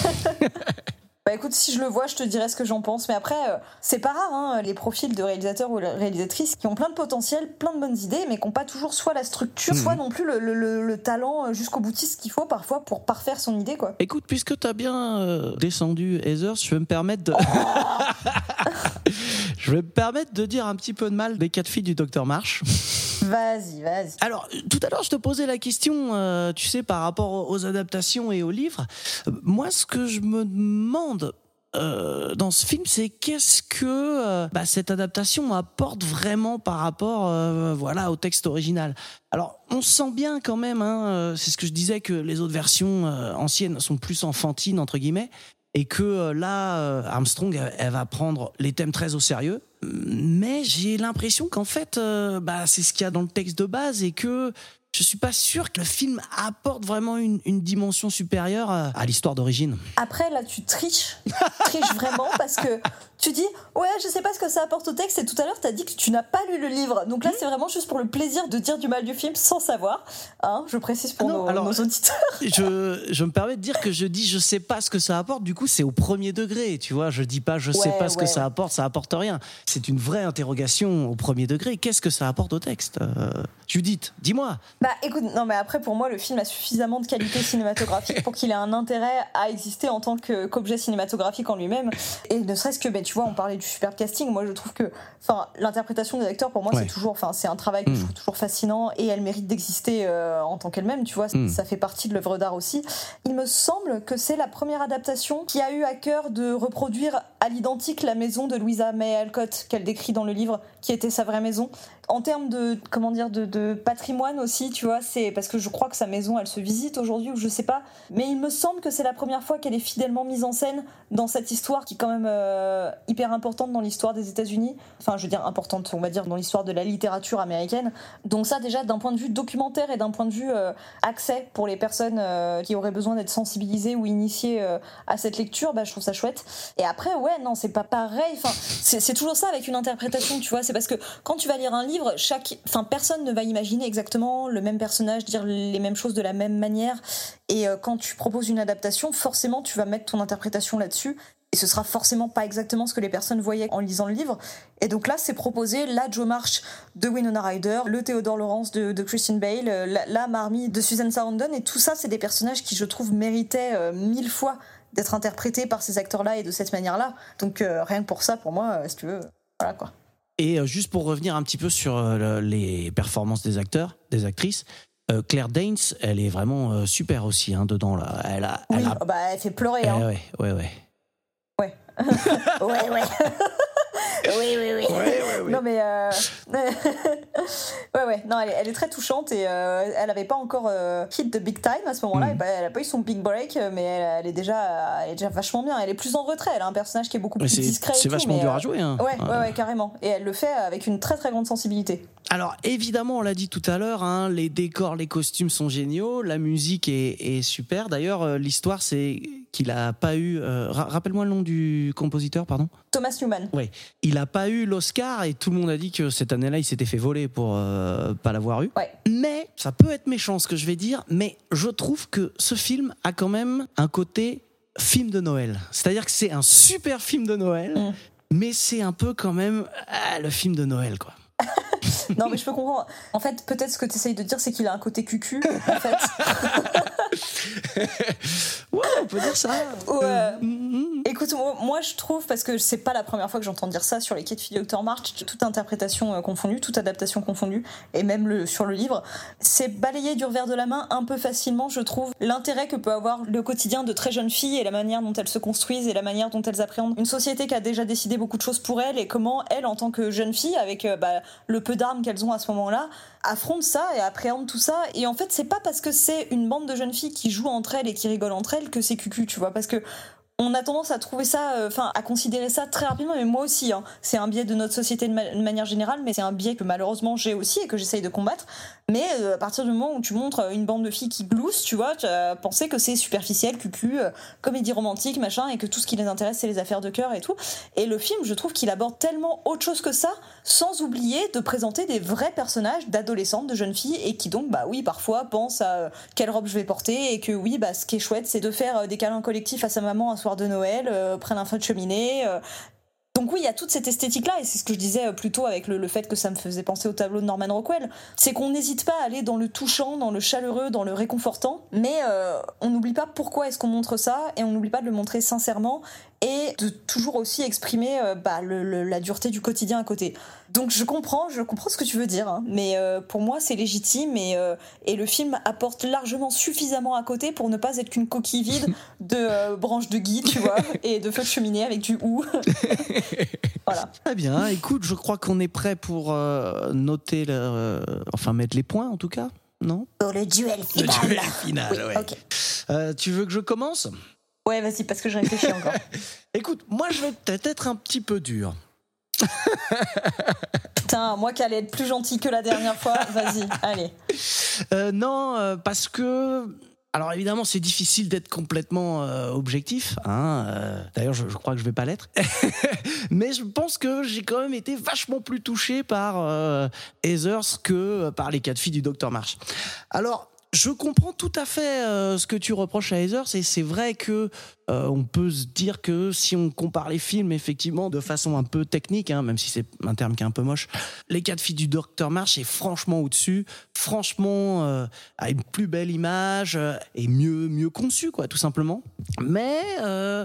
[SPEAKER 7] Bah écoute, si je le vois, je te dirai ce que j'en pense. Mais après, euh, c'est pas rare, hein, les profils de réalisateurs ou de réalisatrices qui ont plein de potentiel, plein de bonnes idées, mais qui n'ont pas toujours soit la structure, soit non plus le, le- le- le talent euh, jusqu'au boutiste qu'il faut parfois pour parfaire son idée, quoi.
[SPEAKER 6] Écoute, puisque tu as bien euh, descendu Heather, je vais me permettre de. (laughs) je vais me permettre de dire un petit peu de mal des quatre filles du docteur Marsh. (laughs)
[SPEAKER 7] Vas-y, vas-y.
[SPEAKER 6] Alors, tout à l'heure, je te posais la question, euh, tu sais, par rapport aux adaptations et aux livres. Euh, Moi, ce que je me demande euh, dans ce film, c'est qu'est-ce que euh, bah, cette adaptation apporte vraiment par rapport, euh, voilà, au texte original. Alors, on sent bien quand même, hein, c'est ce que je disais, que les autres versions anciennes sont plus enfantines entre guillemets, et que euh, là, euh, Armstrong, elle, va prendre les thèmes très au sérieux. Mais j'ai l'impression qu'en fait, euh, bah, c'est ce qu'il y a dans le texte de base et que je suis pas sûr que le film apporte vraiment une, une dimension supérieure à, l'histoire d'origine.
[SPEAKER 7] Après, là, tu triches. triches vraiment parce que tu dis, ouais, je sais pas ce que ça apporte au texte et tout à l'heure, t'as dit que tu n'as pas lu le livre. Donc là,
[SPEAKER 6] Hmm.
[SPEAKER 7] c'est vraiment juste pour le plaisir de dire du mal du film sans savoir. Hein, je précise pour
[SPEAKER 6] Ah non,
[SPEAKER 7] nos,
[SPEAKER 6] alors-
[SPEAKER 7] nos auditeurs. (laughs)
[SPEAKER 6] Je, je me permets de dire que je dis je sais pas ce que ça apporte, du coup c'est au premier degré, tu vois, je dis pas je sais
[SPEAKER 7] Ouais,
[SPEAKER 6] pas ce que
[SPEAKER 7] ouais,
[SPEAKER 6] ça apporte, ça apporte rien. C'est une vraie interrogation au premier degré, qu'est-ce que ça apporte au texte Euh, Judith, dis-moi.
[SPEAKER 7] Bah écoute, non mais après pour moi le film a suffisamment de qualité cinématographique pour qu'il ait un intérêt à exister en tant qu'objet cinématographique en lui-même. Et ne serait-ce que, ben, tu vois, on parlait du super casting, moi je trouve que enfin, l'interprétation des acteurs pour moi
[SPEAKER 6] Ouais.
[SPEAKER 7] c'est toujours, enfin c'est un travail que je
[SPEAKER 6] Mm.
[SPEAKER 7] trouve toujours fascinant et elle mérite d'exister euh, en tant qu'elle-même, tu vois,
[SPEAKER 6] Mm.
[SPEAKER 7] ça fait partie de l'œuvre d'art aussi. Il me semble que c'est la première adaptation qui a eu à cœur de reproduire à l'identique la maison de Louisa May Alcott qu'elle décrit dans le livre, qui était sa vraie maison. En termes de comment dire de, de patrimoine aussi, tu vois, c'est parce que je crois que sa maison, elle se visite aujourd'hui ou je sais pas, mais il me semble que c'est la première fois qu'elle est fidèlement mise en scène dans cette histoire qui est quand même euh, hyper importante dans l'histoire des États-Unis. Enfin, je veux dire importante, on va dire dans l'histoire de la littérature américaine. Donc ça, déjà d'un point de vue documentaire et d'un point de vue euh, accès pour les personnes euh, qui auraient besoin d'être sensibilisées ou initiées à cette lecture, bah, je trouve ça chouette. Et après, ouais, non, c'est pas pareil. Enfin, c'est toujours ça avec une interprétation, tu vois. C'est parce que quand tu vas lire un livre, chaque, enfin, personne ne va imaginer exactement le même personnage, dire les mêmes choses de la même manière. Et euh, quand tu proposes une adaptation, forcément, tu vas mettre ton interprétation là-dessus. Et ce sera forcément pas exactement ce que les personnes voyaient en lisant le livre. Et donc là, c'est proposé la Joe March de Winona Ryder, le Theodore Lawrence de, Christian Bale, la, la Marmee de Susan Sarandon. Et tout ça, c'est des personnages qui, je trouve, méritaient euh, mille fois d'être interprétés par ces acteurs-là et de cette manière-là. Donc euh, rien que pour ça, pour moi, euh, si tu veux, voilà quoi.
[SPEAKER 6] Et euh, juste pour revenir un petit peu sur euh, le- les performances des acteurs, des actrices, Claire Danes, elle est vraiment super aussi hein, dedans là. Elle a,
[SPEAKER 7] Oui,
[SPEAKER 6] elle a-
[SPEAKER 7] oh, bah, elle fait pleurer.
[SPEAKER 6] Eh
[SPEAKER 7] Hein.
[SPEAKER 6] ouais, ouais, ouais.
[SPEAKER 7] Ouais. (laughs) ouais, ouais. (laughs) oui, oui, oui. Non, mais. euh, (laughs) ouais, ouais. Non, elle est, elle est très touchante et euh, elle avait pas encore euh, hit de big time à ce moment-là. Et bah, Elle a pas eu son big break, mais elle, elle est déjà, elle est déjà vachement bien. Elle est plus en retrait. Elle a un personnage qui est beaucoup
[SPEAKER 6] Mais
[SPEAKER 7] plus discret. et
[SPEAKER 6] c'est
[SPEAKER 7] tout,
[SPEAKER 6] vachement
[SPEAKER 7] mais,
[SPEAKER 6] dur
[SPEAKER 7] euh,
[SPEAKER 6] à jouer. Hein.
[SPEAKER 7] Ouais, ouais, ouais, carrément. Et elle le fait avec une très très grande sensibilité.
[SPEAKER 6] Alors évidemment, on l'a dit tout à l'heure, hein, les décors, les costumes sont géniaux, la musique est, est super. D'ailleurs, euh, l'histoire, c'est qu'il a pas eu. euh, ra- Rappelle-moi le nom du compositeur, pardon.
[SPEAKER 7] Thomas Newman.
[SPEAKER 6] Ouais, il a pas eu l'Oscar et tout le monde a dit que cette année-là, il s'était fait voler pour euh, pas l'avoir eu.
[SPEAKER 7] Ouais.
[SPEAKER 6] Mais ça peut être méchant ce que je vais dire, mais je trouve que ce film a quand même un côté film de Noël. C'est-à-dire que c'est un super film de Noël,
[SPEAKER 7] Mm.
[SPEAKER 6] mais c'est un peu quand même ah, le film de Noël, quoi. (laughs)
[SPEAKER 7] Non, mais je peux comprendre. En fait, peut-être ce que tu essayes de dire, c'est qu'il a un côté cucu, en fait. (laughs)
[SPEAKER 6] Ouais, on peut dire ça.
[SPEAKER 7] Ouais.
[SPEAKER 6] Mm,
[SPEAKER 7] Écoute, moi, je trouve, parce que c'est pas la première fois que j'entends dire ça sur les quais de fille Dr. March, toute interprétation euh, confondue, toute adaptation confondue, et même le, sur le livre, c'est balayer du revers de la main un peu facilement, je trouve, l'intérêt que peut avoir le quotidien de très jeunes filles et la manière dont elles se construisent et la manière dont elles appréhendent une société qui a déjà décidé beaucoup de choses pour elles et comment elles, en tant que jeunes filles, avec euh, bah, le peu d'armes qu'elles ont à ce moment-là, affrontent ça et appréhendent tout ça. Et en fait, c'est pas parce que c'est une bande de jeunes filles qui jouent entre elles et qui rigolent entre elles que c'est cucu, tu vois, parce que on a tendance à trouver ça, euh, enfin à considérer ça très rapidement, mais moi aussi, hein. c'est un biais de notre société de, de manière générale, mais c'est un biais que malheureusement j'ai aussi et que j'essaye de combattre. Mais euh, à partir du moment où tu montres euh, une bande de filles qui gloussent, tu vois, tu as que c'est superficiel, cucu, euh, comédie romantique, machin, et que tout ce qui les intéresse c'est les affaires de cœur et tout. Et le film, je trouve qu'il aborde tellement autre chose que ça, sans oublier de présenter des vrais personnages d'adolescentes, de jeunes filles, et qui donc, bah oui, parfois pensent à euh, quelle robe je vais porter, et que oui, bah ce qui est chouette, c'est de faire des câlins collectifs à sa maman un soir de Noël, près d'un feu de cheminée. Donc oui, il y a toute cette esthétique-là, et c'est ce que je disais euh, plus tôt avec le, le fait que ça me faisait penser au tableau de Norman Rockwell. C'est qu'on n'hésite pas à aller dans le touchant, dans le chaleureux, dans le réconfortant, mais euh, on n'oublie pas pourquoi est-ce qu'on montre ça, et on n'oublie pas de le montrer sincèrement, et de toujours aussi exprimer euh, bah, le- le- la dureté du quotidien à côté. Donc je comprends, je comprends ce que tu veux dire, hein, mais euh, pour moi c'est légitime et, euh, et le film apporte largement suffisamment à côté pour ne pas être qu'une coquille vide (laughs) de euh, branches de gui, tu vois, (laughs) et de feux de cheminée avec du hou. (laughs) voilà.
[SPEAKER 6] Très bien. Écoute, je crois qu'on est prêt pour euh, noter, le, euh, enfin mettre les points en tout cas. Non?
[SPEAKER 7] Pour le duel
[SPEAKER 6] Le
[SPEAKER 7] final.
[SPEAKER 6] duel final,
[SPEAKER 7] Oui,
[SPEAKER 6] ouais. Euh, tu veux que je commence?
[SPEAKER 7] Ouais, vas-y, parce que je réfléchis encore. (laughs)
[SPEAKER 6] Écoute, moi je vais peut-être être un petit peu dur. (laughs)
[SPEAKER 7] Putain, moi qui allais être plus gentil que la dernière fois, vas-y, (laughs) allez.
[SPEAKER 6] Euh, non, euh, parce que. Alors évidemment, c'est difficile d'être complètement euh, objectif. Hein, D'ailleurs, je, je crois que je vais pas l'être. Mais je pense que j'ai quand même été vachement plus touché par Heathers que par les quatre filles du Docteur March. Alors. Je comprends tout à fait euh, ce que tu reproches à Heathers et c'est vrai que euh, on peut se dire que si on compare les films effectivement de façon un peu technique, hein, même si c'est un terme qui est un peu moche, les quatre filles du Docteur March est franchement au-dessus, franchement euh, a une plus belle image euh, et mieux mieux conçue quoi, tout simplement. Mais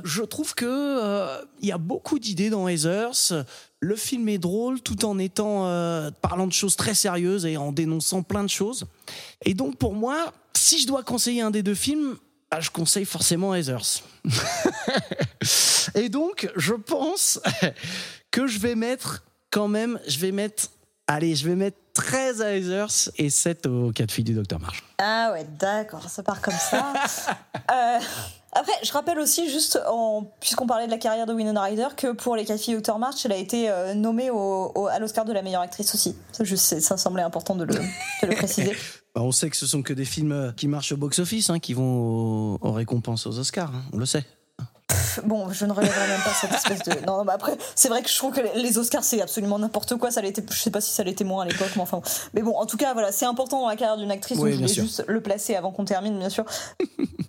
[SPEAKER 6] je trouve que il y a beaucoup d'idées dans Heathers. Le film est drôle tout en étant euh, parlant de choses très sérieuses et en dénonçant plein de choses. Et donc pour moi, si je dois conseiller un des deux films, ah, je conseille forcément Heathers. (laughs) Et donc, je pense (laughs) que je vais mettre quand même, je vais mettre, allez, je vais mettre 13 à Heathers et 7 aux 4 filles du Docteur March.
[SPEAKER 7] Ah ouais, d'accord, ça part comme ça. (laughs) Euh, après, je rappelle aussi, juste puisqu'on parlait de la carrière de Winona Ryder, que pour les 4 filles Docteur March, elle a été euh, nommée au, à l'Oscar de la meilleure actrice aussi. Ça, je sais, ça semblait important de le, de le préciser. (laughs)
[SPEAKER 6] Bah, on sait que ce sont que des films euh, qui marchent au box-office, hein, qui vont aux, aux récompenses aux Oscars, hein, on le sait.
[SPEAKER 7] Bon, je ne relèverai même pas cette espèce de. Non, mais après, c'est vrai que je trouve que les Oscars, c'est absolument n'importe quoi. Ça l'était, je sais pas si ça l'était moins à l'époque, mais enfin. Mais bon, en tout cas, voilà, c'est important dans la carrière d'une actrice.
[SPEAKER 6] Oui,
[SPEAKER 7] donc je voulais
[SPEAKER 6] sûr.
[SPEAKER 7] juste le placer avant qu'on termine, bien sûr. (laughs)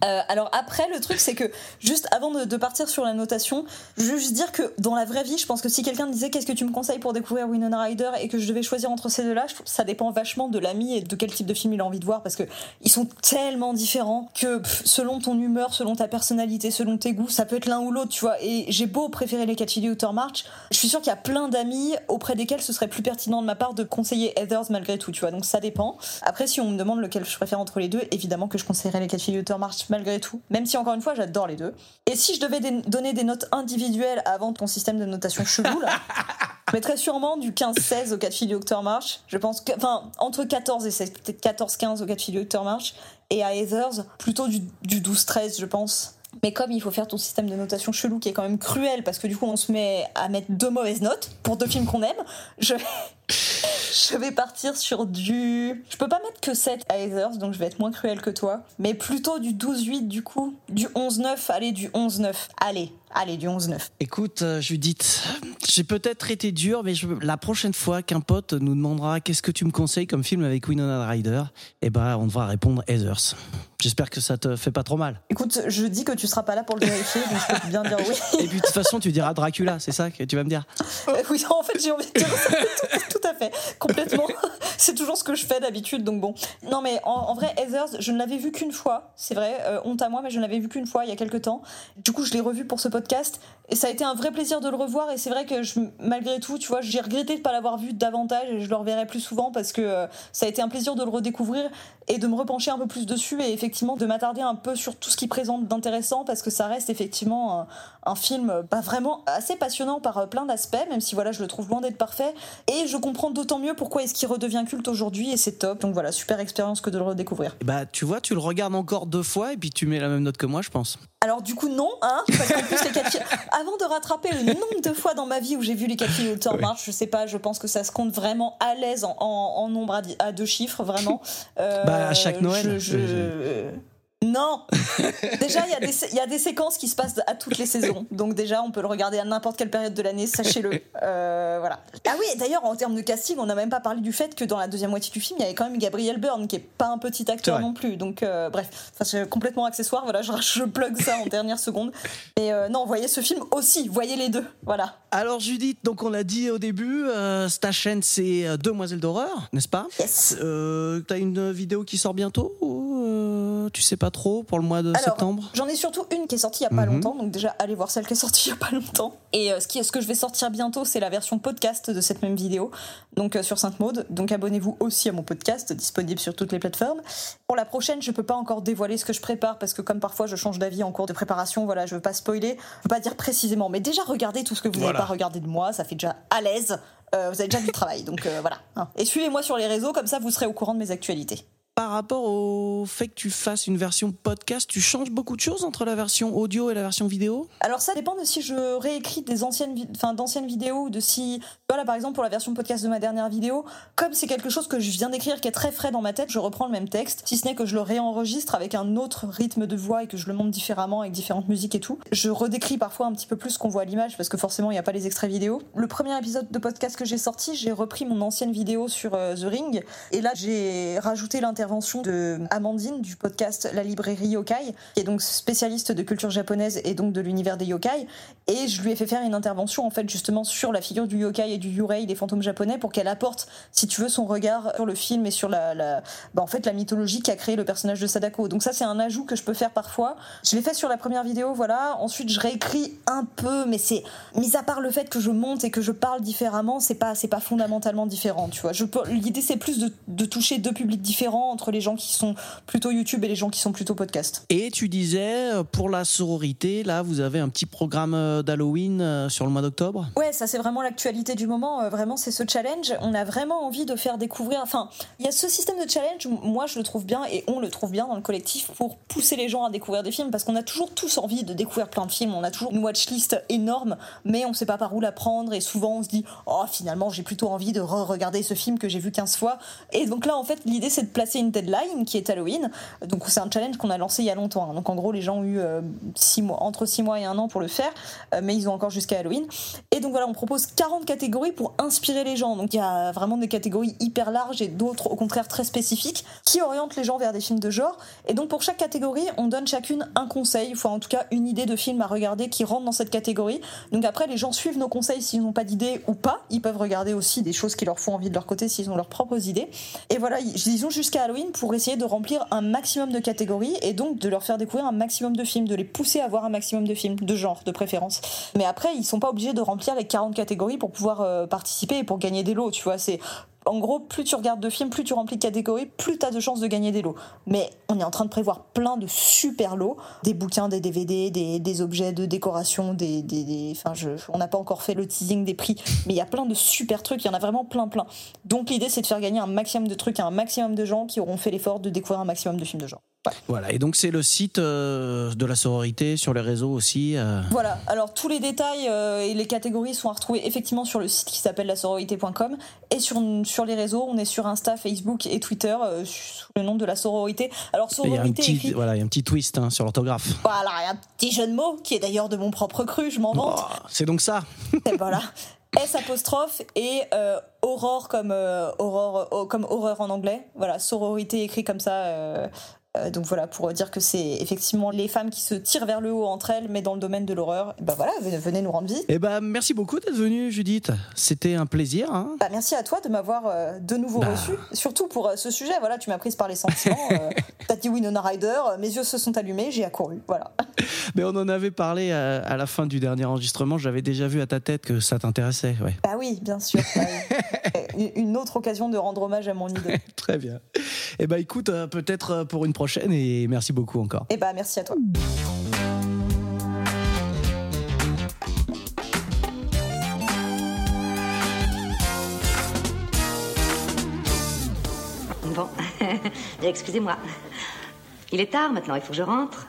[SPEAKER 7] Euh, alors après, le truc, c'est que juste avant de, de partir sur la notation, je veux juste dire que dans la vraie vie, je pense que si quelqu'un me disait qu'est-ce que tu me conseilles pour découvrir Winona Ryder et que je devais choisir entre ces deux-là, ça dépend vachement de l'ami et de quel type de film il a envie de voir parce que ils sont tellement différents que pff, selon ton humeur, selon ta personnalité, selon tes goûts, ça peut être l'un ou l'autre, tu vois. Et j'ai beau préférer les du Outer March, je suis sûre qu'il y a plein d'amis auprès desquels ce serait plus pertinent de ma part de conseiller Heathers malgré tout, tu vois. Donc ça dépend. Après, si on me demande lequel je préfère entre les deux, évidemment que je conseillerais les du Outer March malgré tout. Même si encore une fois, j'adore les deux. Et si je devais donner des notes individuelles avant ton système de notation chelou là. (laughs) Je mettrais sûrement du 15-16 au 4 filles du March. Je pense que, enfin, entre 14 et 16, peut-être 14-15 au 4 filles du March. Et à Heathers, plutôt du, du 12-13, je pense. Mais comme il faut faire ton système de notation chelou qui est quand même cruel, parce que du coup on se met à mettre deux mauvaises notes pour deux films qu'on aime, je, je vais partir sur du. Je peux pas mettre que 7 à Heathers, donc je vais être moins cruel que toi. Mais plutôt du 12-8 du coup. Du 11-9, allez, du 11-9. Allez, allez, du 11-9.
[SPEAKER 6] Écoute, euh, Judith, j'ai peut-être été dur, mais je- la prochaine fois qu'un pote nous demandera qu'est-ce que tu me conseilles comme film avec Winona Ryder, eh ben, on devra répondre Heathers. J'espère que ça te fait pas trop mal.
[SPEAKER 7] Écoute, je dis que tu seras pas là pour le vérifier, donc je peux bien dire oui.
[SPEAKER 6] Et puis de toute façon, tu diras Dracula, c'est ça que tu vas me dire?
[SPEAKER 7] Euh, oui, en fait, j'ai envie de dire ça. (laughs) complètement. (laughs) (laughs) C'est toujours ce que je fais d'habitude, donc bon. Non, mais en, vrai, Heathers, je ne l'avais vu qu'une fois, c'est vrai, euh, honte à moi, mais je ne l'avais vu qu'une fois il y a quelques temps. Du coup, je l'ai revu pour ce podcast, et ça a été un vrai plaisir de le revoir, et c'est vrai que malgré tout, tu vois, j'ai regretté de ne pas l'avoir vu davantage, et je le reverrai plus souvent, parce que euh, ça a été un plaisir de le redécouvrir, et de me repencher un peu plus dessus, et effectivement de m'attarder un peu sur tout ce qu'il présente d'intéressant, parce que ça reste effectivement un, film bah, vraiment assez passionnant par plein d'aspects, même si voilà, je le trouve loin d'être parfait. Et je comprends d'autant mieux pourquoi est-ce qu'il redevient culte aujourd'hui, et c'est top. Donc voilà, super expérience que de le redécouvrir.
[SPEAKER 6] Bah, tu vois, tu le regardes encore deux fois et puis tu mets la même note que moi, je pense.
[SPEAKER 7] Alors du coup non, hein, parce qu'en plus les quatre filles... (laughs) Avant de rattraper le nombre de fois dans ma vie où j'ai vu les quatre filles au marche, je sais pas, je pense que ça se compte vraiment à l'aise en, en- en nombre à, deux chiffres, vraiment. Euh,
[SPEAKER 6] Bah, à chaque Noël.
[SPEAKER 7] je- je- Non (laughs) Déjà, il y, a des- il y a des séquences qui se passent à toutes les saisons. Donc déjà, on peut le regarder à n'importe quelle période de l'année, sachez-le. (laughs) Euh, voilà. Ah oui, d'ailleurs, en termes de casting, on n'a même pas parlé du fait que dans la deuxième moitié du film, il y avait quand même Gabriel Byrne, qui est pas un petit acteur non plus. Donc euh, bref, Enfin, c'est complètement accessoire. Voilà, je, je plug ça en dernière seconde. Mais euh, non, voyez ce film aussi, voyez les deux. Voilà.
[SPEAKER 6] Alors Judith, donc on l'a dit au début, ta chaîne c'est euh, Demoiselle d'horreur, n'est-ce pas?
[SPEAKER 7] Yes.
[SPEAKER 6] T'as une vidéo qui sort bientôt ou tu sais pas trop pour le mois de
[SPEAKER 7] Alors,
[SPEAKER 6] septembre?
[SPEAKER 7] J'en ai surtout une qui est sortie il y a pas
[SPEAKER 6] Mhm.
[SPEAKER 7] longtemps, donc déjà allez voir celle qui est sortie il y a pas longtemps. Et euh, ce, qui, ce que je vais sortir bientôt, c'est la version podcast de cette même vidéo, donc euh, sur Sainte Maude. Donc abonnez-vous aussi à mon podcast, disponible sur toutes les plateformes. Pour la prochaine, je peux pas encore dévoiler ce que je prépare parce que comme parfois je change d'avis en cours de préparation, voilà, je veux pas spoiler, je veux pas dire précisément, mais déjà regardez tout ce que vous n'avez
[SPEAKER 6] Voilà.
[SPEAKER 7] pas regardé de moi, ça fait déjà à l'aise. Euh, vous avez déjà du travail, donc euh, voilà. Et suivez-moi sur les réseaux, comme ça vous serez au courant de mes actualités.
[SPEAKER 6] Par rapport au fait que tu fasses une version podcast, tu changes beaucoup de choses entre la version audio et la version vidéo?
[SPEAKER 7] Alors ça dépend de si je réécris des anciennes, enfin d'anciennes vidéos ou de si, voilà par exemple pour la version podcast de ma dernière vidéo, comme c'est quelque chose que je viens d'écrire qui est très frais dans ma tête, je reprends le même texte, si ce n'est que je le réenregistre avec un autre rythme de voix et que je le monte différemment avec différentes musiques et tout. Je redécris parfois un petit peu plus ce qu'on voit à l'image parce que forcément il n'y a pas les extraits vidéo. Le premier épisode de podcast que j'ai sorti, j'ai repris mon ancienne vidéo sur euh, The Ring et là j'ai rajouté l'intervention de Amandine du podcast La Librairie Yokai, qui est donc spécialiste de culture japonaise et donc de l'univers des yokai. Et je lui ai fait faire une intervention en fait justement sur la figure du yokai et du yurei, des fantômes japonais, pour qu'elle apporte, si tu veux, son regard sur le film et sur la, la- bah, en fait la mythologie qui a créé le personnage de Sadako. Donc ça c'est un ajout que je peux faire parfois. Je l'ai fait sur la première vidéo, voilà. Ensuite je réécris un peu, mais c'est mis à part le fait que je monte et que je parle différemment, c'est pas pas fondamentalement différent, tu vois. L'idée c'est plus de toucher deux publics différents entre les gens qui sont plutôt YouTube et les gens qui sont plutôt podcast.
[SPEAKER 6] Et tu disais, euh, pour la sororité, là, vous avez un petit programme euh, d'Halloween euh, sur le mois d'octobre?
[SPEAKER 7] Ouais, ça c'est vraiment l'actualité du moment. Vraiment, c'est ce challenge. On a vraiment envie de faire découvrir. Enfin, il y a ce système de challenge. Moi, je le trouve bien et on le trouve bien dans le collectif pour pousser les gens à découvrir des films parce qu'on a toujours tous envie de découvrir plein de films. On a toujours une watchlist énorme, mais on sait pas par où la prendre et souvent on se dit oh finalement j'ai plutôt envie de re-regarder ce film que j'ai vu 15 fois. Et donc là, en fait, l'idée c'est de placer une deadline qui est Halloween. Donc c'est un challenge qu'on a lancé il y a longtemps. hein. Donc en gros, les gens ont eu euh, six mois, entre 6 mois et un an pour le faire, euh, mais ils ont encore jusqu'à Halloween. Et donc voilà, on propose 40 catégories pour inspirer les gens. Donc il y a vraiment des catégories hyper larges et d'autres au contraire très spécifiques qui orientent les gens vers des films de genre. Et donc pour chaque catégorie, on donne chacune un conseil, enfin en tout cas une idée de film à regarder qui rentre dans cette catégorie. Donc après, les gens suivent nos conseils s'ils n'ont pas d'idée ou pas. Ils peuvent regarder aussi des choses qui leur font envie de leur côté s'ils ont leurs propres idées. Et voilà, ils ont jusqu'à Pour essayer de remplir un maximum de catégories et donc de leur faire découvrir un maximum de films, de les pousser à voir un maximum de films, de genre, de préférence. Mais après, ils sont pas obligés de remplir les 40 catégories pour pouvoir euh, participer et pour gagner des lots, tu vois. C'est en gros, plus tu regardes de films, plus tu remplis de catégories, plus tu as de chances de gagner des lots. Mais on est en train de prévoir plein de super lots, des bouquins, des DVD, des, objets de décoration, des, des, des- enfin, je, on n'a pas encore fait le teasing des prix, mais il y a plein de super trucs, il y en a vraiment plein, plein. Donc l'idée, c'est de faire gagner un maximum de trucs à un maximum de gens qui auront fait l'effort de découvrir un maximum de films de genre. Ouais.
[SPEAKER 6] Voilà, et donc c'est le site euh, de la sororité sur les réseaux aussi. euh.
[SPEAKER 7] Voilà, alors tous les détails euh, et les catégories sont à retrouver effectivement sur le site qui s'appelle lasororité.com et sur, sur les réseaux, on est sur Insta, Facebook et Twitter sous le nom de la sororité. Alors
[SPEAKER 6] Et Il y a un
[SPEAKER 7] sororité
[SPEAKER 6] petit,
[SPEAKER 7] écrit
[SPEAKER 6] voilà, il y a un petit twist hein, sur l'orthographe.
[SPEAKER 7] Voilà, il y a un petit jeu de mots qui est d'ailleurs de mon propre cru, je m'en vante.
[SPEAKER 6] Oh, c'est donc ça. (laughs)
[SPEAKER 7] Et voilà. S apostrophe et euh, aurore comme euh, aurore oh, comme horreur en anglais. Voilà, sororité écrit comme ça. euh, donc voilà, pour dire que c'est effectivement les femmes qui se tirent vers le haut entre elles, mais dans le domaine de l'horreur. Et Ben voilà, venez, nous rendre visite.
[SPEAKER 6] Eh ben, merci beaucoup d'être venue, Judith. C'était un plaisir. hein.
[SPEAKER 7] Bah, merci à toi de m'avoir euh, de nouveau
[SPEAKER 6] Bah.
[SPEAKER 7] reçu, surtout pour euh, ce sujet. Voilà, tu m'as prise par les sentiments. euh, (laughs) T'as dit Winona Ryder, euh, mes yeux se sont allumés, j'ai accouru. Voilà. (laughs)
[SPEAKER 6] Mais on en avait parlé à, à la fin du dernier enregistrement. J'avais déjà vu à ta tête que ça t'intéressait. Ouais.
[SPEAKER 7] Bah oui, bien sûr. bah. (laughs) Une autre occasion de rendre hommage à mon idole.
[SPEAKER 6] Très bien. Eh ben, écoute, euh, peut-être euh, pour une prochaine et merci beaucoup encore.
[SPEAKER 7] Et bah merci à toi.
[SPEAKER 9] Bon, (laughs) excusez-moi. Il est tard maintenant, il faut que je rentre.